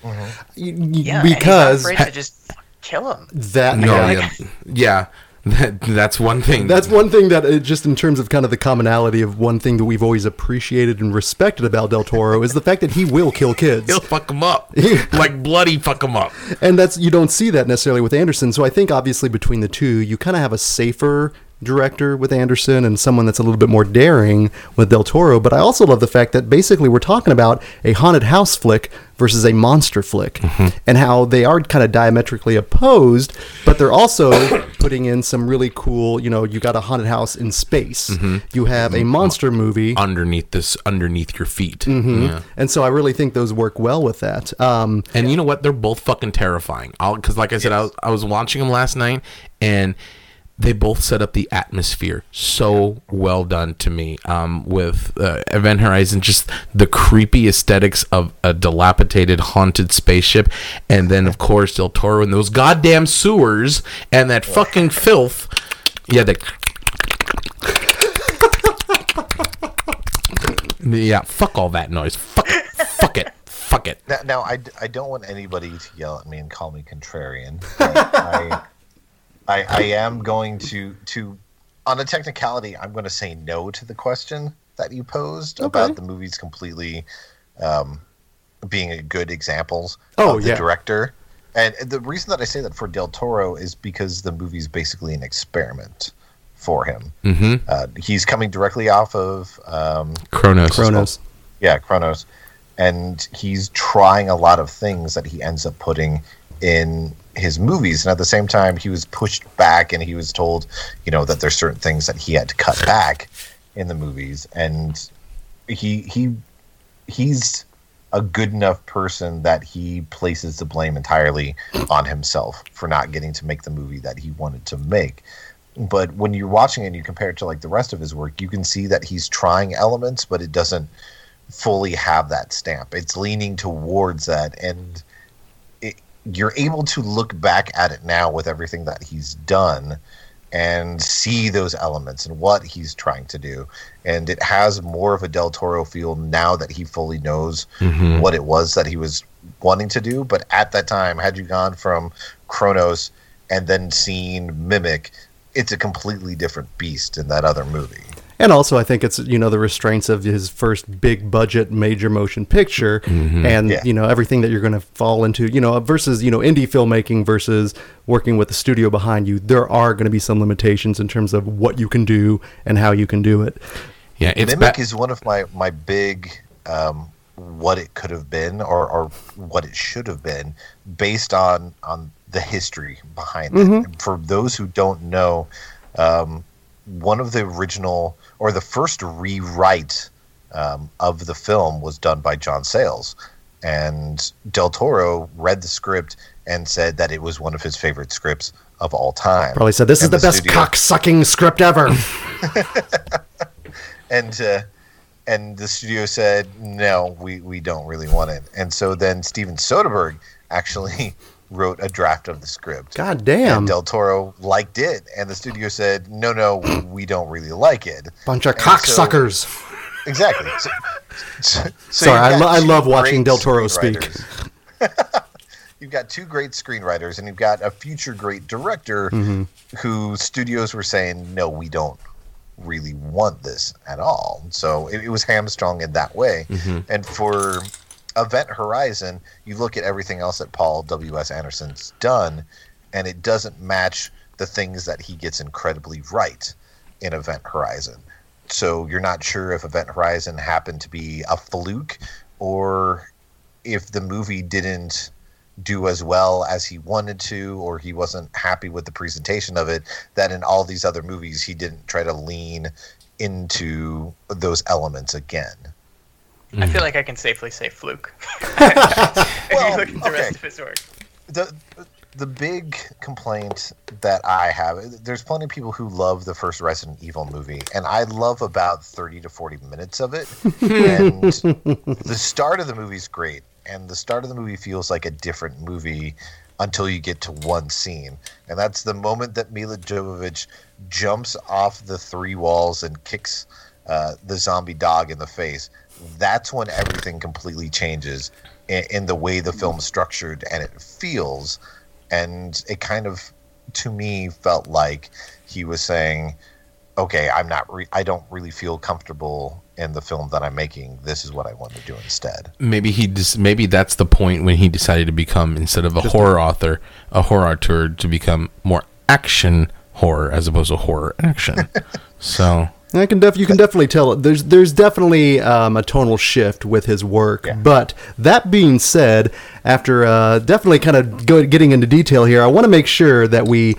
Y- y- Yeah, because and he's not afraid to just kill him. that No, yeah, (laughs) yeah, yeah, that, that's one thing. That's one thing that, uh, just in terms of kind of the commonality of one thing that we've always appreciated and respected about Del Toro is the fact that he will kill kids. He'll fuck them up, (laughs) like bloody fuck them up. and that's you don't see that necessarily with Anderson. So I think obviously between the two, you kind of have a safer director with Anderson and someone that's a little bit more daring with Del Toro. But I also love the fact that basically we're talking about a haunted house flick versus a monster flick, and how they are kind of diametrically opposed, but they're also (coughs) putting in some really cool. You know, you got a haunted house in space. You have a monster movie. Underneath this, underneath your feet. Mm-hmm. Yeah. And so I really think those work well with that. Um, And you know what? They're both fucking terrifying. Because, like I said, I, was, I was watching them last night, and they both set up the atmosphere so well done to me. Um, with uh, Event Horizon, just the creepy aesthetics of a dilapidated, haunted spaceship, and then of course Del Toro and those goddamn sewers and that fucking filth. Yeah, they. (laughs) Yeah, fuck all that noise. Fuck it. Fuck it. Fuck it. Now, now I, I don't want anybody to yell at me and call me contrarian. (laughs) I, I, I am going to to on a technicality. I'm going to say no to the question that you posed about the movies completely um, being a good examples Oh, of the yeah. director. And the reason that I say that for Del Toro is because the movie is basically an experiment for him. Mm-hmm. Uh, he's coming directly off of um, Cronos. Cronos. yeah, Cronos, and he's trying a lot of things that he ends up putting in his movies. And at the same time, he was pushed back, and he was told, you know, that there's certain things that he had to cut back in the movies, and he he he's a good enough person that he places the blame entirely on himself for not getting to make the movie that he wanted to make. But when you're watching it and you compare it to like the rest of his work, you can see that he's trying elements, but it doesn't fully have that stamp. It's leaning towards that, and you're able to look back at it now with everything that he's done and see those elements and what he's trying to do. And it has more of a Del Toro feel now that he fully knows Mm-hmm. what it was that he was wanting to do. But at that time, had you gone from Cronos and then seen Mimic, it's a completely different beast in that other movie. And also, I think it's you know the restraints of his first big budget major motion picture, and Yeah. you know everything that you're going to fall into. You know versus you know indie filmmaking versus working with the studio behind you. There are going to be some limitations in terms of what you can do and how you can do it. Yeah, it's Mimic ba- is one of my my big um, what it could have been or, or what it should have been based on on the history behind it. For those who don't know, um, one of the original or the first rewrite um, of the film was done by John Sayles, and Del Toro read the script and said that it was one of his favorite scripts of all time. Probably said this And is the, best cock sucking script ever. (laughs) (laughs) and uh, and the studio said no, we we don't really want it. And so then Steven Soderbergh actually (laughs) wrote a draft of the script. God damn, And Del Toro liked it, and the studio said, "No, no, (clears throat) we don't really like it." bunch of and cock so- suckers. Exactly. So, so, (laughs) so Sorry, I lo- I love watching Del Toro speak. (laughs) you've got two great screenwriters, and you've got a future great director Mm-hmm. who studios were saying, "No, we don't really want this at all." So it, it was hamstrung in that way. And for Event Horizon, you look at everything else that Paul W. S. Anderson's done, and it doesn't match the things that he gets incredibly right in Event Horizon. So you're not sure if Event Horizon happened to be a fluke or if the movie didn't do as well as he wanted to or he wasn't happy with the presentation of it that in all these other movies he didn't try to lean into those elements again I feel like I can safely say fluke. (laughs) if Well, you look at the okay. rest of his work. the the big complaint that I have there's plenty of people who love the first Resident Evil movie and I love about 30 to 40 minutes of it and (laughs) the start of the movie is great and the start of the movie feels like a different movie until you get to one scene and that's the moment that Milla Jovovich jumps off the three walls and kicks uh, the zombie dog in the face that's when everything completely changes in, in the way the film's structured and it feels. And it kind of to me felt like he was saying okay i'm not re- i don't really feel comfortable in the film that i'm making. This is what i want to do instead. Maybe he just maybe that's the point when he decided to become instead of a horror author a horror auteur to become more action horror as opposed to horror action. (laughs) So I can def- you can definitely tell it. There's there's definitely um, a tonal shift with his work. But that being said, after uh, definitely kind of go, getting into detail here, I want to make sure that we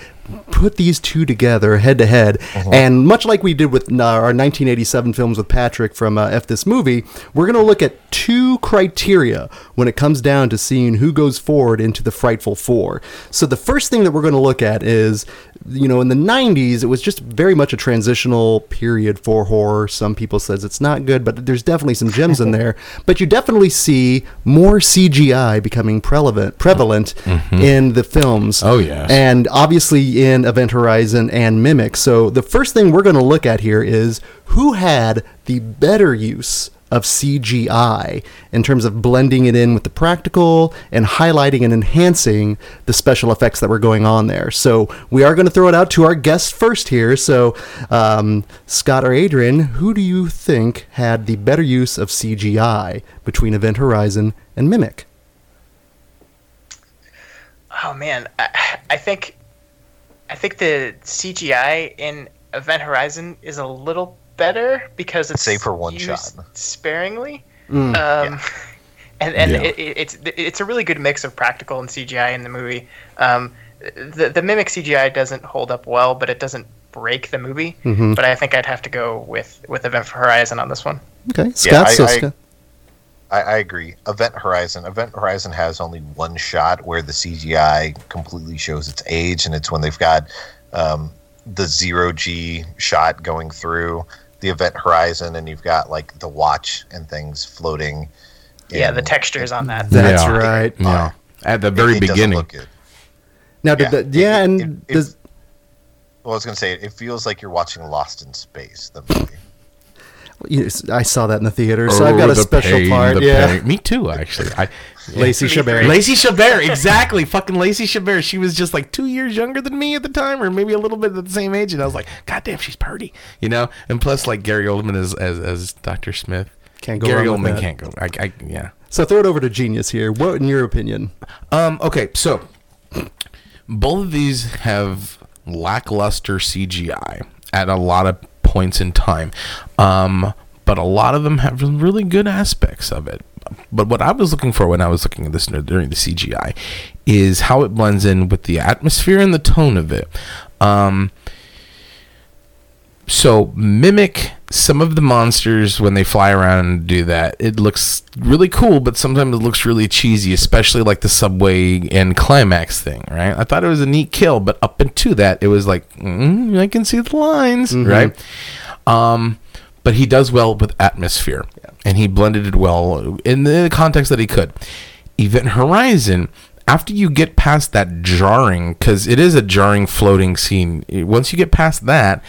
put these two together head to head. And much like we did with uh, our 1987 films with Patrick from uh, F This Movie, we're going to look at two criteria when it comes down to seeing who goes forward into the Frightful Four. So the first thing that we're going to look at is, you know, in the 90s, it was just very much a transitional period for horror. Some people says it's not good, but there's definitely some gems in (laughs) there. But you definitely see more CGI becoming prevalent, prevalent in the films. Oh, yeah. And obviously in Event Horizon and Mimic. So the first thing we're going to look at here is who had the better use of CGI in terms of blending it in with the practical and highlighting and enhancing the special effects that were going on there. So we are going to throw it out to our guests first here. So um, Scott or Adrian, who do you think had the better use of CGI between Event Horizon and Mimic? Oh man, I, I think I think the CGI in Event Horizon is a little better because it's Save for one used shot. sparingly. Mm. Um, (laughs) and and Yeah. it, it, it's it's a really good mix of practical and CGI in the movie. Um, the the mimic CGI doesn't hold up well, but it doesn't break the movie. Mhm. But I think I'd have to go with with Event Horizon on this one. Okay, Scott. I- so I- Scott- I, I agree. Event Horizon. Event Horizon has only one shot where the CGI completely shows its age, and it's when they've got um, the zero G shot going through the Event Horizon, and you've got like the watch and things floating. Yeah, in- the textures on that. That's Yeah. right. yeah at the very it doesn't beginning look good. Now, did Yeah, the, yeah, it- and it- it- does Well, I was gonna say it feels like you're watching Lost in Space. The movie. Yes, I saw that in the theater, so I've got Oh, a special pain, part. Yeah, pain. me too actually i Lacey Chabert. Lacey Chabert, exactly. Fucking Lacey Chabert. She was just like two years younger than me at the time, or maybe a little bit at the same age. And I was like, God damn, she's pretty, you know. And plus, like Gary Oldman as as, as Doctor Smith. Can't go Gary Oldman can't go. I, I yeah. So throw it over to Genius here. What, in your opinion? Um. Okay. So both of these have lackluster CGI at a lot of points in time, um, but a lot of them have really good aspects of it. But what I was looking for when I was looking at this during the CGI is how it blends in with the atmosphere and the tone of it. Um, so mimic some of the monsters when they fly around and do that. It looks really cool, but sometimes it looks really cheesy, especially like the subway and climax thing, right? I thought it was a neat kill, but up into that, it was like mm, I can see the lines, right? Um, but he does well with atmosphere, and he blended it well in the context that he could. Event Horizon, after you get past that jarring, because it is a jarring floating scene, once you get past that,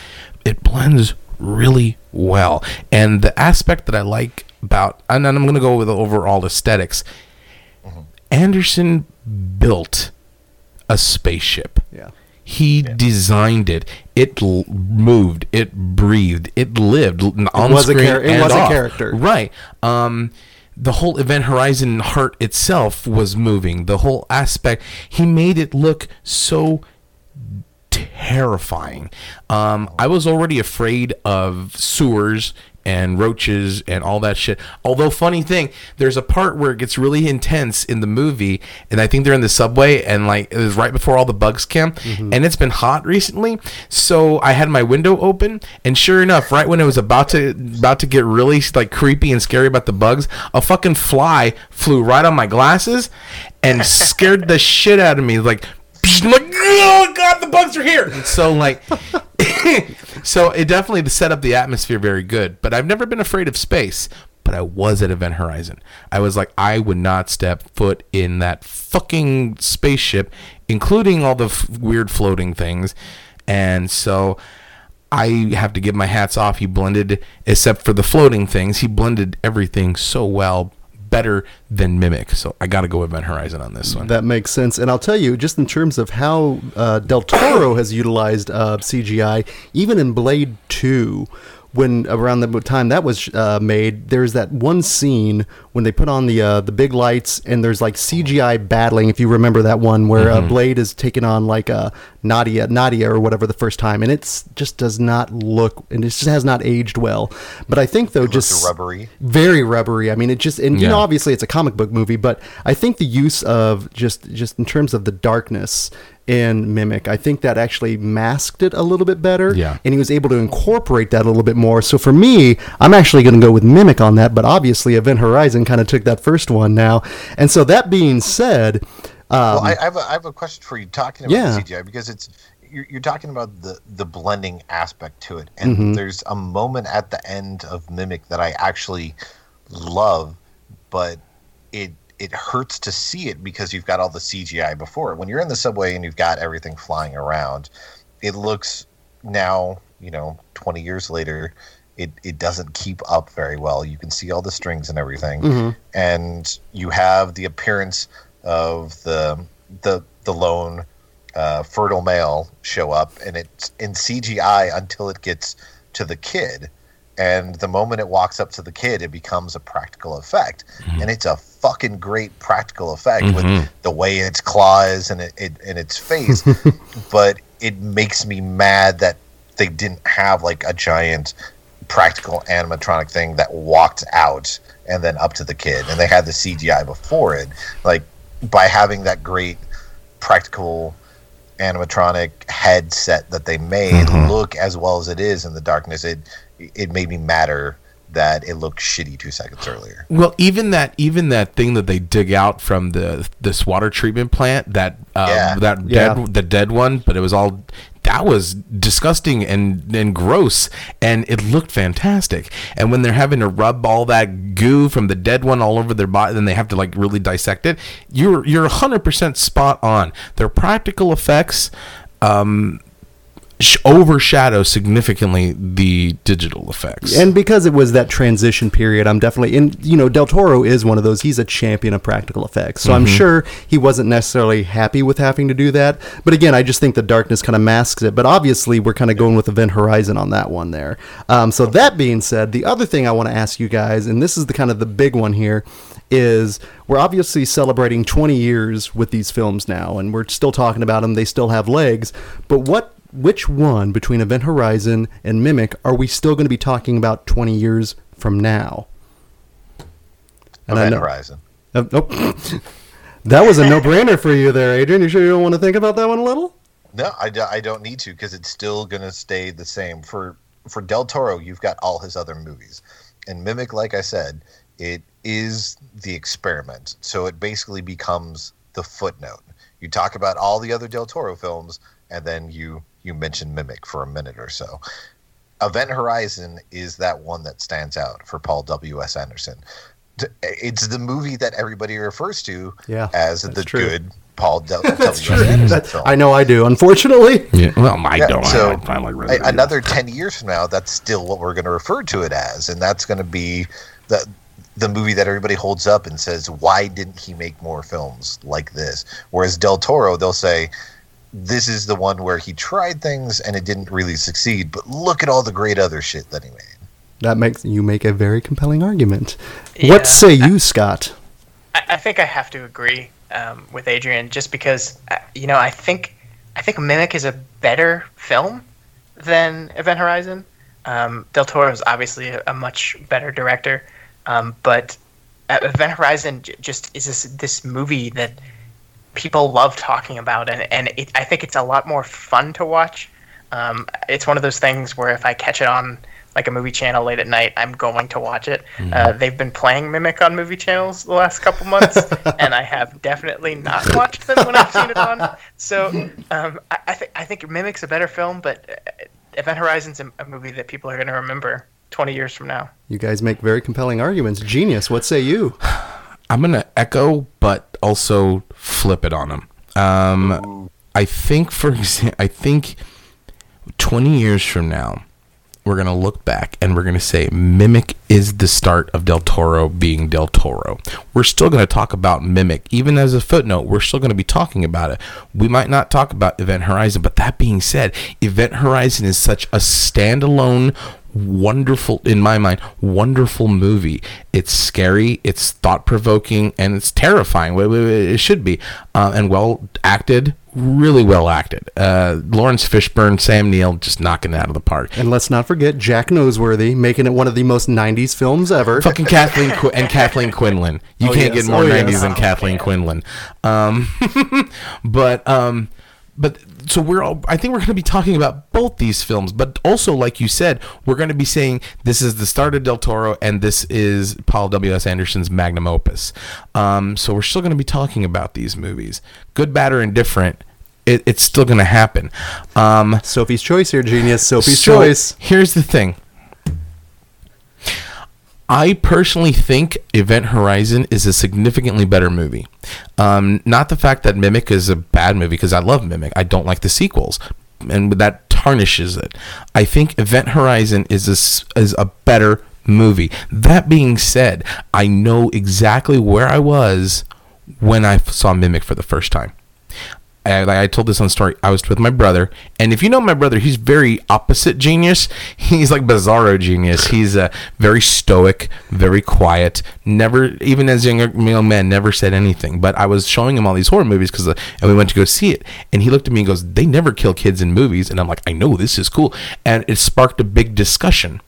it blends really well. And the aspect that I like about, and then I'm going to go with the overall esthetics Anderson built a spaceship. Yeah. He designed it. It l- moved. It breathed. It lived l- on was a screen char- it and was a character. Right. Um, the whole Event Horizon heart itself was moving. The whole aspect. He made it look so terrifying. Um, I was already afraid of sewers and roaches and all that shit. Although funny thing, there's a part where it gets really intense in the movie, and I think they're in the subway, and like it was right before all the bugs came, and it's been hot recently, so I had my window open, and sure enough, right when it was about to about to get really like creepy and scary about the bugs, a fucking fly flew right on my glasses, and scared the shit out of me, like. (laughs) Like, oh god, the bugs are here. So like, (laughs) so it definitely set up the atmosphere very good. But I've never been afraid of space. But I was at Event Horizon. I was like, I would not step foot in that fucking spaceship, including all the f- weird floating things. And so I have to give my hats off. He blended, except for the floating things, he blended everything so well, better than Mimic. So I got to go Event Horizon on this one. That makes sense. And I'll tell you, just in terms of how uh, Del Toro has utilized uh, CGI, even in Blade 2, when around the time that was uh, made, there's that one scene when they put on the uh, the big lights and there's like CGI battling. If you remember that one where uh, Blade is taking on like uh, Nadia, Nadia or whatever the first time, and it's just does not look and it just has not aged well. But I think though, Looks just rubbery. very rubbery. I mean, it just and you know obviously it's a comic book movie, but I think the use of just just in terms of the darkness in Mimic, I think that actually masked it a little bit better. Yeah. and he was able to incorporate that a little bit more. So for me, I'm actually going to go with Mimic on that. But obviously, Event Horizon kind of took that first one now. And so that being said, um, Well, I, I have a, I have a question for you talking about Yeah. the CGI because it's you're, you're talking about the the blending aspect to it, and Mm-hmm. there's a moment at the end of Mimic that I actually love, but it it hurts to see it because you've got all the CGI before. When you're in the subway and you've got everything flying around, it looks now you know 20 years later. It, it doesn't keep up very well. You can see all the strings and everything, and you have the appearance of the the the lone uh, fertile male show up, and it's in CGI until it gets to the kid. And the moment it walks up to the kid, it becomes a practical effect, and it's a fucking great practical effect with mm-hmm. the way its claws and it, it and its face. (laughs) but it makes me mad that they didn't have like a giant practical animatronic thing that walked out and then up to the kid and they had the CGI before it like by having that great practical animatronic headset that they made mm-hmm. look as well as it is in the darkness it it made me matter that it looked shitty 2 seconds earlier Well, even that, even that thing that they dig out from the this water treatment plant, that uh, Yeah. that Yeah. dead, the dead one, but it was all that was disgusting and and gross, and it looked fantastic. And when they're having to rub all that goo from the dead one all over their body, then they have to like really dissect it. You're you're hundred percent spot on. Their practical effects. Um, sh- overshadow significantly the digital effects. and because it was that transition period, I'm definitely and you know Del Toro is one of those. He's a champion of practical effects, so I'm sure he wasn't necessarily happy with having to do that. But again, I just think the darkness kind of masks it. But obviously, we're kind of going with Event Horizon on that one there. Um, so that being said, the other thing I want to ask you guys, and this is the kind of the big one here, is we're obviously celebrating 20 years with these films now, and we're still talking about them. They still have legs, but what? Which one between Event Horizon and Mimic are we still going to be talking about 20 years from now? And Event know- Horizon Uh, nope. (laughs) that was a no-brainer for you there, Adrian. You sure you don't want to think about that one a little? No, I, I don't need to because it's still going to stay the same. For for Del Toro, you've got all his other movies. And Mimic, like I said, it is the experiment. So it basically becomes the footnote. You talk about all the other Del Toro films, and then you you mention Mimic for a minute or so. Event Horizon is that one that stands out for Paul W. S. Anderson. It's the movie that everybody refers to Yeah, as the true. good Paul (laughs) W. S. That's true. Anderson film. I know I do. Unfortunately, Yeah, well, I Yeah, don't. so I, like- I like a- another 10 years from now that's still what we're going to refer to it as and that's going to be the the movie that everybody holds up and says why didn't he make more films like this whereas del toro they'll say this is the one where he tried things and it didn't really succeed but look at all the great other shit that he made that makes you make a very compelling argument. Yeah. What say you, Scott? I, I think I have to agree um, with Adrian, just because uh, you know I think I think Mimic is a better film than Event Horizon. Um, Del Toro is obviously a, a much better director, um, but uh, Event Horizon j- just is this this movie that people love talking about, and and it, I think it's a lot more fun to watch. Um, it's one of those things where if I catch it on like a movie channel late at night, I'm going to watch it. Uh, they've been playing Mimic on movie channels the last couple months, (laughs) and I have definitely not watched them when I've seen it on. So um, I, I think I think Mimic's a better film, but uh, Event Horizon's a, a movie that people are going to remember 20 years from now. You guys make very compelling arguments. Genius. What say you? (sighs) (laughs) I'm gonna echo, but also flip it on them. Um, I think, for example, I think 20 years from now, we're gonna look back and we're gonna say Mimic is the start of Del Toro being Del Toro. We're still gonna talk about Mimic, even as a footnote. We're still gonna be talking about it. We might not talk about Event Horizon, but that being said, Event Horizon is such a standalone wonderful in my mind wonderful movie it's scary it's thought-provoking and it's terrifying it should be uh, and well acted really well acted uh, laurence fishburne sam neill just knocking it out of the park And let's not forget Jack Noseworthy making it one of the most 90s films ever. fucking Kathleen Qu- and Kathleen (laughs) Quinlan. You Oh, can't yes. get more Oh, 90s yes. than Kathleen Quinlan. Um, (laughs) but um, but so we're all, I think we're going to be talking about both these films, but also like you said, we're going to be saying this is the start of Del Toro and this is Paul W S Anderson's magnum opus. Um, so we're still going to be talking about these movies, good, bad, or indifferent. It, it's still going to happen. Um, Sophie's Choice here, genius. Sophie's so, Choice. Here's the thing. I personally think Event Horizon is a significantly better movie. Um, not the fact that Mimic is a bad movie, because I love Mimic. I don't like the sequels, and that tarnishes it. I think Event Horizon is a, is a better movie. That being said, I know exactly where I was when I saw Mimic for the first time. I, like I told this on story. I was with my brother, and if you know my brother, he's very opposite genius. (laughs) He's like bizarro genius. He's uh, very stoic, very quiet. Never, even as younger young man, never said anything. But I was showing him all these horror movies because, uh, and we went to go see it, and he looked at me and goes, "They never kill kids in movies," and I'm like, "I know this is cool," and it sparked a big discussion.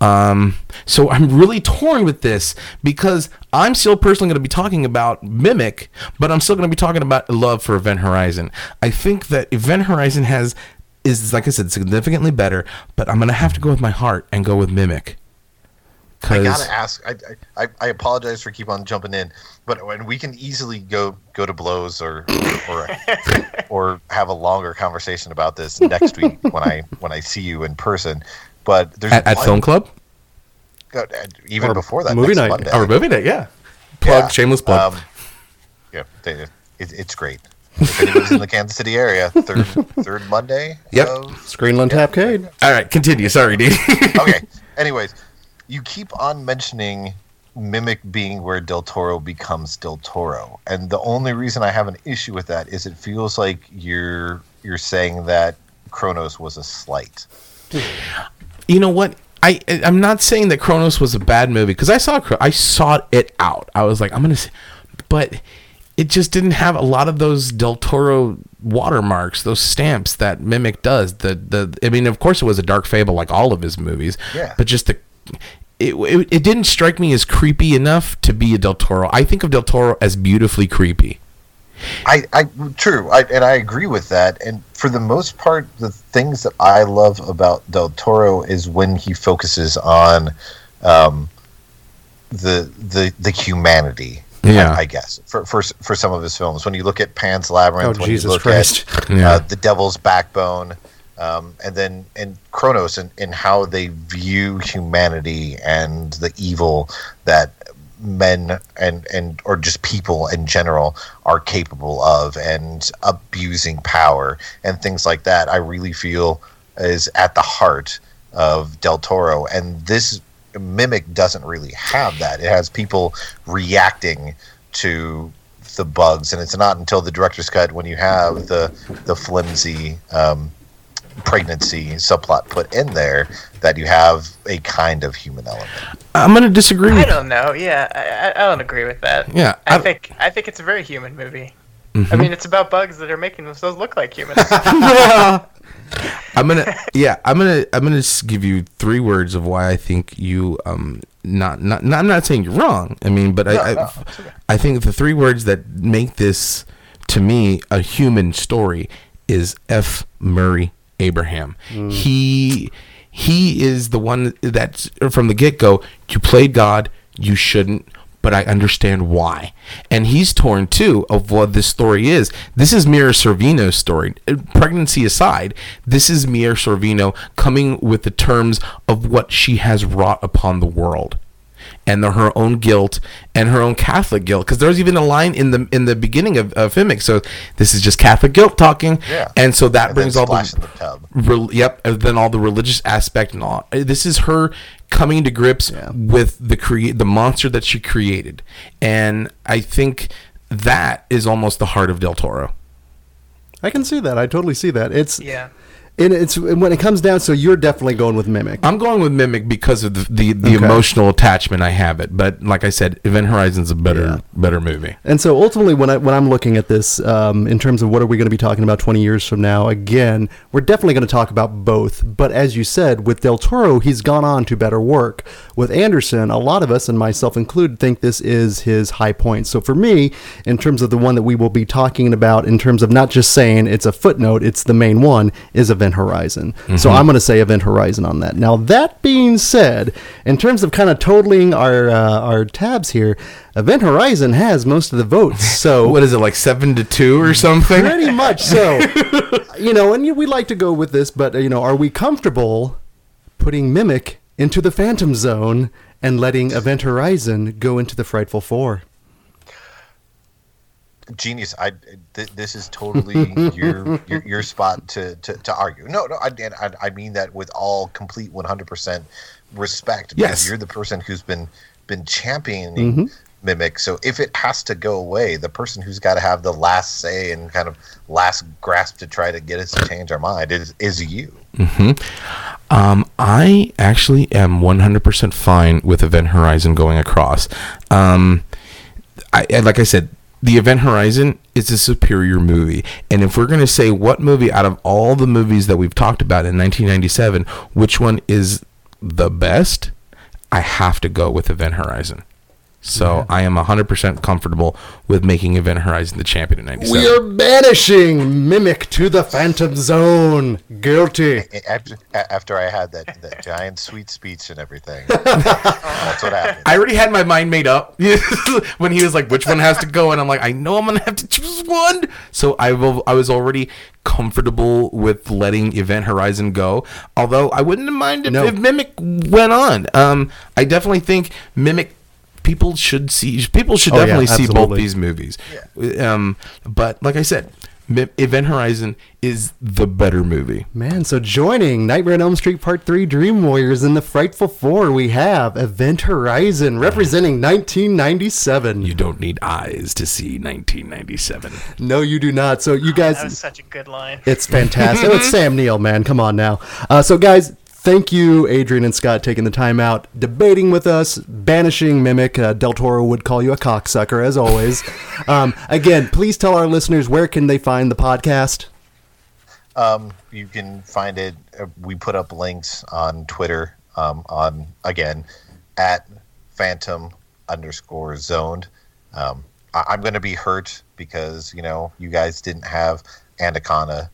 Um, so I'm really torn with this because I'm still personally going to be talking about Mimic, but I'm still going to be talking about love for Event Horizon. I think that Event Horizon has is like I said significantly better, but I'm going to have to go with my heart and go with Mimic. I gotta ask. I, I I apologize for keep on jumping in, but when we can easily go go to blows or or (laughs) or have a longer conversation about this next week when I when I see you in person. But there's at, at Film Club uh, even Or before that movie next night. Monday. or movie night, yeah. Plug, Yeah. shameless plug. Um, yeah, they, it, it's great. If anybody's in the (laughs) Kansas City area, third third Monday. Yep. of- Screenland Tapcade. All right, continue. Sorry, dude. (laughs) okay. Anyways, you keep on mentioning Mimic being where Del Toro becomes Del Toro, and the only reason I have an issue with that is it feels like you're you're saying that Cronos was a slight. (sighs) you know what? I I'm not saying that Cronos was a bad movie because I saw I saw it out. I was like, I'm gonna, see, but it just didn't have a lot of those Del Toro watermarks, those stamps that Mimic does. The the I mean, of course, it was a dark fable like all of his movies. Yeah. But just the. It, it, it didn't strike me as creepy enough to be a Del Toro. I think of Del Toro as beautifully creepy. I, I true, I, and I agree with that. And for the most part, the things that I love about Del Toro is when he focuses on um, the the the humanity. Yeah. I, I guess for, for for some of his films, when you look at Pan's Labyrinth, Oh, when Jesus you look Christ. at Yeah. uh, The Devil's Backbone, um, and then and Cronos, and, and how they view humanity and the evil that men and and or just people in general are capable of and abusing power and things like that i really feel is at the heart of del toro. And this mimic doesn't really have that. It has people reacting to the bugs. And it's not until the director's cut when you have the the flimsy um, pregnancy subplot put in there that you have a kind of human element I'm gonna disagree I don't know. Yeah, I, I I don't agree with that. Yeah, I, I- think I think it's a very human movie. Mm-hmm. I mean, it's about bugs that are making themselves look like humans. (laughs) (laughs) I'm gonna yeah I'm gonna I'm gonna give you three words of why I think you um not not, not I'm not saying you're wrong I mean but I I, I think the three words that make this to me a human story is F Murray Abraham he he is the one that's from the get go you played God you shouldn't but I understand why. And he's torn too of what this story is. This is Mira Sorvino's story. Uh, Pregnancy aside, this is Mira Sorvino coming with the terms of what she has wrought upon the world. And the, her own guilt and her own Catholic guilt, because there's even a line in the in the beginning of, of Mimic. So this is just Catholic guilt talking, Yeah. and so that And brings all the the tub. Rel- yep. And then all the religious aspect and all. Uh, This is her coming to grips with the create the monster that she created, and I think that is almost the heart of Del Toro. I can see that. I totally see that. It's Yeah. And it's when it comes down. So you're definitely going with Mimic. I'm going with Mimic because of the the, the Okay. emotional attachment I have it. But like I said, Event Horizon's a better Yeah. better movie. And so ultimately, when I when I'm looking at this, um, in terms of what are we going to be talking about 20 years from now, again, we're definitely going to talk about both. But as you said, with Del Toro, he's gone on to better work. With Anderson, a lot of us, and myself included, think this is his high point. So for me, in terms of the one that we will be talking about, in terms of not just saying it's a footnote, it's the main one, is Event Horizon. So I'm going to say Event Horizon on that. Now that being said, in terms of kind of totaling our uh, our tabs here, Event Horizon has most of the votes. (laughs) So What is it like seven to two or something? pretty much so. (laughs) you know, and we like to go with this, but you know, are we comfortable putting Mimic into the Phantom Zone and letting Event Horizon go into the Frightful Four? Genius. I th- this is totally (laughs) your, your your spot to, to, to argue. No, no, I, and I I mean that with all complete one hundred percent respect. Because Yes. you're the person who's been been championing mimic. So if it has to go away, the person who's got to have the last say and kind of last grasp to try to get us to change our mind is is you. Hmm. Um, I actually am 100% fine with Event Horizon going across. Um, I, like I said, the Event Horizon is a superior movie. And if we're going to say what movie out of all the movies that we've talked about in 1997, which one is the best, I have to go with Event Horizon. So I am 100% comfortable with making Event Horizon the champion in 97. We are banishing Mimic to the Phantom Zone. Guilty. After after I had that, that giant sweet speech and everything, (laughs) that's what happened. I already had my mind made up (laughs) when he was like, "Which one has to go?" And I'm like, "I know I'm gonna have to choose one." So I will. I was already comfortable with letting Event Horizon go. Although I wouldn't have minded No. if Mimic went on. Um, I definitely think Mimic. People should see. People should Oh, yeah, definitely see both these movies. Um, but like I said, Event Horizon is the better movie. Man, so joining Nightmare on Elm Street Part 3 Dream Warriors in the Frightful Four, we have Event Horizon representing 1997. You don't need eyes to see 1997. no, you do not. So you guys That was such a good line. It's fantastic. (laughs) it's Sam Neill, man. Come on now. Uh, so, guys, thank you, Adrian and Scott, taking the time out, debating with us, banishing Mimic. Uh, Del Toro would call you a cocksucker, as always. (laughs) um, again, please tell our listeners where can they find the podcast. Um, you can find it. Uh, we put up links on Twitter. Um, on again at Phantom underscore Zoned. Um, I, I'm going to be hurt because you know you guys didn't have Anaconda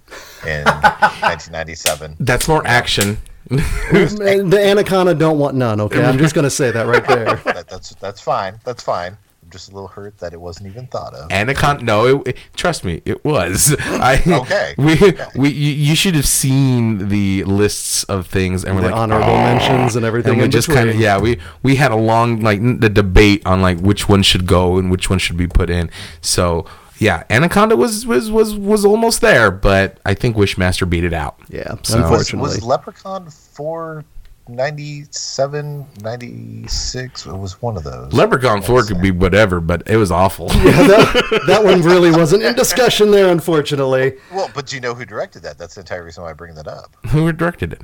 in (laughs) 1997. That's more action. (laughs) And the Anaconda don't want none, okay? I'm just going to say that right there. (laughs) That, that's that's fine. That's fine. I'm just a little hurt that it wasn't even thought of. Anaconda. No, it, it- trust me, it was. (laughs) I, Okay, We, okay. we, you, you should have seen the lists of things, and we're The like honorable "Oh." mentions and everything And we just kind of yeah, we we had a long like the debate on like which one should go and which one should be put in. So yeah, Anaconda was was was was almost there, but I think Wishmaster beat it out. Yeah, So- unfortunately. was Leprechaun 497, 96? It was one of those. Leprechaun Four could be whatever, but it was awful. that, that (laughs) one really wasn't in discussion there, unfortunately. Well, but do you know who directed that? That's the entire reason why I bring that up. Who directed it?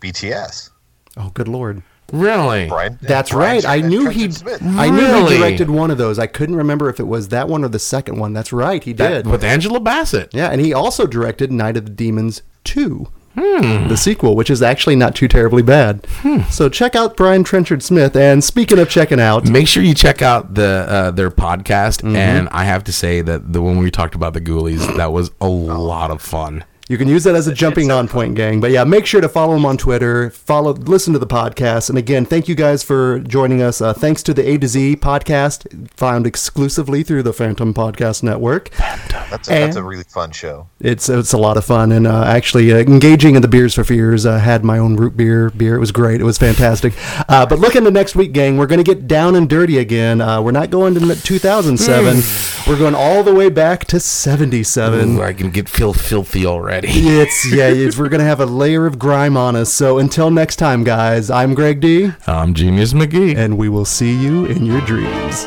BTS. Oh, good lord. Really? Brian. That's Brian right. I knew he. I knew Really? he directed one of those. I couldn't remember if it was that one or the second one. That's right. He That- did. with Angela Bassett. yeah, and he also directed Night of the Demons two. Hmm. The sequel, which is actually not too terribly bad. So check out Brian Trenchard Smith. And speaking of checking out, Make sure you check out the uh, their podcast. Mm-hmm. And I have to say that the one we talked about the Ghoulies, that was a Oh. lot of fun. You can use that as a jumping on point, gang. But yeah, make sure to follow him on Twitter. Follow, listen to the podcast, and again, thank you guys for joining us. Uh, thanks to the A to Z podcast, found exclusively through the Phantom Podcast Network. That's a, that's a really fun show. It's it's a lot of fun, and uh, actually uh, engaging in the beers for fears. Uh, had my own root beer beer. It was great. It was fantastic. Uh, but look into next week, gang. We're going to get down and dirty again. Uh, we're not going to 2007. we're going all the way back to 77. Ooh, I can get feel filthy already. (laughs) It's (laughs) yeah, it's, we're gonna have a layer of grime on us. So until next time, guys, I'm Greg D, I'm Genius McGee. and we will see you in your dreams.